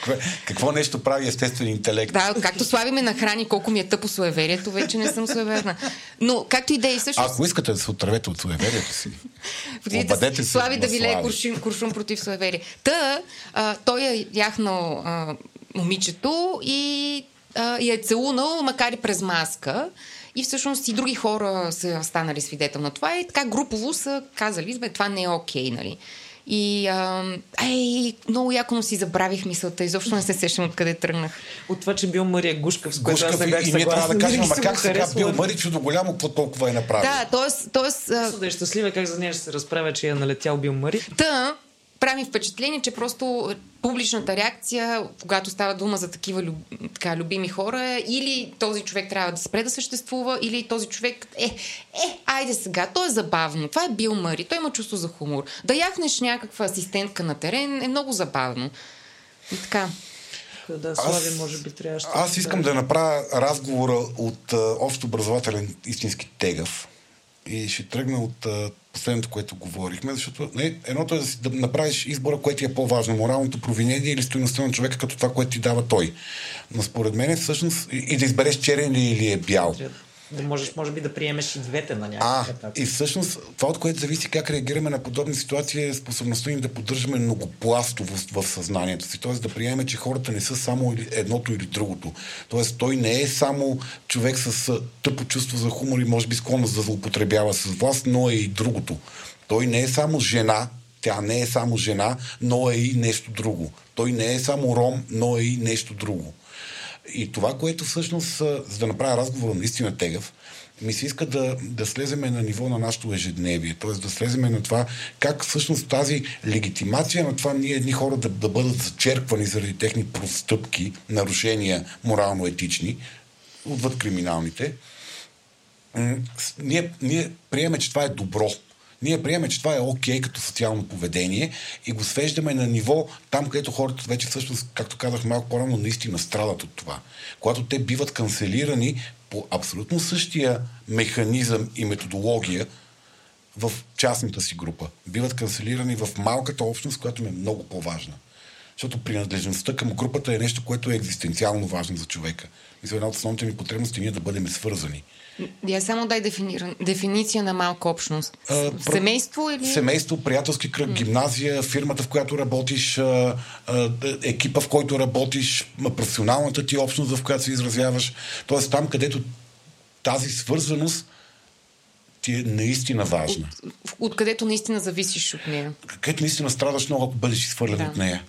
A: Какво нещо прави естествен интелект?
B: Да, както Слави ме нахрани колко ми е тъпо суеверието, вече не съм суеверна. Но както и да е, всъщност...
A: Ако искате да се отървете от суеверието си, обадете се
B: Слави да вилее куршум, куршум против суеверие. Та, а, той е яхнал а, момичето и а, я е целунал, макар и през маска. И всъщност и други хора са станали свидетел на това. И така групово са казали, бе, това не е окей, нали? И, а, ей, много яко, но си забравих мисълта. Изобщо не се сещам откъде тръгнах.
D: От това, че бил Мария Гушкав, с което аз не бях
A: и, ние трябва да кажем, ама
D: съм
A: как сега бил Мари чудо голямо, какво толкова е направил?
B: Да, т.е. т.е. а,
D: Да е щастлива, как за нея ще се разправя, че е налетял бил Мари.
B: Та, прави впечатление, че просто публичната реакция, когато става дума за такива люб, така, любими хора, е или този човек трябва да спре да съществува, или този човек е, е, айде сега, то е забавно. Това е Бил Мъри, той има чувство за хумор. Да яхнеш някаква асистентка на терен е много забавно. И така.
D: Да, Слави, може би трябваше.
A: Аз искам да направя разговора от а, общо образователен истински тегъв и ще тръгна от а, последното, което говорихме, защото не, едното е да, си, да направиш избора, което е по-важно, моралното провинение или стоеността на човека като това, което ти дава той. Но според мен всъщност и, и да избереш черен ли или е бял.
D: Да можеш, може би, да приемеш и двете на някакъв етап.
A: и всъщност това, от което зависи как реагираме на подобни ситуации, е способността им да поддържаме многопластово в съзнанието си. Тоест да приемем, че хората не са само едното или другото. Тоест той не е само човек с тъпо чувство за хумор и може би склонност да злоупотребява с власт, но е и другото. Той не е само жена, тя не е само жена, но е и нещо друго. Той не е само ром, но е и нещо друго. И това, което всъщност, за да направя разговора наистина тегъв, ми се иска да, да слеземе на ниво на нашето ежедневие, т.е. да слеземе на това как всъщност тази легитимация на това ние едни хора да, да бъдат зачерквани заради техни простъпки, нарушения морално-етични, отвъд криминалните, ние, ние приемаме, че това е добро. Ние приемаме, че това е окей като социално поведение и го свеждаме на ниво там, където хората вече всъщност, както казах малко по-рано, наистина страдат от това. Когато те биват канцелирани по абсолютно същия механизъм и методология в частната си група. Биват канцелирани в малката общност, която им е много по-важна. Защото принадлежността към групата е нещо, което е екзистенциално важно за човека. Мисля, една от основните ни потребности е ние да бъдем свързани.
B: Я само дай дефинира, дефиниция на малка общност.
A: А,
B: Семейство или...
A: Семейство, приятелски кръг, гимназия, фирмата, в която работиш, а, а, екипа, в който работиш, професионалната ти общност, в която се изразяваш. Тоест там, където тази свързаност ти е наистина важна.
B: Откъдето наистина зависиш от нея.
A: Където наистина страдаш много, ако бъдеш изхвърлен
B: Да.
A: от нея.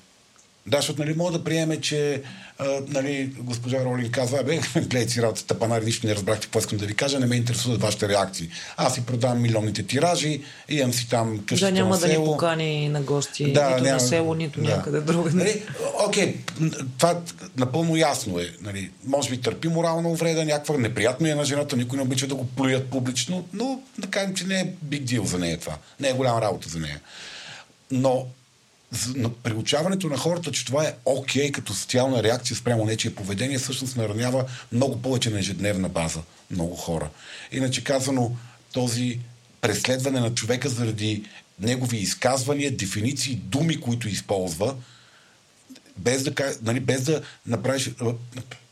A: Да, защото нали, мога да приеме, че а, нали, госпожа Ролин казва, бе, гледайте си работата, панари, нищо не разбрахте какво искам да ви кажа, не ме интересуват вашите реакции. Аз си продавам милионните тиражи, имам си там къщата
D: Да, няма
A: на
D: да ни
A: село.
D: покани на гости, нито на село, нито някъде другаде.
A: Нали, окей, това напълно ясно е. Нали, може би търпи морална увреда, някаква неприятно е на жената, никой не обича да го плюят публично, но да кажем, че не е big deal за нея това. Не е голяма работа за нея. Но приучаването на хората, че това е окей като социална реакция спрямо нечие поведение, всъщност наранява много повече на ежедневна база много хора. Иначе казано, този преследване на човека заради негови изказвания, дефиниции, думи, които използва, без да, нали, без да направиш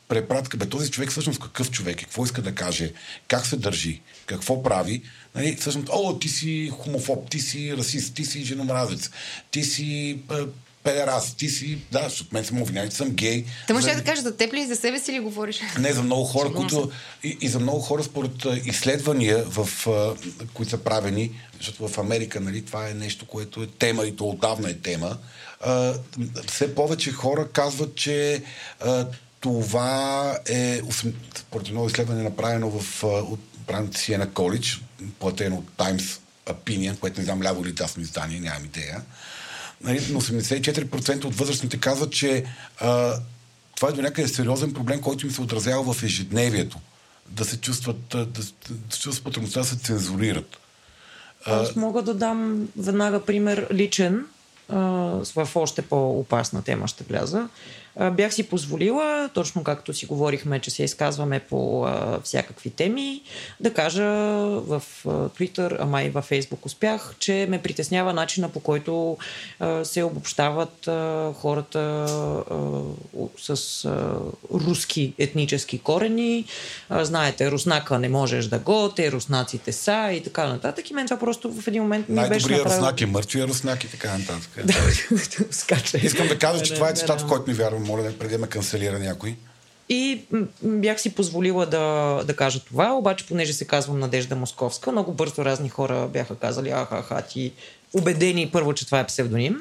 A: препратка, бе, този човек всъщност какъв човек е, какво иска да каже, как се държи, какво прави, нали, всъщност, о, ти си хомофоб, ти си расист, ти си женомразец, ти си а, педерас, ти си, да, защото мен съм обвинявам, че съм гей.
B: Те може
A: За-
B: да кажеш за теб ли и за себе си ли говориш?
A: не, за много хора, които, и, и за много хора според а, изследвания, в, а, които са правени, защото в Америка нали, това е нещо, което е тема и то отдавна е тема, а, все повече хора казват, че а, това е, според едно изследване направено в, от правено от Siena College, платено от Times Opinion, което не знам ляво или дясно издание, нямам идея. Нали, но 84% от възрастните казват, че а, това е до някъде сериозен проблем, който им се отразява в ежедневието. Да се чувстват, да, да се чувстват потребността да се цензурират.
D: Аз мога да дам веднага пример личен, а, в още по-опасна тема ще вляза. Бях си позволила, точно както си говорихме, че се изказваме по а, всякакви теми, да кажа в а, Twitter, ама и във Facebook успях, че ме притеснява начина по който а, се обобщават а, хората а, с а, руски етнически корени. А, знаете, руснака не можеш да го, те руснаците са и така нататък. И мен това просто в един момент ми беше
A: Най-добрият
D: направило...
A: руснак е мъртвия руснак и така нататък.
D: Скача.
A: Искам да кажа, че
D: Не,
A: това е цитат, в който ми вярвам, моля преди да ме канцелира някой.
D: И бях си позволила да, да кажа това, обаче понеже се казвам Надежда Московска, много бързо разни хора бяха казали, аха, аха, ти убедени първо, че това е псевдоним.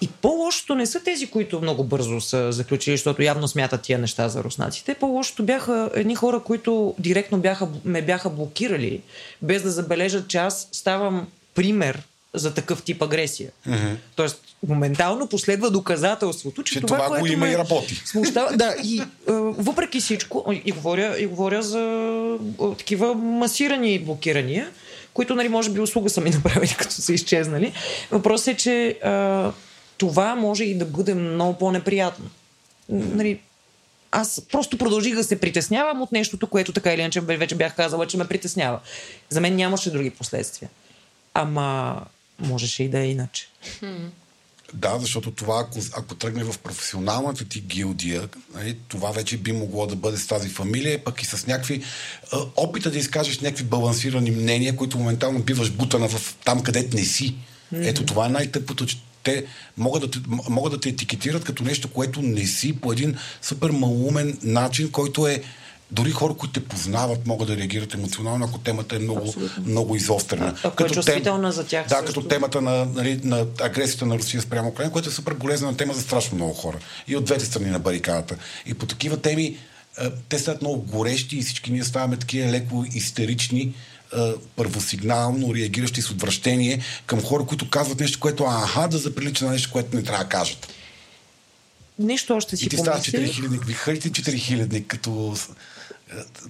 D: И по-лошото не са тези, които много бързо са заключили, защото явно смятат тия неща за руснаците. По-лошото бяха едни хора, които директно бяха, ме бяха блокирали, без да забележат, че аз ставам пример за такъв тип агресия. Mm-hmm. Тоест, моментално последва доказателството, че,
A: Че
D: това,
A: това го
D: което
A: има и работи.
D: Смущава, да, и е, въпреки всичко, и говоря, и говоря за е, такива масирани блокирания, които, нали, може би услуга са ми направили, като са изчезнали. Въпросът е, че е, това може и да бъде много по-неприятно. Нали, аз просто продължих да се притеснявам от нещото, което така или иначе вече бях казала, че ме притеснява. За мен нямаше други последствия. Ама можеше и да е иначе.
A: Да, защото това, ако, ако тръгне в професионалната ти гилдия, нали, това вече би могло да бъде с тази фамилия, пък и с някакви а, опита да изкажеш някакви балансирани мнения, които моментално биваш бутана в там, където не си. Mm-hmm. Ето това е най-тъпото, че те могат да, те, могат да те етикетират като нещо, което не си по един супер малумен начин, който е дори хора, които те познават, могат да реагират емоционално, ако темата е много, много изострена.
D: А, ако е чувствителна тем, за тях
A: Да,
D: също.
A: като темата на, нали, на агресията на Русия спрямо Украина, което е супер болезнена тема за страшно много хора. И от двете страни на барикадата. И по такива теми те стават много горещи и всички ние ставаме такива леко истерични, първосигнално реагиращи с отвращение към хора, които казват нещо, което аха да заприлича на нещо, което не трябва да кажат.
D: Нещо още си
A: И ти ставаш 4000 Ви харите 4000 като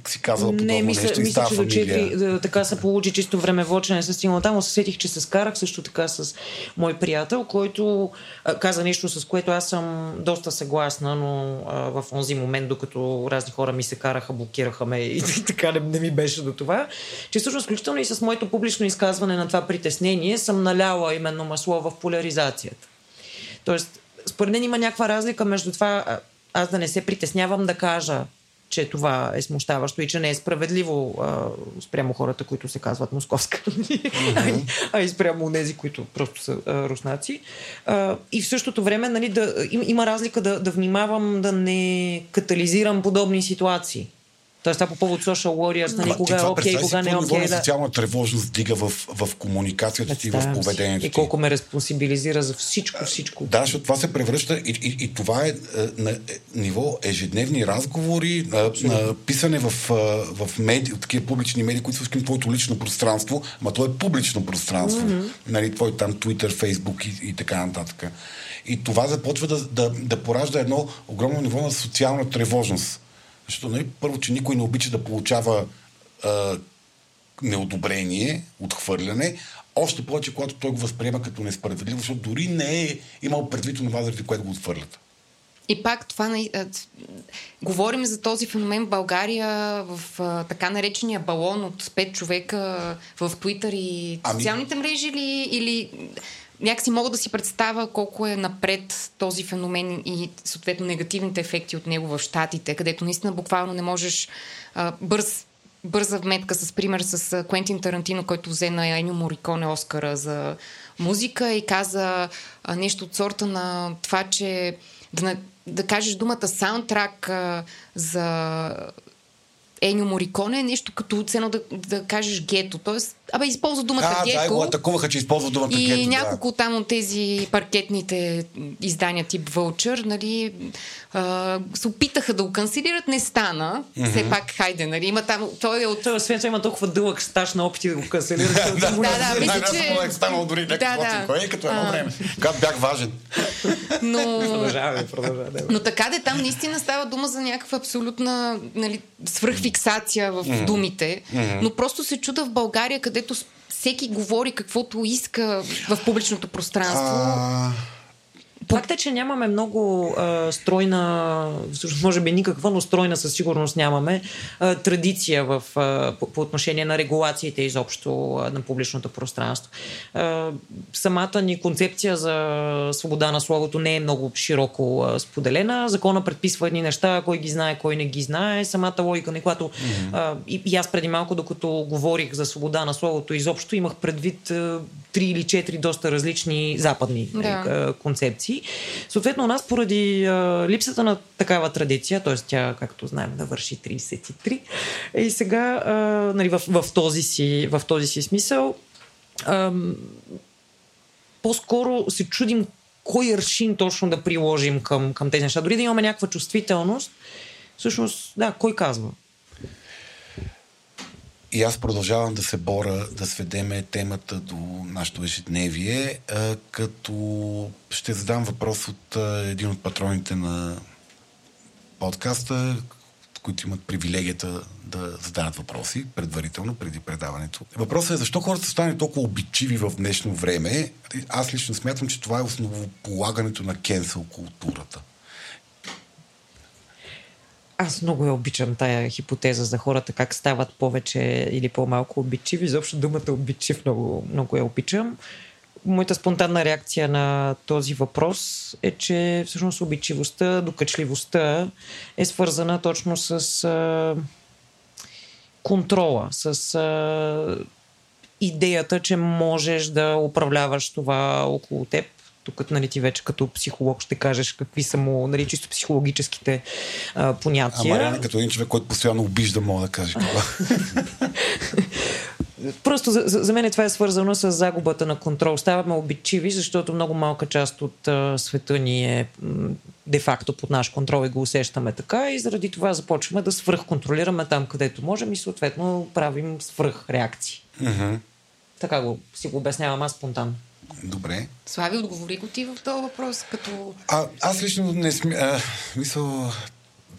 A: си казала подобно
D: не, мисля,
A: нещо
D: мисля, че до 4, така се получи чисто времево, че не се стигнал там, но се сетих, че се скарах също така с мой приятел, който а, каза нещо, с което аз съм доста съгласна, но а, в онзи момент, докато разни хора ми се караха, блокираха ме и така не, не ми беше до това, че всъщност включително и с моето публично изказване на това притеснение съм наляла именно масло в поляризацията. Тоест, според мен има някаква разлика между това аз да не се притеснявам да кажа че това е смущаващо и че не е справедливо а, спрямо хората, които се казват московска, mm-hmm. а и спрямо тези, които просто са а, руснаци. А, и в същото време нали, да, им, има разлика да, да внимавам да не катализирам подобни ситуации. Тоест, това по повод social warriors, нали, кога е окей, okay, кога не е окей. Okay,
A: да. социална тревожност дига в, в комуникацията ти, в поведението
D: И колко ме респонсибилизира за всичко, всичко.
A: Да, защото това се превръща и, и, и това е на е, ниво ежедневни разговори, на, на писане в, в меди, такива публични медии, които са твоето лично пространство, ама то е публично пространство. Mm-hmm. Нали, твой там Twitter, Facebook и, и така нататък. И това започва да, да, да поражда едно огромно ниво на социална тревожност защото, нали, първо, че никой не обича да получава а, неодобрение, отхвърляне, още повече, когато той го възприема като несправедливо, защото дори не е имал предвид това, заради което го отхвърлят.
B: И пак това, говорим за този феномен в България в така наречения балон от 5 човека в Твитър и ами... социалните мрежи или, или някакси мога да си представя колко е напред този феномен и съответно негативните ефекти от него в Штатите, където наистина буквално не можеш а, бърз бърза вметка с пример с Квентин Тарантино, който взе на Енио Мориконе Оскара за музика и каза а, нещо от сорта на това, че да, да кажеш думата саундтрак а, за Енио Мориконе е нещо като цено да, да кажеш гето. Тоест, абе, използва думата
A: а,
B: гето.
A: Да, го атакуваха, че използва думата
B: и
A: гето.
B: И няколко
A: да.
B: там от тези паркетните издания тип Вълчър, нали, а, се опитаха да го канцелират, не стана. Mm-hmm. Все пак, хайде, нали, има там, той е от...
D: Той, освен, че има толкова дълъг стаж на опити да го канцелират.
B: да, да, да, мисля, че...
A: Да, станал дори да, да. Като едно време, когато бях важен.
B: Но...
D: продължаваме, продължаваме.
B: Но така де там наистина става дума за някаква абсолютна нали, свръхфиксация в mm-hmm. думите. Mm-hmm. Но просто се чуда в България, където всеки говори каквото иска в публичното пространство. А...
D: Факт е, че нямаме много а, стройна, може би никаква, но стройна със сигурност нямаме а, традиция в, а, по, по отношение на регулациите изобщо а, на публичното пространство. А, самата ни концепция за свобода на словото не е много широко а, споделена. Закона предписва едни неща, кой ги знае, кой не ги знае. Самата логика, на която mm-hmm. а, и, и аз преди малко, докато говорих за свобода на словото изобщо, имах предвид а, три или четири доста различни западни да. а, концепции. Съответно, у нас поради а, липсата на такава традиция, т.е. тя, както знаем, да върши 33, и сега а, нали, в, в, този си, в този си смисъл а, по-скоро се чудим кой аршин точно да приложим към, към тези неща. Дори да имаме някаква чувствителност, всъщност, да, кой казва?
A: И аз продължавам да се боря да сведеме темата до нашето ежедневие, като ще задам въпрос от един от патроните на подкаста, които имат привилегията да задават въпроси предварително, преди предаването. Въпросът е защо хората станат толкова обичиви в днешно време. Аз лично смятам, че това е основополагането на кенсел културата.
D: Аз много я обичам тая хипотеза за хората, как стават повече или по-малко обичиви. Изобщо думата обичив много, много я обичам. моята спонтанна реакция на този въпрос е, че всъщност обичивостта, докачливостта е свързана точно с а, контрола, с а, идеята, че можеш да управляваш това около теб. Тук нали, ти вече като психолог ще кажеш какви са му нали, чисто психологическите а, понятия.
A: Ама като един човек, който постоянно обижда, мога да каже това.
D: Просто за, за, мен това е свързано с загубата на контрол. Ставаме обичиви, защото много малка част от а, света ни е де-факто под наш контрол и го усещаме така и заради това започваме да свръхконтролираме там, където можем и съответно правим свръхреакции.
A: Мгм.
D: Така го си го обяснявам аз спонтанно.
A: Добре.
B: Слави, отговори го ти в този въпрос, като...
A: А, аз лично не сме... А, мисъл,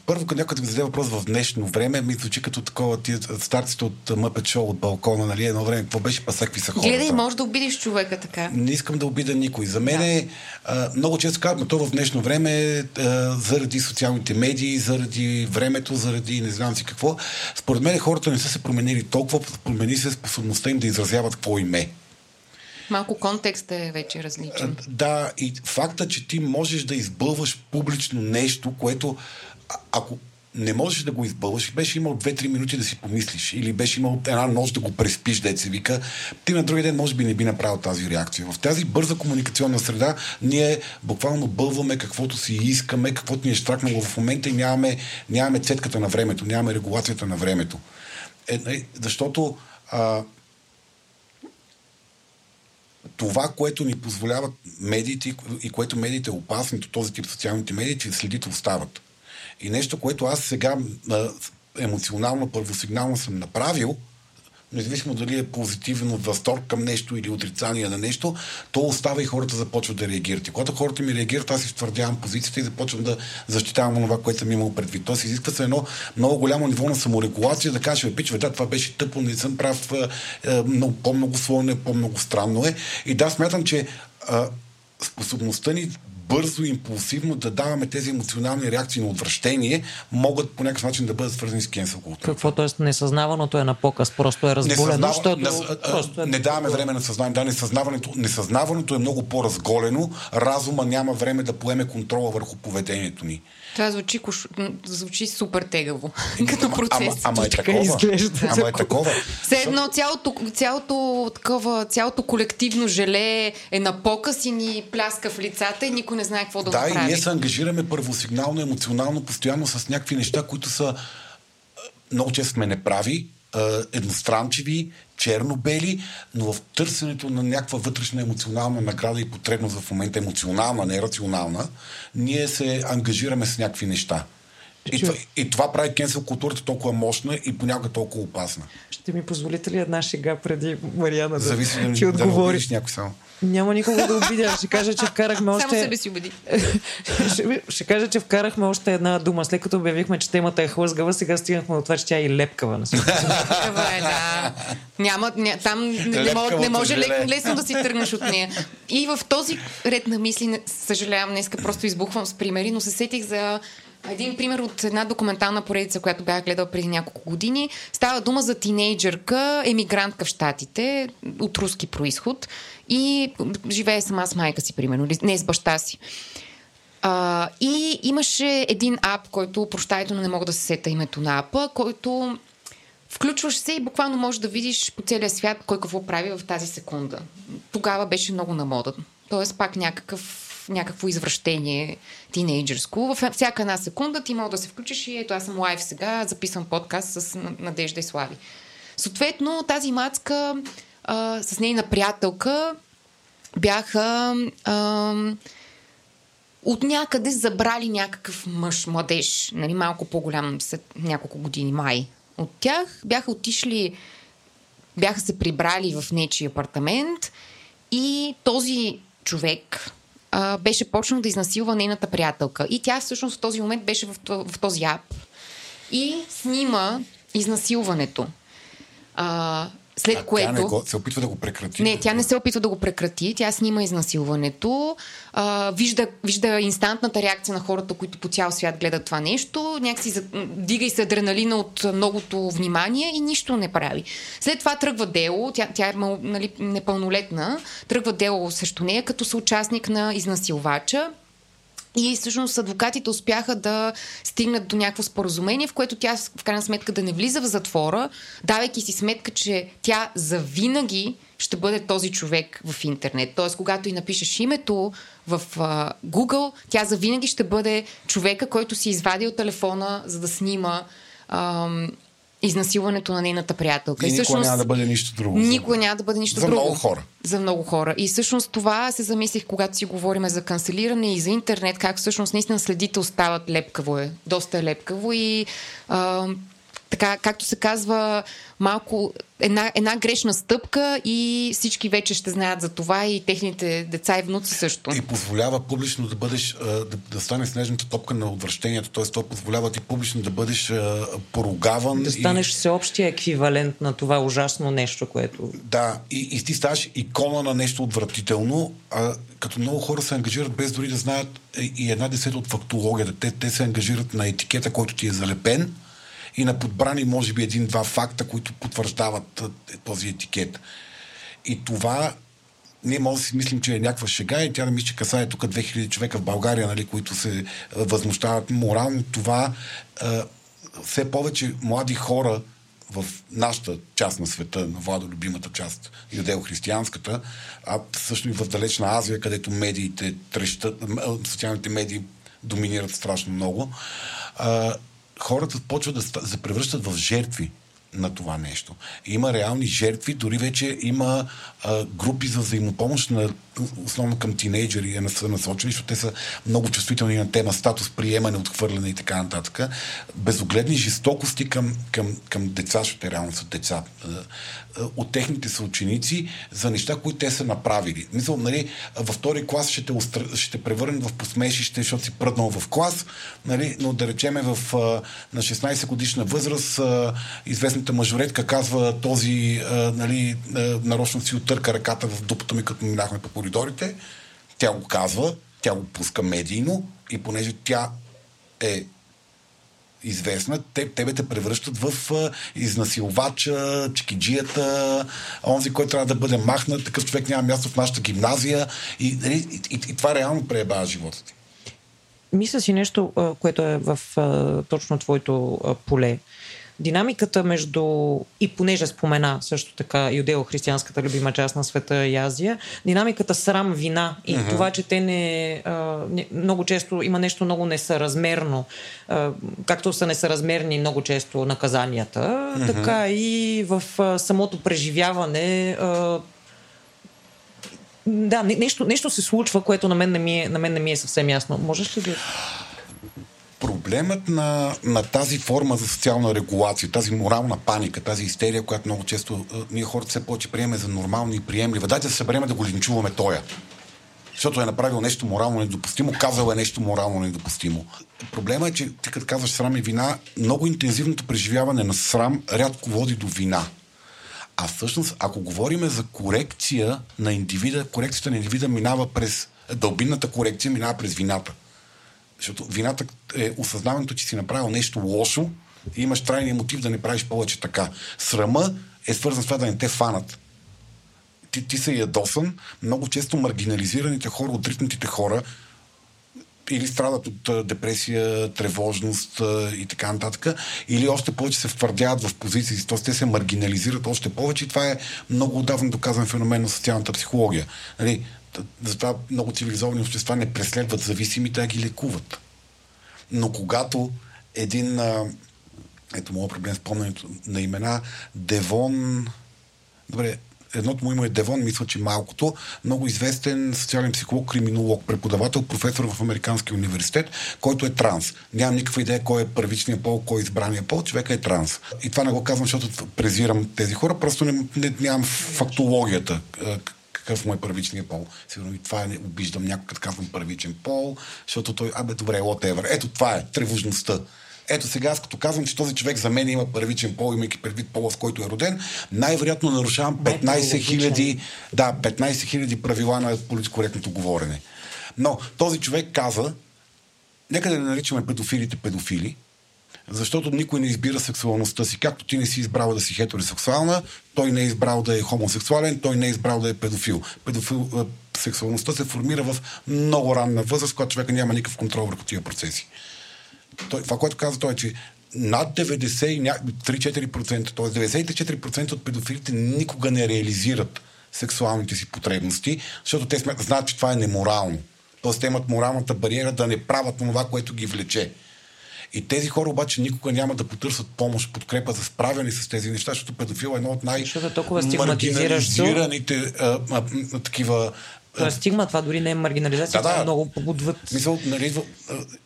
A: първо, като някой да ми зададе въпрос в днешно време, ми звучи като такова тия старците от Мъпет Шоу от балкона, нали? Едно време, какво беше, па какви са хората.
B: Гледай, може да обидиш човека така.
A: Не искам да обида никой. За мен е, а, много често казвам, то в днешно време а, заради социалните медии, заради времето, заради не знам си какво. Според мен хората не са се променили толкова, промени се способността им да изразяват какво им е.
B: Малко контекстът е вече различен.
A: Да, и факта, че ти можеш да избълваш публично нещо, което ако не можеш да го избълваш, беше имал 2-3 минути да си помислиш или беше имал една нощ да го преспиш, дет се вика, ти на другия ден може би не би направил тази реакция. В тази бърза комуникационна среда ние буквално бълваме каквото си искаме, каквото ни е штракнало в момента и нямаме, нямаме цетката на времето, нямаме регулацията на времето. Е, е, защото а, това, което ни позволяват медиите и което медиите е опасното, този тип социалните медии, че следите остават. И нещо, което аз сега емоционално, първосигнално съм направил, независимо дали е позитивно възторг към нещо или отрицание на нещо, то остава и хората започват да реагират. И когато хората ми реагират, аз изтвърдявам позицията и започвам да защитавам това, което съм имал предвид. Тоест изисква се едно много голямо ниво на саморегулация, да кажеш, пич, да, това беше тъпо, не съм прав, е, много, по-много слойно е, по-много странно е. И да, смятам, че способността ни бързо импулсивно да даваме тези емоционални реакции на отвращение, могат по някакъв начин да бъдат свързани с кенсел култура.
D: Какво, т.е. несъзнаваното е на показ, просто е разболено, защото
A: не,
D: просто е...
A: не даваме време на съзнание. Да, несъзнаването, несъзнаването е много по-разголено. Разума няма време да поеме контрола върху поведението ни.
B: Това звучи, кош... звучи супер тегаво, като
A: Ама,
B: процес.
A: ама е
D: Така
A: такова.
D: изглежда.
A: Ама е такова.
B: Все едно цялото, цялото, такова, цялото колективно желе е на показ и ни пляска в лицата и никой не знае какво да,
A: Да, и
B: направи.
A: ние се ангажираме първосигнално, емоционално, постоянно с някакви неща, които са много често сме неправи, едностранчиви, черно-бели, но в търсенето на някаква вътрешна емоционална награда и потребност в момента, емоционална, не рационална, ние се ангажираме с някакви неща. И, това, и това прави кенсел културата толкова мощна и понякога толкова опасна.
D: Ще ми позволите ли една шега преди Мариана да
A: Зависи да,
D: ти
A: да
D: отговори?
A: обидиш някой само.
D: Няма никого да обидя. Ще кажа, че вкарахме
B: Само
D: още...
B: себе си убеди.
D: ще, ще кажа, че вкарахме още една дума. След като обявихме, че темата е хлъзгава, сега стигнахме до това, че тя е и лепкава. На.
B: Това е, да. Няма, ня, там не, мож, не може лек, лесно да си тръгнеш от нея. И в този ред на мисли, съжалявам, днеска просто избухвам с примери, но се сетих за един пример от една документална поредица, която бях гледала преди няколко години. Става дума за тинейджърка, емигрантка в Штатите, от руски происход и живее сама с майка си, примерно, не с баща си. И имаше един ап, който, прощайте, но не мога да се сета името на апа, който включваш се и буквално можеш да видиш по целия свят кой какво прави в тази секунда. Тогава беше много на мода. Тоест пак някакъв, някакво извращение тинейджърско. Във всяка една секунда ти мога да се включиш и ето аз съм лайв сега, записвам подкаст с Надежда и Слави. Съответно, тази мацка а, с нейна приятелка бяха а, от някъде забрали някакъв мъж, младеж, нали, малко по-голям, след няколко години, май. От тях бяха отишли, бяха се прибрали в нечи апартамент и този човек а, беше почнал да изнасилва нейната приятелка. И тя всъщност в този момент беше в, в този ап и снима изнасилването. А, След
A: а
B: което...
A: Тя не го, се опитва да го прекрати.
B: Не, тя не се опитва да го прекрати. Тя снима изнасилването. А, вижда, вижда инстантната реакция на хората, които по цял свят гледат това нещо. Някакси дига и се адреналина от многото внимание и нищо не прави. След това тръгва дело. Тя, тя е нали, непълнолетна. Тръгва дело срещу нея като съучастник на изнасилвача. И всъщност адвокатите успяха да стигнат до някакво споразумение, в което тя в крайна сметка да не влиза в затвора, давайки си сметка, че тя завинаги ще бъде този човек в интернет. Тоест, когато и напишеш името в uh, Google, тя завинаги ще бъде човека, който си извади от телефона, за да снима ам, изнасилването на нейната приятелка.
A: И, и никога няма да бъде нищо друго.
B: Никога няма да бъде нищо
A: за
B: друго.
A: За много хора.
B: За много хора. И всъщност това се замислих, когато си говорим за канцелиране и за интернет, как всъщност наистина следите остават лепкаво е. Доста е лепкаво и а, така, както се казва, малко една, една грешна стъпка и всички вече ще знаят за това и техните деца и внуци също.
A: И позволява публично да бъдеш, да, да стане снежната топка на отвращението, т.е. то позволява ти публично да бъдеш поругаван.
D: Да станеш и... всеобщия еквивалент на това ужасно нещо, което...
A: Да, и, и ти ставаш икона на нещо отвратително, а като много хора се ангажират без дори да знаят и една десета от фактологията. Те, те се ангажират на етикета, който ти е залепен, и на подбрани, може би, един-два факта, които потвърждават този етикет. И това ние може да си мислим, че е някаква шега и тя да мисля, че касае тук 2000 човека в България, нали, които се възмущават морално. Това все повече млади хора в нашата част на света, на Владо любимата част, юдео-християнската, а също и в далечна Азия, където медиите трещат, социалните медии доминират страшно много, хората почват да се превръщат в жертви на това нещо. Има реални жертви, дори вече има а, групи за взаимопомощ, на, основно към тинейджери, е са насочени, защото те са много чувствителни на тема статус, приемане, отхвърляне и така нататък. Безогледни жестокости към, към, към деца, защото реално са деца, от техните съученици за неща, които те са направили. Мисля, нали, във втори клас ще те, устр... ще те превърнат в посмешище, защото си пръднал в клас, нали, но да речеме в, на 16 годишна възраст известната мажоретка казва този нали, нарочно си оттърка ръката в дупата ми, като минахме по коридорите. Тя го казва, тя го пуска медийно и понеже тя е известна, те, тебе те превръщат в а, изнасилвача, чекиджията, онзи, който трябва да бъде махнат, такъв човек няма място в нашата гимназия и, нали, и, и, и това реално преебава живота ти.
D: Мисля си нещо, което е в точно твоето поле динамиката между, и понеже спомена също така юдео-християнската любима част на света и Азия, динамиката срам, вина и uh-huh. това, че те не, а, не, много често има нещо много несъразмерно, а, както са несъразмерни много често наказанията, uh-huh. така и в а, самото преживяване а, да, нещо, нещо се случва, което на мен не ми е, на мен не ми е съвсем ясно. Можеш ли да...
A: Проблемът на, на тази форма за социална регулация, тази морална паника, тази истерия, която много често ние хората все повече приеме за нормално и приемлива. Дайте да се събереме да го линчуваме тоя. Защото е направил нещо морално недопустимо, казал е нещо морално недопустимо. Проблема е, че ти като казваш срам и вина, много интензивното преживяване на срам рядко води до вина. А всъщност, ако говорим за корекция на индивида, корекцията на индивида минава през дълбинната корекция, минава през вината. Защото вината е осъзнаването, че си направил нещо лошо и имаш трайния мотив да не правиш повече така. Срама е свързан с това да не те фанат. Ти, ти си ядосан. Много често маргинализираните хора, отритнатите хора, или страдат от депресия, тревожност и така нататък, или още повече се втвърдяват в позиции, т.е. те се маргинализират още повече и това е много отдавна доказан феномен на социалната психология. Нали, затова много цивилизовани общества не преследват зависимите, а ги лекуват. Но когато един, а, ето моят проблем с помненето на имена, Девон, добре, едното му име е Девон, мисля, че малкото, много известен социален психолог, криминолог, преподавател, професор в Американския университет, който е транс. Нямам никаква идея кой е първичният пол, кой е избрания пол, човека е транс. И това не го казвам, защото презирам тези хора, просто не, не, нямам фактологията какъв му е първичният пол. Сигурно и това не обиждам някой, като казвам първичен пол, защото той, абе, добре, whatever. Ето това е тревожността. Ето сега, аз като казвам, че този човек за мен има първичен пол, имайки предвид пола, в който е роден, най-вероятно нарушавам 15 хиляди да, 15 хиляди правила на политикоректното говорене. Но този човек каза, нека да не наричаме педофилите педофили, защото никой не избира сексуалността си. Както ти не си избрал да си хетеросексуална, той не е избрал да е хомосексуален, той не е избрал да е педофил. Педофил е, сексуалността се формира в много ранна възраст, когато човека няма никакъв контрол върху тия процеси. Той, това, което каза той е, че над 93-4%, т.е. 94% от педофилите никога не реализират сексуалните си потребности, защото те знаят, че това е неморално. Тоест те имат моралната бариера да не правят това, което ги влече. И тези хора обаче никога няма да потърсят помощ, подкрепа за справяне с тези неща, защото педофил е едно от най-маргинализираните такива
D: това е стигма, това дори не е маргинализация, да, да. това е много отвъд.
A: Мисъл, нали,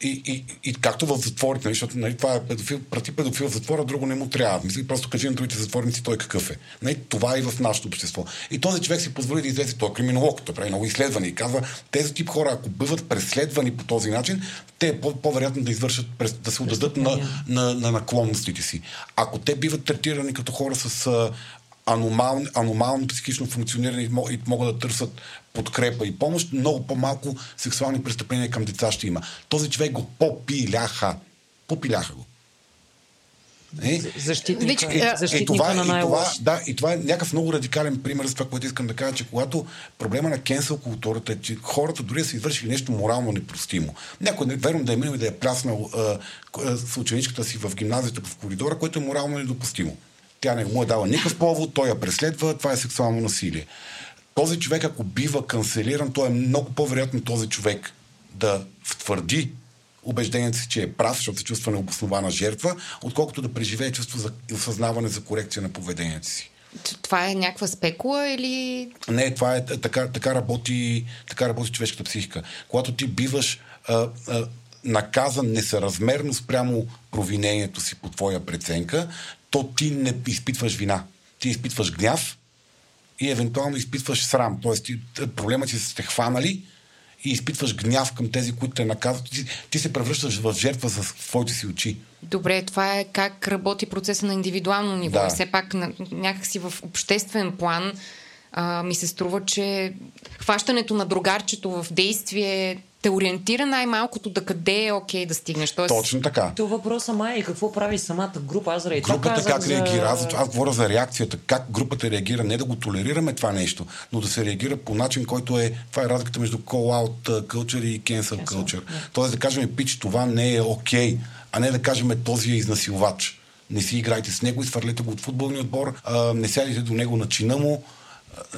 A: и, и, и, както в затворите, нали, защото нали, това е педофил, прати педофил в затвора, друго не му трябва. Мисли, просто кажи на другите затворници той какъв е. Нали, това е и в нашето общество. И този човек си позволи да излезе, той е криминолог, той прави много изследвания и казва, тези тип хора, ако бъдат преследвани по този начин, те е по-вероятно да извършат, да се отдадат на, на, на наклонностите си. Ако те биват третирани като хора с аномално, аномално психично функциониране и могат да търсят подкрепа и помощ, много по-малко сексуални престъпления към деца ще има. Този човек го попиляха. Попиляха го.
D: Е, защитника, и, защитника и това, на най
A: и това, да, и това е някакъв много радикален пример за това, което искам да кажа, че когато проблема на кенсел културата е, че хората дори са извършили нещо морално непростимо. Някой, верно да е минал и да е пляснал а, с ученичката си в гимназията в коридора, което е морално недопустимо. Тя не му е дала никакъв повод, той я преследва, това е сексуално насилие. Този човек, ако бива канцелиран, то е много по-вероятно този човек да втвърди убеждението си, че е прав, защото се чувства необоснована жертва, отколкото да преживее чувство за осъзнаване за корекция на поведението си.
B: Това е някаква спекула или...
A: Не, това е така, така, работи, така работи човешката психика. Когато ти биваш а, а, наказан несъразмерно спрямо провинението си по твоя преценка, то ти не изпитваш вина. Ти изпитваш гняв и евентуално изпитваш срам. Тоест, ти, проблемът си сте хванали и изпитваш гняв към тези, които те наказват. Ти, ти се превръщаш в жертва с твоите си очи.
B: Добре, това е как работи процеса на индивидуално ниво. Да. Все пак на, някакси в обществен план а, ми се струва, че хващането на другарчето в действие те ориентира най-малкото да къде е окей okay да стигнеш.
A: Тоест... Точно така.
D: То въпроса май е какво прави самата група. Аз заради
A: Групата как за... реагира? Аз, аз говоря за реакцията. Как групата реагира? Не да го толерираме това нещо, но да се реагира по начин, който е... Това е разликата между call-out culture и cancel, cancel culture. Yeah. Тоест да кажем, пич, това не е окей, okay, а не да кажем, този е изнасилвач. Не си играйте с него, изхвърлете го от футболния отбор, а, не сядайте до него на чина му,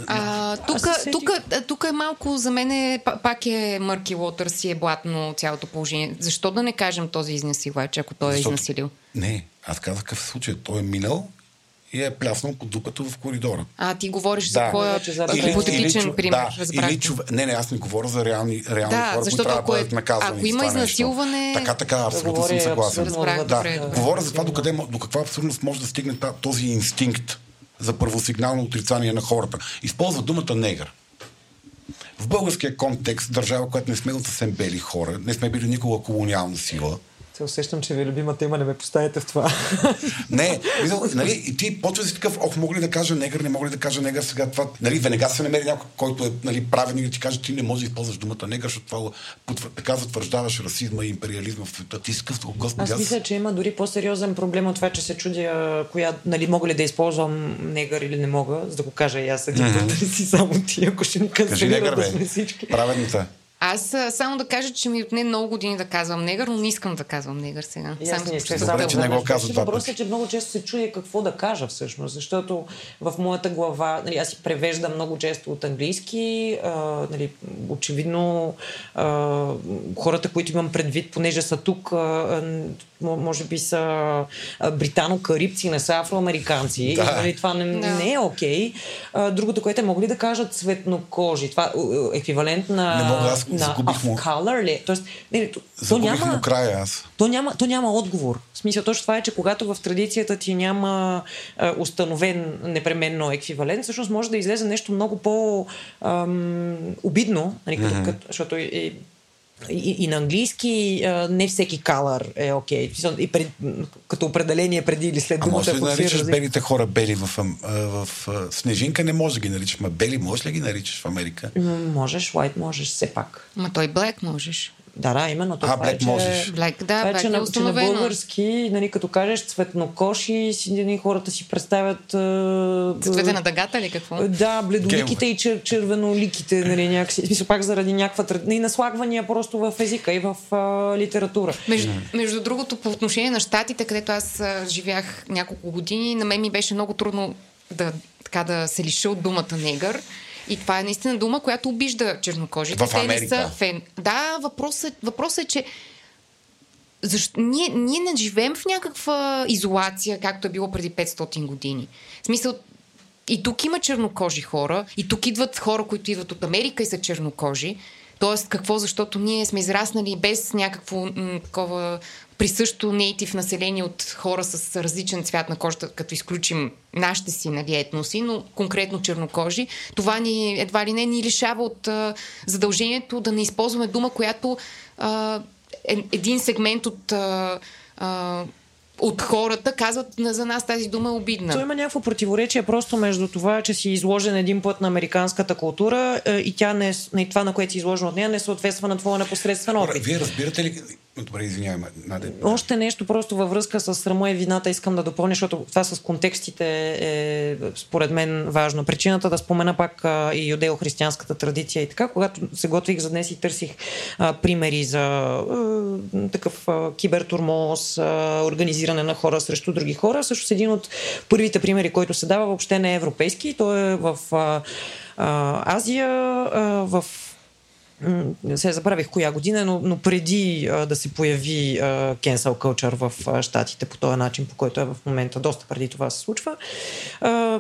B: а, тук, тук, тук е малко, за мен е, пак е мърки лотър си е блатно цялото положение. Защо да не кажем този изнасилвач, ако той е изнасилил?
A: Не, аз казах какъв случай. Той е минал и е пляснал под дупето в коридора.
B: А, ти говориш да. за кой е хипотетичен пример.
A: Да, или чов... Не, не, аз не говоря за реални, реални да, хора, които трябва да бъдат наказвани.
B: Ако има изнасилване...
A: Така, така, абсолютно да съм съгласен. Да, да. Говоря за това, докъде, до каква абсурдност може да стигне този инстинкт за първосигнално отрицание на хората. Използва думата негър. В българския контекст, държава, която не сме от съвсем бели хора, не сме били никога колониална сила,
D: се усещам, че ви е любима тема, не ме поставите в това.
A: не, нали, и ти почва си такъв, ох, мога ли да кажа негър, не мога ли да кажа негър сега това. Нали, веднага се намери някой, който е нали, правен и да ти каже, ти не можеш да използваш думата негър, защото това така затвърждаваш расизма и империализма в света. Ти си
D: Господи. Аз мисля, че има дори по-сериозен проблем от това, че се чудя коя, нали, мога ли да използвам негър или не мога, за да го кажа и аз сега, mm-hmm. си само ти, ако ще ни
A: Кажи негър, бе. всички. Праведница.
B: Аз само да кажа, че ми отне много години да казвам негър, но не искам да казвам негър сега.
D: Само не, че, Добре, че не го казвам това. Въпросът е, че много често се чуя какво да кажа всъщност, защото в моята глава, нали, аз си превеждам много често от английски, а, нали, очевидно а, хората, които имам предвид, понеже са тук, а, може би са британо-карибци, не са афроамериканци. Да. И, нали, това не, да. не е окей. Okay. Другото, което е, могли да кажат цветнокожи. Това е еквивалент на,
A: не мога, аз
D: на
A: of
D: color ли? Тоест,
A: не, то, то няма, до края аз.
D: То няма, то няма отговор. В смисъл, точно това е, че когато в традицията ти няма а, установен непременно еквивалент, всъщност може да излезе нещо много по-обидно, нали, mm-hmm. защото и, и на английски а, не всеки color е окей. Okay. И пред, като определение преди или след
A: А
D: думата.
A: може ли да наричаш
D: различно.
A: белите хора бели в, а, в, а, Снежинка? Не може да ги наричаш. Ма бели може ли ги наричаш в Америка?
D: М, Можеш, white можеш все пак.
B: Ма той блек можеш.
D: Да, да, именно.
A: А,
D: това е,
A: black
D: че-
A: можеш.
B: Блек, да,
D: Това е,
B: блек
D: че,
B: е
D: на, че на български, нали, като кажеш цветнокоши, си, нали, хората си представят... а,
B: Цветовете на дъгата ли какво?
D: Да, бледоликите и чер, червеноликите, нали, някакси. Смисъл, пак заради някаква и наслагвания просто в езика и в а, литература.
B: Между, между другото, по отношение на щатите, където аз а, живях няколко години, на мен ми беше много трудно да, така, да се лиша от думата негър. И това е наистина дума, която обижда чернокожите.
A: В
B: Те не
A: Америка.
B: са фен. Да, въпросът, въпросът е, че защо, ние, ние не живеем в някаква изолация, както е било преди 500 години. В смисъл, и тук има чернокожи хора, и тук идват хора, които идват от Америка и са чернокожи. Тоест, какво? Защото ние сме израснали без някакво м, такова присъщо нейтив население от хора с различен цвят на кожата, като изключим нашите си нали, етноси, но конкретно чернокожи. Това ни едва ли не ни лишава от а, задължението да не използваме дума, която а, е, един сегмент от а, а, от хората казват «На- за нас тази дума е обидна.
D: То има някакво противоречие просто между това, че си изложен един път на американската култура е, и тя не, е- и това, на което си изложен от нея, не съответства на твоя непосредствен опит.
A: Вие разбирате ли... Добре, извинявай, Наде.
D: Още нещо просто във връзка с срама и вината искам да допълня, защото това с контекстите е според мен важно. Причината да спомена пак а, и юдео-християнската традиция и така, когато се готвих за днес и търсих а, примери за а, такъв а, кибертурмоз, а, организиране на хора срещу други хора, всъщност един от първите примери, който се дава, въобще не е европейски, той е в а, а, Азия, а, в се забравих коя година, но, но преди а, да се появи а, cancel culture в а, щатите по този начин, по който е в момента, доста преди това се случва. А,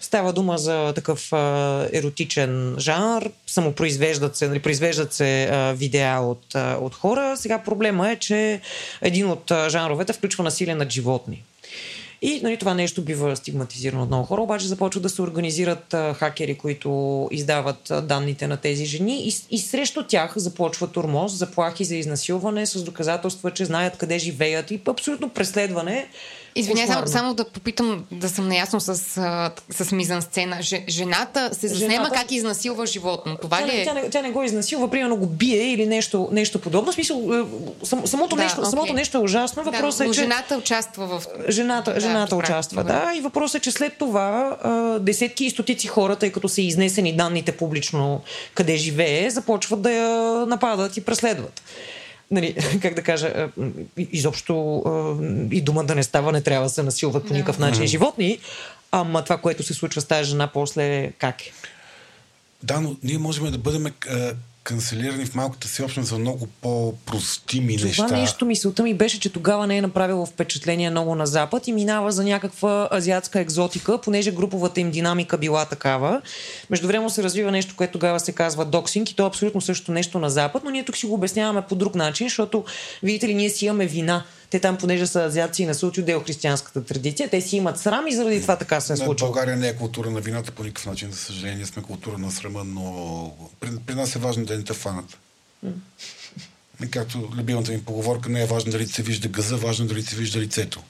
D: Става дума за такъв а, еротичен жанр, самопроизвеждат се, нали, произвеждат се а, видеа от, а, от хора. Сега проблема е, че един от а, жанровете включва насилие над животни. И нали, това нещо бива стигматизирано от много хора, обаче започват да се организират а, хакери, които издават а, данните на тези жени и, и срещу тях започва турмоз, заплахи за изнасилване с доказателства, че знаят къде живеят и абсолютно преследване.
B: Извинявай, само, само да попитам, да съм наясно с, с мизансцена. Ж, жената се заснема
D: Жената-
B: как изнасилва животно. Това
D: Тя,
B: ли е?
D: тя, не, тя не го изнасилва, примерно го бие или нещо, нещо подобно. В смисъл, е, сам, самото,
B: Да,
D: нещо,
B: окей.
D: самото нещо е ужасно.
B: Да,
D: Въпросът
B: но
D: е, че
B: жената участва в...
D: жената,
B: Да,
D: жената участва. Да, и въпросът е, че след това а, десетки и стотици хора, тъй като са изнесени данните публично къде живее, започват да я нападат и преследват. Нали, как да кажа, и- изобщо а, и дума да не става, не трябва да се насилват по никакъв начин животни, ама това, което се случва с тази жена после, как е?
A: Да, но ние можем да бъдем а, канцелирани в малката си общност за много по-простими
D: Това
A: неща.
D: нещо, мисълта ми беше, че тогава не е направило впечатление много на Запад и минава за някаква азиатска екзотика, понеже груповата им динамика била такава. Междувременно се развива нещо, което тогава се казва доксинг и то е абсолютно също нещо на Запад, но ние тук си го обясняваме по друг начин, защото, видите ли, ние си имаме вина. Те там, понеже са азиатци и не са от юдео-християнската традиция, те си имат срам и заради това така се е случило.
A: България не е култура на вината по никакъв начин, за съжаление. Сме култура на срама, но при, при нас е важно да не те фанат. Както любимата ми поговорка, не е важно дали се вижда газа, важно е дали се вижда лицето.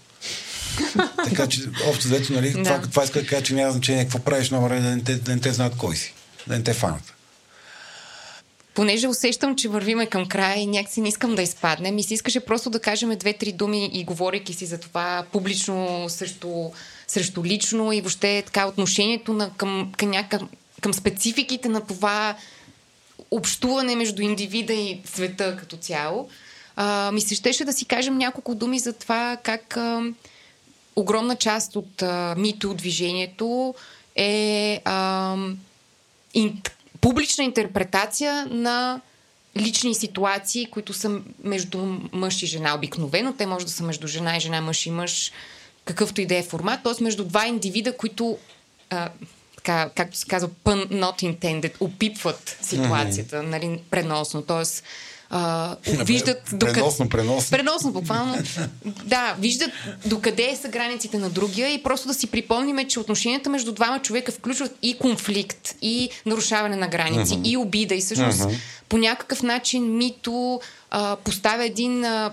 A: така че, общо взето, нали,
B: Да.
A: това, това иска да кажа, че няма значение какво правиш, но е да не, те, да не те знаят кой си. Да не те фанат.
B: Понеже усещам, че вървиме към края и някакси не искам да изпаднем и си искаше просто да кажем две-три думи и говорейки си за това публично срещу, срещу лично и въобще така отношението на, към, към, някакъв, към спецификите на това общуване между индивида и света като цяло. А, ми се щеше да си кажем няколко думи за това как а, огромна част от мито движението е а, публична интерпретация на лични ситуации, които са между мъж и жена обикновено. Те може да са между жена и жена, мъж и мъж, какъвто и да е формат. Т.е. между два индивида, които а, така, както се казва, pun not intended, опипват ситуацията, mm-hmm. нали, преносно. Тоест, а, виждат
A: докъде... Преносно, преносно.
B: Преносно, буквално. да, виждат докъде са границите на другия и просто да си припомниме, че отношенията между двама човека включват и конфликт, и нарушаване на граници, uh-huh. и обида. И всъщност uh-huh. по някакъв начин мито а, поставя един а,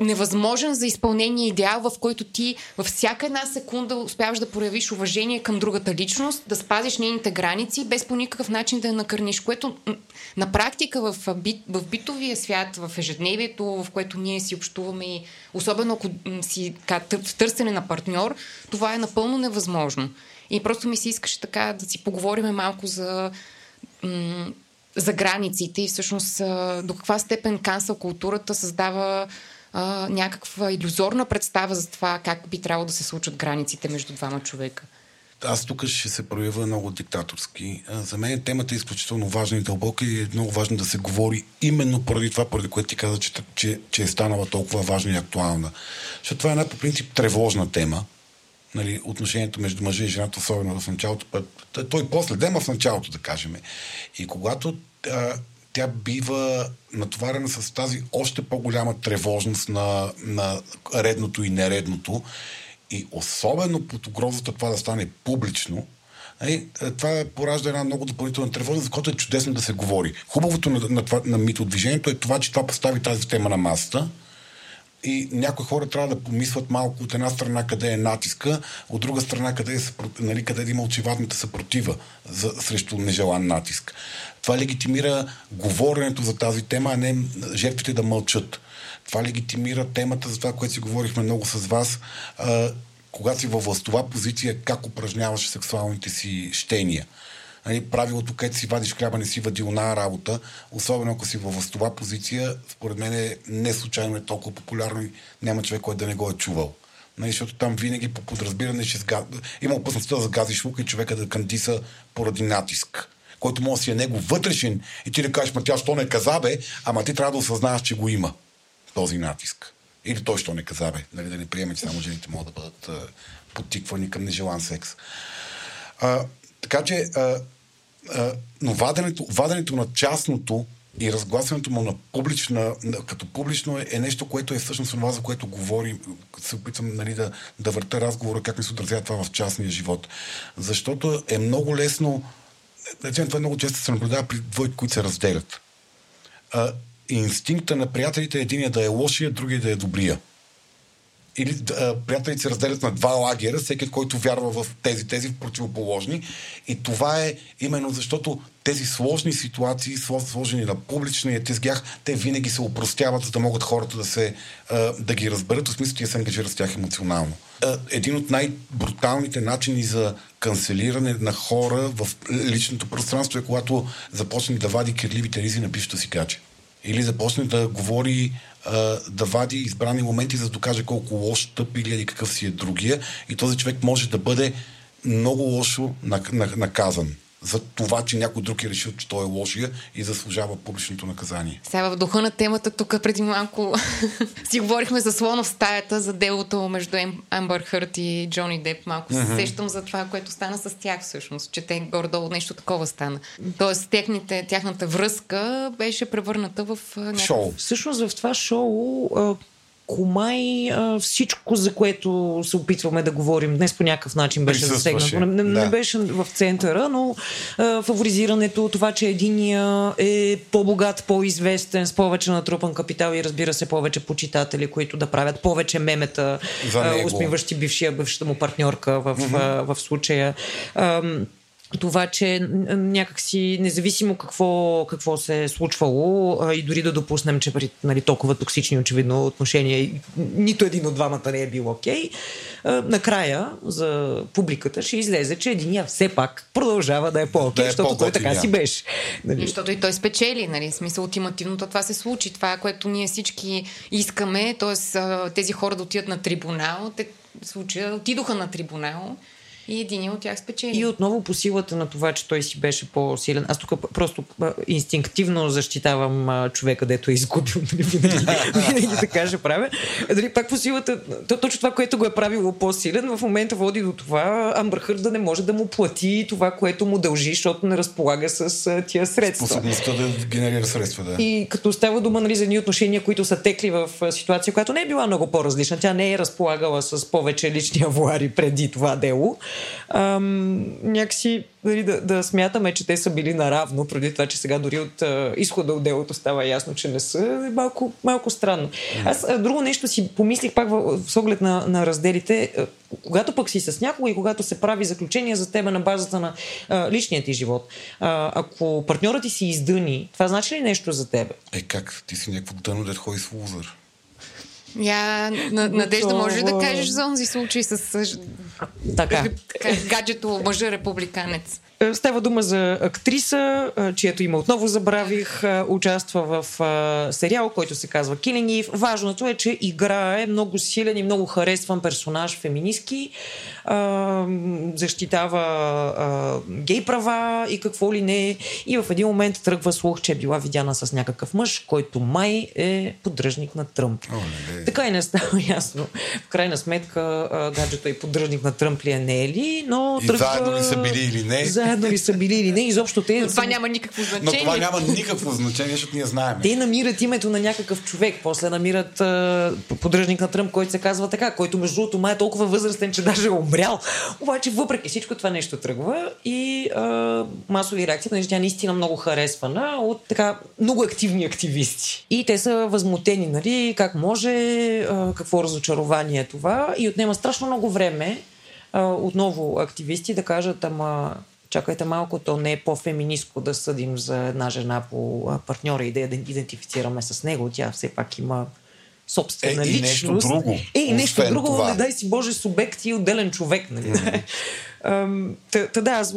B: невъзможен за изпълнение идеал, в който ти във всяка една секунда успяваш да проявиш уважение към другата личност, да спазиш нейните граници, без по никакъв начин да я накърниш, което на практика в, бит, в битовия свят, в ежедневието, в което ние си общуваме и особено ако си в търсене на партньор, това е напълно невъзможно. И просто ми се искаше така да си поговорим малко за за границите и всъщност до каква степен кансъл културата създава а, някаква иллюзорна представа за това как би трябвало да се случат границите между двама човека.
A: Аз тук ще се проявя много диктаторски. За мен темата е изключително важна и дълбока и е много важно да се говори именно поради това, поради което ти каза, че, че, че е станала толкова важна и актуална. Защото това е една по принцип тревожна тема. Нали, отношението между мъжа и жената, особено в началото, той после дема в началото, да кажем. И когато а, тя бива натоварена с тази още по-голяма тревожност на, на редното и нередното. И особено под угрозата това да стане публично, нали, това поражда една много допълнителна тревожност, за която е чудесно да се говори. Хубавото на, на, това, на митодвижението е това, че това постави тази тема на масата и някои хора трябва да помислят малко от една страна къде е натиска, от друга страна къде, е, нали, къде има очевадната съпротива за, срещу нежелан натиск. Това легитимира говоренето за тази тема, а не жертвите да мълчат. Това легитимира темата за това, което си говорихме много с вас, а, когато си във властова позиция, как упражняваш сексуалните си щения. Нали, правилото, където си вадиш хляба, не си вади она работа, особено ако си във властова позиция, според мен е не случайно е толкова популярно и няма човек, който да не го е чувал. Нали, защото там винаги по подразбиране ще сга... има опасността да загазиш лука и човека да кандиса поради натиск който може да си е него вътрешен и ти да кажеш, ма тя що не каза бе, ама ти трябва да осъзнаеш, че го има този натиск. Или той що не каза бе, нали, да не приеме, че само жените могат да бъдат а, подтиквани към нежелан секс. А, така че, а, но ваденето, ваденето на частното и разгласването му на публична, като публично е, е нещо, което е всъщност това, за което говорим. Се опитвам нали, да, да върта разговора, как ми се отразява това в частния живот. Защото е много лесно Речем, това много често се наблюдава при двойки, които се разделят. А, инстинкта на приятелите е единия да е лошия, другия да е добрия. Или а, приятелите се разделят на два лагера, всеки, който вярва в тези, тези в противоположни. И това е именно защото тези сложни ситуации, сложени на публична и тезгях, те винаги се упростяват, за да могат хората да, се, да ги разберат, в смисъл, че се ангажират с тях емоционално. Един от най-бруталните начини за канцелиране на хора в личното пространство е когато започне да вади кирливите ризи на бившата си кача. Или започне да говори, да вади избрани моменти, за да докаже колко лош, тъп или какъв си е другия. И този човек може да бъде много лошо наказан за това, че някой друг е решил, че той е лошия и заслужава публичното наказание.
B: Сега в духа на темата, тук преди малко си говорихме за слона в стаята, за делото между Амбър Хърт и Джони Деп. Малко се mm-hmm. сещам за това, което стана с тях всъщност, че те горе-долу нещо такова стана. Тоест, техните, тяхната връзка беше превърната в някакъв...
D: Шоу. Всъщност в това шоу Комай всичко, за което се опитваме да говорим днес по някакъв начин беше засегнато. Не, да. не беше в центъра, но а, фаворизирането, това, че единия е по-богат, по-известен, с повече натрупан капитал и разбира се повече почитатели, които да правят повече мемета, усмиващи бившия, бившата му партньорка в, mm-hmm. в, в случая. А, това, че някакси, независимо какво, какво се е случвало, а, и дори да допуснем, че при нали, толкова токсични очевидно отношения нито един от двамата не е бил окей, okay, накрая за публиката ще излезе, че единия все пак продължава да е по-окей, да е защото той така си беше.
B: Нали? Защото и той спечели, нали? смисъл ултимативното това се случи. Това, което ние всички искаме, т.е. тези хора да отидат на трибунал, те случая отидоха на трибунал И един от тях спечели.
D: И отново по силата на това, че той си беше по-силен. Аз тук просто инстинктивно защитавам човека, дето е изгубил. Винаги, винаги да кажа правя. Дали, пак по силата, то, точно това, което го е правило по-силен, в момента води до това Амбър Хърд да не може да му плати това, което му дължи, защото не разполага с тия средства.
A: Способността да генерира средства, да.
D: И като става дума нали, за едни отношения, които са текли в ситуация, която не е била много по-различна, тя не е разполагала с повече лични авуари преди това дело, ам, някакси нали, да, да смятаме, че те са били наравно, преди това, че сега дори от а, изхода от делото става ясно, че не са, е малко, малко странно. Аз а, друго нещо си помислих пак в, в оглед на, на разделите, а, когато пък си с някого и когато се прави заключение за тебе на базата на а, личния ти живот, а, ако партньорът ти си издъни, това значи ли нещо за тебе?
A: Е, как? Ти си някакво дъно, дет ходи с лузър.
B: Я, на, Надежда, може ли да кажеш за онзи случай с, с
D: Така.
B: така, гаджето мъжа републиканец?
D: Е, Става дума за актриса, чието име отново забравих, участва в сериал, който се казва Killing Eve. Важното е, че играе много силен и много харесван персонаж, феминистки, а, защитава а, гей права и какво ли не. И в един момент тръгва слух, че е била видяна с някакъв мъж, който май е поддръжник на Тръмп.
A: О, не,
D: Така и не става ясно. В крайна сметка, а, гаджето е поддръжник на Тръмп ли е, не е ли, но
A: И
D: тръгва...
A: заедно ли са били или не?
D: Заедно ли са били или не, изобщо те...
B: Но това няма никакво
A: Но
B: значение.
A: това няма никакво значение, защото ние знаем.
D: Те намират името на някакъв човек, после намират а, поддръжник на Тръмп, който се казва така, който между другото май е толкова възрастен, че даже е умрял. Обаче въпреки всичко това нещо тръгва и а, масови реакции, понеже тя наистина много харесвана от така много активни активисти. И те са възмутени, нали, как може, а, какво разочарование е това и отнема страшно много време а, отново активисти да кажат, ама чакайте малко, то не е по-феминистко да съдим за една жена по партньора и да я идентифицираме с него. Тя все пак има собствена
A: Е, и
D: личност.
A: нещо друго,
D: Е, и нещо друго,
A: това.
D: не дай си Боже, субект и отделен човек. Нали? Ам, Та да, аз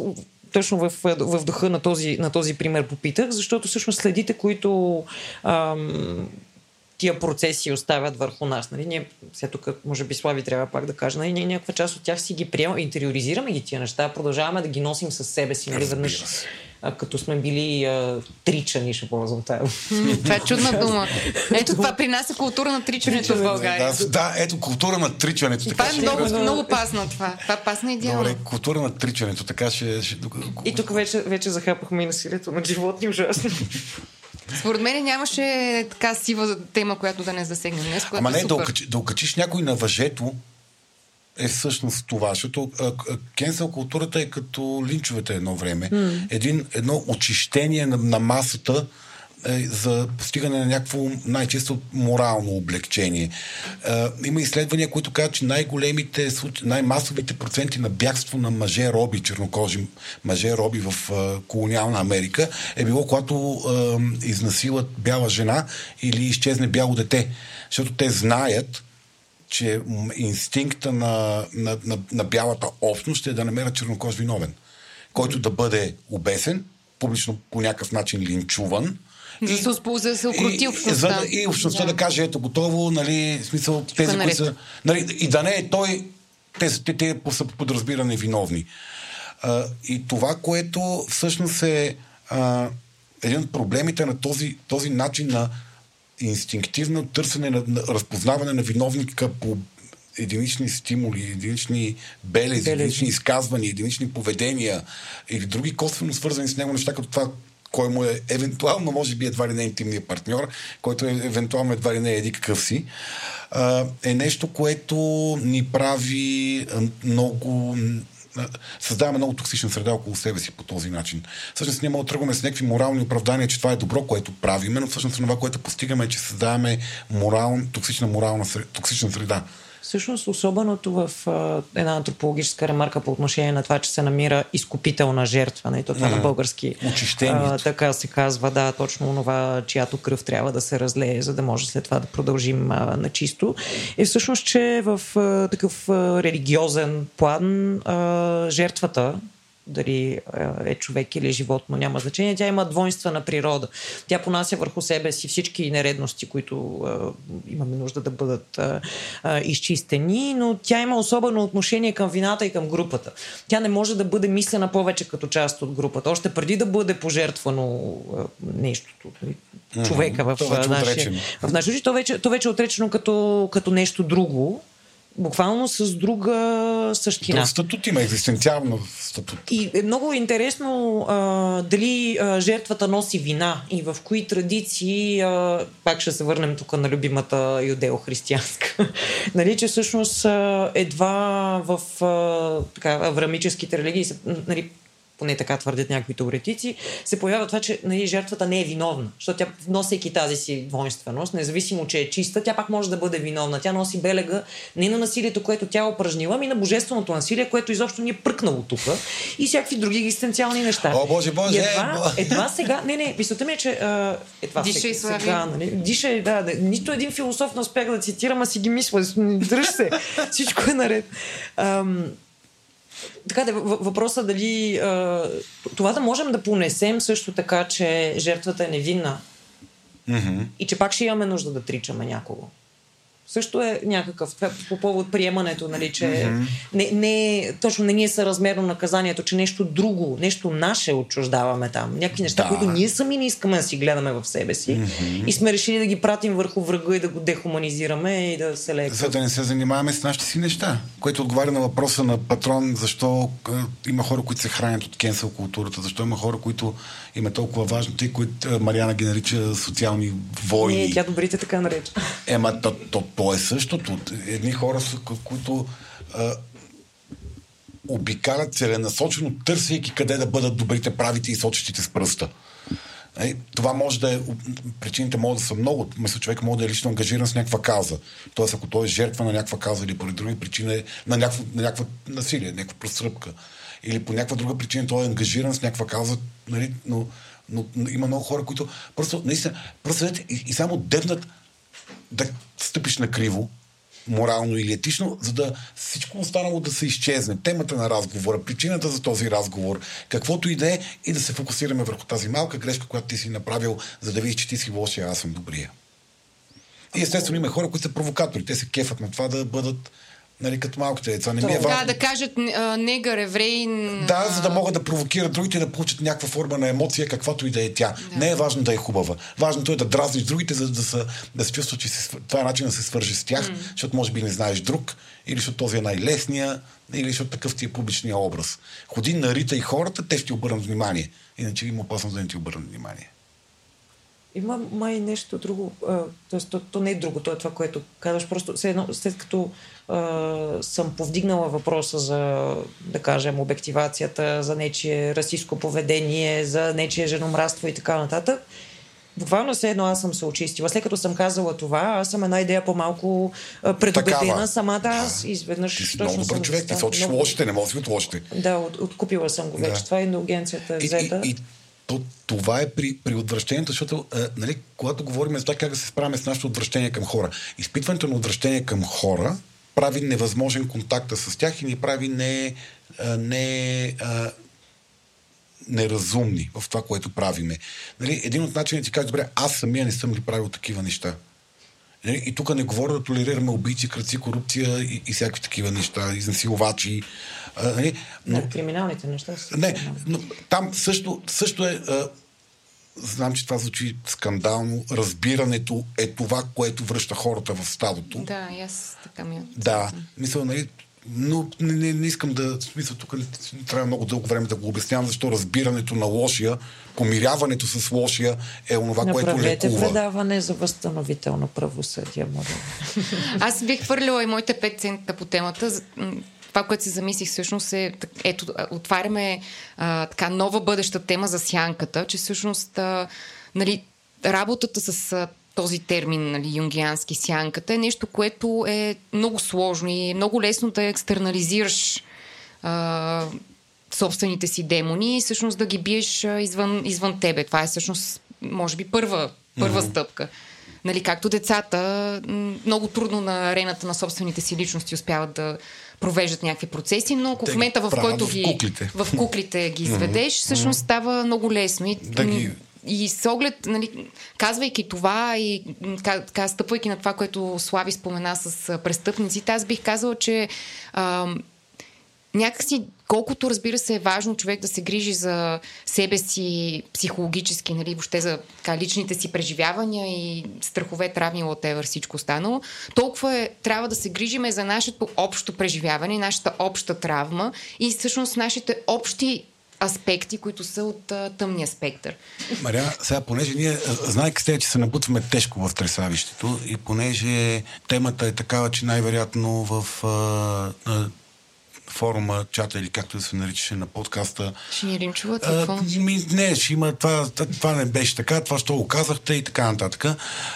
D: точно в, в духа на този, на този пример попитах, защото всъщност следите, които ам, тия процеси оставят върху нас. Нали? Ние, сега тук, може би Слави трябва пак да кажа, нали? ние някаква част от тях си ги приемаме, интериоризираме ги тия неща, продължаваме да ги носим със себе си, нали? Веднъж. А, като сме били а, тричани, ще ползвам тая.
B: Това е чудна дума. Ето това при нас е култура на тричането в България.
A: Да, да, ето култура на тричането.
B: Това
A: Така
B: е
A: ще...
B: много, много пасно това. Това пасна идеално.
A: Добре, култура на тричането, така ще... ще...
D: И тук вече, вече захапахме и насилието на животни ужасно.
B: Според мен нямаше така сива тема, която да не засегнем днес,
A: Ама
B: е
A: не, да, окачи, да окачиш някой на въжето е всъщност това, защото кенсел културата е като линчовете едно време. Mm. Един, едно очищение на, на масата е, за постигане на някакво най-често морално облегчение. Е, има изследвания, които казват, че най-големите, най-масовите проценти на бягство на мъже роби, чернокожи мъже роби в е, колониална Америка е било, когато е, изнасилат бяла жена или изчезне бяло дете. Защото те знаят, че инстинкта на, на, на, на бялата общност е да намерят чернокож виновен, който да бъде обесен, публично по някакъв начин линчуван.
B: За да се успо- за да се укроти
A: и,
B: общността.
A: за да, и общността да. да каже, ето готово, нали, смисъл, тези, които са... Нали, и да не е той, те, са- те, те са подразбиране виновни. А, и това, което всъщност е а, един от проблемите на този, този начин на инстинктивно търсене на, на разпознаване на виновника по единични стимули, единични белези,
D: Белези.
A: единични изказвания, единични поведения или други косвено свързани с него неща, като това, кой му е евентуално, може би едва ли не интимният партньор, който е евентуално едва ли не еди какъв си, е нещо, което ни прави много създаваме много токсична среда около себе си по този начин. Всъщност ние може да тръгваме с някакви морални оправдания, че това е добро, което правиме, но всъщност това, което постигаме е, че създаваме морал, токсична морална токсична среда.
D: Всъщност, особеното в а, една антропологическа ремарка по отношение на това, че се намира изкупителна жертва, не? То това на български. А, така се казва, да, точно това, чиято кръв трябва да се разлее, за да може след това да продължим а, на чисто. Е всъщност, че в а, такъв а, религиозен план а, жертвата дали е човек или животно, няма значение. Тя има двойствена природа. Тя понася върху себе си всички нередности, които а, имаме нужда да бъдат а, а, изчистени, но тя има особено отношение към вината и към групата. Тя не може да бъде мислена повече като част от групата. Още преди да бъде пожертвано а, нещото, човека в, нашия, в нашия то вече, то вече е отречено като, като нещо друго буквално с друга същина.
A: Друг статут има, екзистенциално статут.
D: И е много интересно а, дали а, жертвата носи вина и в кои традиции, а, пак ще се върнем тук на любимата юдео-християнска, нали, че всъщност а, едва в а, така, аврамическите религии, нали, поне така твърдят някакви теоретици, се появява това, че нали, жертвата не е виновна. Защото тя, носейки тази си двойственост, независимо, че е чиста, тя пак може да бъде виновна. Тя носи белега не на насилието, което тя е упражнила, ами на божественото насилие, което изобщо ни е пръкнало тук и всякакви други екзистенциални неща.
A: О, Боже, Боже!
D: едва, едва сега, не, не, мисълта ми е, че а, едва
B: Диша
D: сега, сега нали, диша, да, да, нито един философ не успях да цитирам, а си ги мисля. Дръж се, всичко е наред. Ам, така да, въпросът дали а, това да можем да понесем също така, че жертвата е невинна
A: mm-hmm.
D: и че пак ще имаме нужда да тричаме някого също е някакъв по повод приемането, нали, че mm-hmm. не, не, точно не ни е съразмерно наказанието, че нещо друго, нещо наше отчуждаваме там. Някакви неща, да. които ние сами не искаме да си гледаме в себе си mm-hmm. и сме решили да ги пратим върху врага и да го дехуманизираме и да се леква.
A: За да не се занимаваме с нашите си неща, което отговаря на въпроса на патрон, защо има хора, които се хранят от кенсел културата, защо има хора, които им е толкова важно, тъй които Мариана ги нарича социални войни.
D: Не, тя добрите така нарича.
A: Ема, то, то, то е същото. Едни хора, които а, обикалят целенасочено, търсейки къде да бъдат добрите, правите и сочещите с пръста. Е, това може да е. Причините могат да са много. Мисля, човек може да е лично ангажиран с някаква каза. Тоест, ако той е жертва на някаква каза или поради други причини, е на някаква, на насилие, някаква просръпка. Или по някаква друга причина той е ангажиран с някаква каза, нали, но, но, но има много хора, които просто, наистина, просто и, и само дебнат да стъпиш на криво, морално или етично, за да всичко останало да се изчезне. Темата на разговора, причината за този разговор, каквото и да е, и да се фокусираме върху тази малка грешка, която ти си направил, за да видиш, че ти си лошия, аз съм добрия. И естествено има хора, които са провокатори. Те се кефат на това да бъдат нали, като малките деца. Не ми е важно.
B: Да, да кажат негър, еврей.
A: Да, за да могат да провокират другите да получат някаква форма на емоция, каквато и да е тя. Да. Не е важно да е хубава. Важното е да дразниш другите, за да, са, да се чувстват, че това е начин да се свържи с тях, mm. защото може би не знаеш друг, или защото този е най-лесния, или защото такъв ти е публичния образ. Ходи на Рита и хората, те ще ти обърнат внимание. Иначе има опасност да не ти обърнат внимание.
D: Има май нещо друго. тоест, то, то не е друго, то е това, което казваш. Просто след, едно, след като а, съм повдигнала въпроса за, да кажем, обективацията, за нечие расистско поведение, за нечие женомраство и така нататък, буквално все едно аз съм се очистила. След като съм казала това, аз съм една идея по-малко предубедена Такава. самата аз. Изведнъж
A: ти си много добър човек, ти сочиш много... лошите, не можеш от лошите.
D: Да, от, откупила съм го вече. Да. Това е индулгенцията взета.
A: И, и, и то, това е при, при отвращението, защото а, нали, когато говорим за това как да се справим с нашето отвращение към хора, изпитването на отвращение към хора прави невъзможен контакта с тях и ни прави не, а, не, а, неразумни в това, което правиме. Нали, един от начините ти кажа, добре, аз самия не съм ли правил такива неща. Нали, и тук не говоря да толерираме убийци, кръци, корупция и, и всякакви такива неща, изнасилвачи. Нали,
D: но, не, криминалните неща
A: са. Не, но там също, също е. А, знам, че това звучи скандално. Разбирането е това, което връща хората в стадото.
B: Да, и аз така ми. Е.
A: Да, мисля, нали, но не, не, не искам да. Смисъл, тук не, не трябва много дълго време да го обяснявам, защо разбирането на лошия, помиряването с лошия е онова, Направете което лекува.
D: предаване за възстановително правосъдие, моля.
B: Аз бих хвърлила и моите 5 цента по темата. Това, което се замислих всъщност е, ето, отваряме а, така нова бъдеща тема за сянката, че всъщност а, нали, работата с а, този термин, нали, юнгиански сянката, е нещо, което е много сложно и е много лесно да екстернализираш а, собствените си демони и всъщност да ги биеш извън, извън тебе. Това е всъщност, може би, първа, първа mm-hmm. стъпка. нали, както децата, много трудно на арената на собствените си личности успяват да провеждат някакви процеси, но ако в момента, в който
A: в
B: ги
A: куклите.
B: в куклите ги изведеш, всъщност става много лесно. И,
A: Да ги-
B: и с оглед, нали, казвайки това и така, стъпвайки на това, което Слави спомена с а, престъпниците, аз бих казала, че ам, някакси, колкото разбира се е важно човек да се грижи за себе си психологически, нали, въобще за така, личните си преживявания и страхове, травми, лотевър, всичко останало, толкова е, трябва да се грижиме за нашето общо преживяване, нашата обща травма и всъщност нашите общи аспекти, които са от а, тъмния спектър.
A: Мария, сега, понеже ние, знаеки сте, че се набутваме тежко в тресавището и понеже темата е такава, че най-вероятно в а, а, форума, чата или както да се наричаше на подкаста,
B: Ще ни линчуват
A: а, ми, не, ще има това, това не беше така, това що го казахте и така нататък.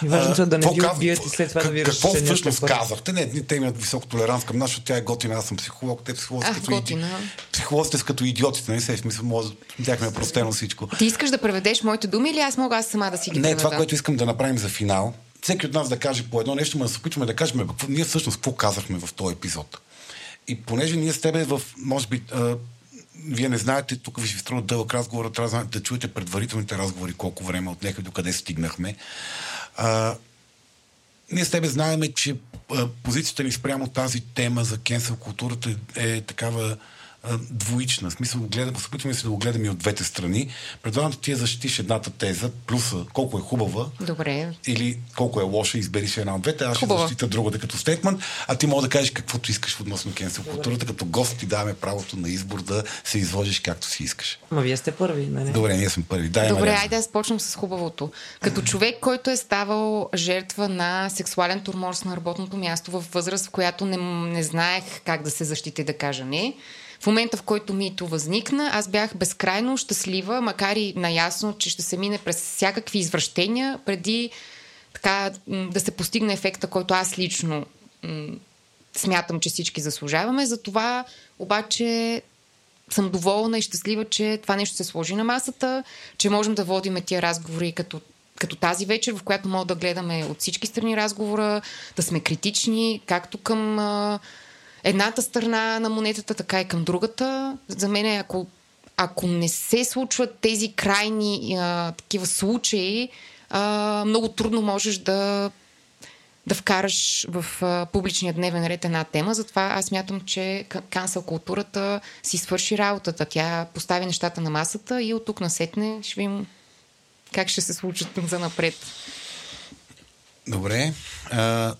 D: И важното е да не
A: какво
D: ви убият и след това да ви
A: Какво всъщност казахте? Не, те имат висока толеранс към нас, защото тя е готина, аз съм психолог, те психолозите
B: Ах,
A: като
B: готина.
A: Психолозите са като идиотите, нали се, в смисъл, може, тяхме е простено всичко.
B: Ти искаш да преведеш моите думи или аз мога аз сама да си ги
A: Не,
B: преведа?
A: това, което искам да направим за финал, всеки от нас да каже по едно нещо, но да се опитваме да кажем, какво, ние всъщност какво казахме в този епизод. И понеже ние с тебе в, може би, а, вие не знаете, тук ви ви струва дълъг разговор, трябва да, чуете предварителните разговори, колко време отнеха, докъде стигнахме. А, ние с тебе знаеме, че а, позицията ни спрямо тази тема за кенсел културата е, е такава а, двоична. В смисъл, гледам, се опитваме се да го гледаме и от двете страни. Предлагам да ти я защитиш едната теза, плюса колко е хубава,
B: Добре.
A: или колко е лоша, избериш една от двете, аз ще
B: Хубава.
A: защита другата като стейтмент, а ти мога да кажеш каквото искаш относно кенсел културата, като гост ти даваме правото на избор да се изложиш както си искаш.
D: Ма вие сте първи, нали?
A: Добре, ние сме първи. Дай,
B: Добре, айде да започнем с хубавото. Като човек, който е ставал жертва на сексуален турмоз на работното място в възраст, в която не, не знаех как да се защити да кажа не, в момента, в който мито възникна, аз бях безкрайно щастлива, макар и наясно, че ще се мине през всякакви извращения, преди така да се постигне ефекта, който аз лично смятам, че всички заслужаваме. Затова обаче съм доволна и щастлива, че това нещо се сложи на масата, че можем да водим тия разговори като, като тази вечер, в която мога да гледаме от всички страни разговора, да сме критични, както към а, едната страна на монетата, така и към другата. За мен, ако, ако не се случват тези крайни а, такива случаи, а, много трудно можеш да да вкараш в а, публичния дневен ред една тема. Затова аз мятам, че кансъл културата си свърши работата. Тя постави нещата на масата и от тук насетне ще видим как ще се случат за напред.
A: Добре. А,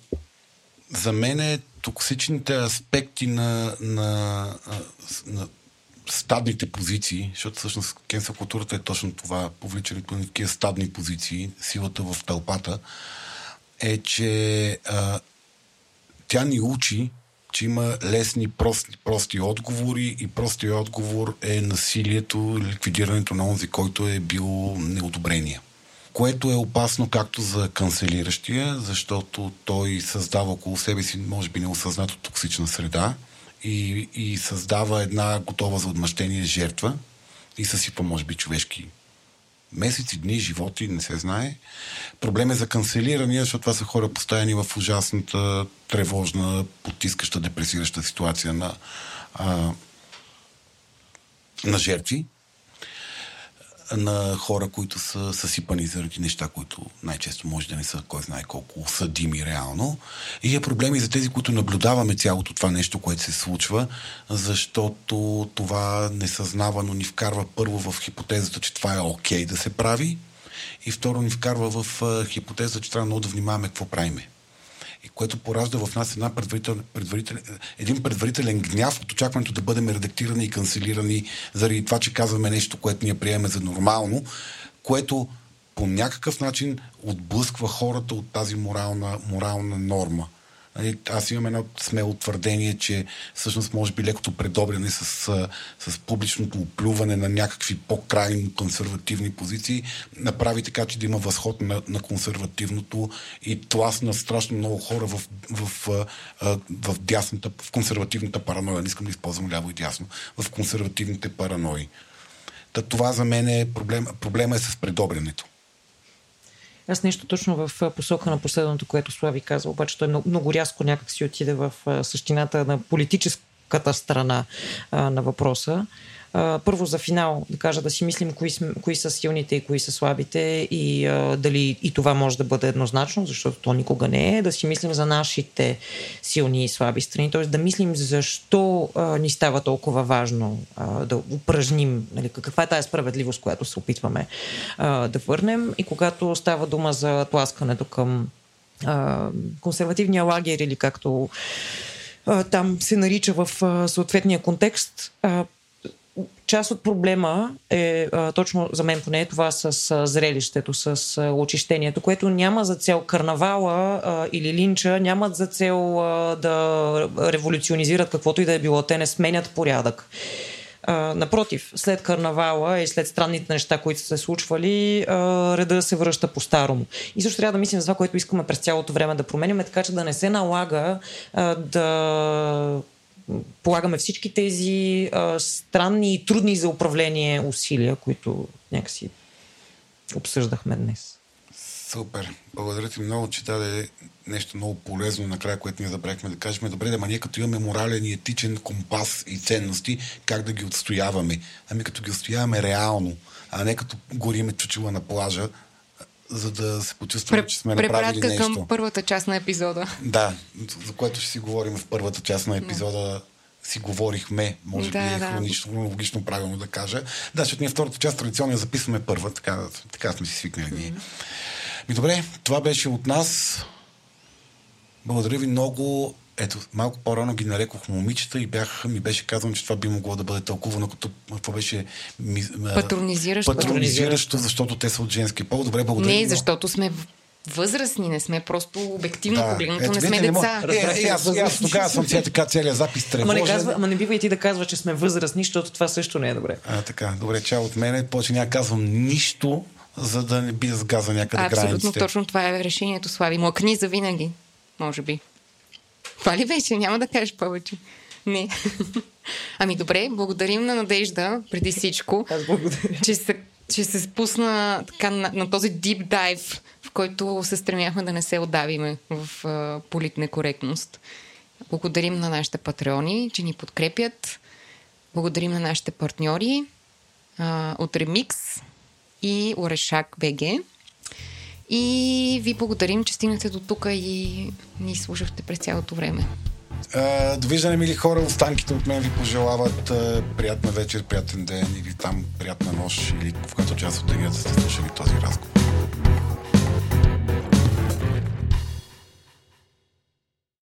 A: за мен е токсичните аспекти на, на, на стадните позиции, защото всъщност кенсъл културата е точно това, повличането на такива стадни позиции, силата в тълпата, е, че а, тя ни учи, че има лесни, прости, прости отговори и простият отговор е насилието, ликвидирането на онзи, който е бил неодобрение. Което е опасно както за канцелиращия, защото той създава около себе си, може би неосъзнато токсична среда и, и създава една готова за отмъщение жертва и съсипва, може би, човешки месеци, дни, животи, не се знае. Проблем е за канцелирания, защото това са хора поставени в ужасната, тревожна, потискаща, депресираща ситуация на, а, на жертви, на хора, които са съсипани заради неща, които най-често може да не са кой знае колко съдими реално. И е проблем и за тези, които наблюдаваме цялото това нещо, което се случва, защото това несъзнавано ни вкарва първо в хипотезата, че това е окей да се прави и второ ни вкарва в хипотеза, че трябва много да внимаваме какво правиме и което поражда в нас една предварител, предварител, един предварителен гняв от очакването да бъдем редактирани и канцелирани заради това, че казваме нещо, което ние приемаме за нормално, което по някакъв начин отблъсква хората от тази морална, морална норма. Нали, Аз имам едно смело твърдение, че всъщност може би лекото предобряне с, с публичното оплюване на някакви по-крайно консервативни позиции направи така, че да има възход на, на консервативното и тласна страшно много хора в, в, а, в, дясната, в консервативната параноя. Не искам да използвам ляво и дясно. В консервативните паранои. Та това за мен е проблем. Проблема е с предобрянето.
D: Аз нещо точно в посока на последното, което Слави каза, обаче той много, много рязко някак си отиде в същината на политическата страна а, на въпроса първо за финал да кажа да си мислим кои, кои са силните и кои са слабите и а, дали и това може да бъде еднозначно, защото то никога не е, да си мислим за нашите силни и слаби страни, т.е. да мислим защо а, ни става толкова важно а, да упражним, нали, каква е тази справедливост, която се опитваме а, да върнем и когато става дума за тласкането към а, консервативния лагер или както там се нарича в съответния контекст, част от проблема е точно за мен поне това с зрелището, с очищението, което няма за цел карнавала или линча, нямат за цел да революционизират каквото и да е било. Те не сменят порядък. Напротив, след карнавала и след странните неща, които са се случвали, реда се връща по-старому. И също трябва да мислим за това, което искаме през цялото време да променим, така че да не се налага да полагаме всички тези а, странни и трудни за управление усилия, които някакси обсъждахме днес.
A: Супер. Благодаря ти много, че даде нещо много полезно накрая, което ние забравихме да кажем. Добре, да, ма ние като имаме морален и етичен компас и ценности, как да ги отстояваме? Ами като ги отстояваме реално, а не като гориме чучела на плажа, за да се почувстваме, че сме направили нещо.
B: към първата част на епизода.
A: Да, за което ще си говорим в първата част на епизода. Да. Си говорихме, може да, би е да. хронично, логично правилно да кажа. Да, защото ние втората част традиционно записваме първа, така, така сме си свикнали ние. Ми добре, това беше от нас. Благодаря ви много. Ето, малко по-рано ги нарекох момичета и бях, ми беше казано, че това би могло да бъде тълкувано като това беше ми,
B: патронизиращо.
A: патронизиращо, защото те са от женски пол. Добре, благодаря.
B: Не, защото сме възрастни, не сме просто обективно да. погледнато, не сме не деца.
A: Е, е, аз, аз тогава съм сега така целият запис тревожен.
D: Ама не, казва, ама не бива и ти да казва, че сме възрастни, защото това също не е добре.
A: А, така, добре, чао от мене. Повече няма казвам нищо, за да не би с газа някъде
B: Абсолютно
A: границите.
B: точно това е решението, Слави. Млъкни за винаги, може би. Това ли вече? Няма да кажеш повече. Не. Ами добре, благодарим на Надежда, преди всичко.
D: Аз благодаря.
B: Че се, че се спусна така на, на този deep dive, в който се стремяхме да не се отдавиме в а, политна коректност. Благодарим на нашите патреони, че ни подкрепят. Благодарим на нашите партньори а, от Remix и Орешак БГ. И ви благодарим, че стигнете до тук и ни слушахте през цялото време.
A: Uh, довиждане, мили хора. Останките от мен ви пожелават uh, приятна вечер, приятен ден или там приятна нощ или в която част от деня сте слушали този разговор.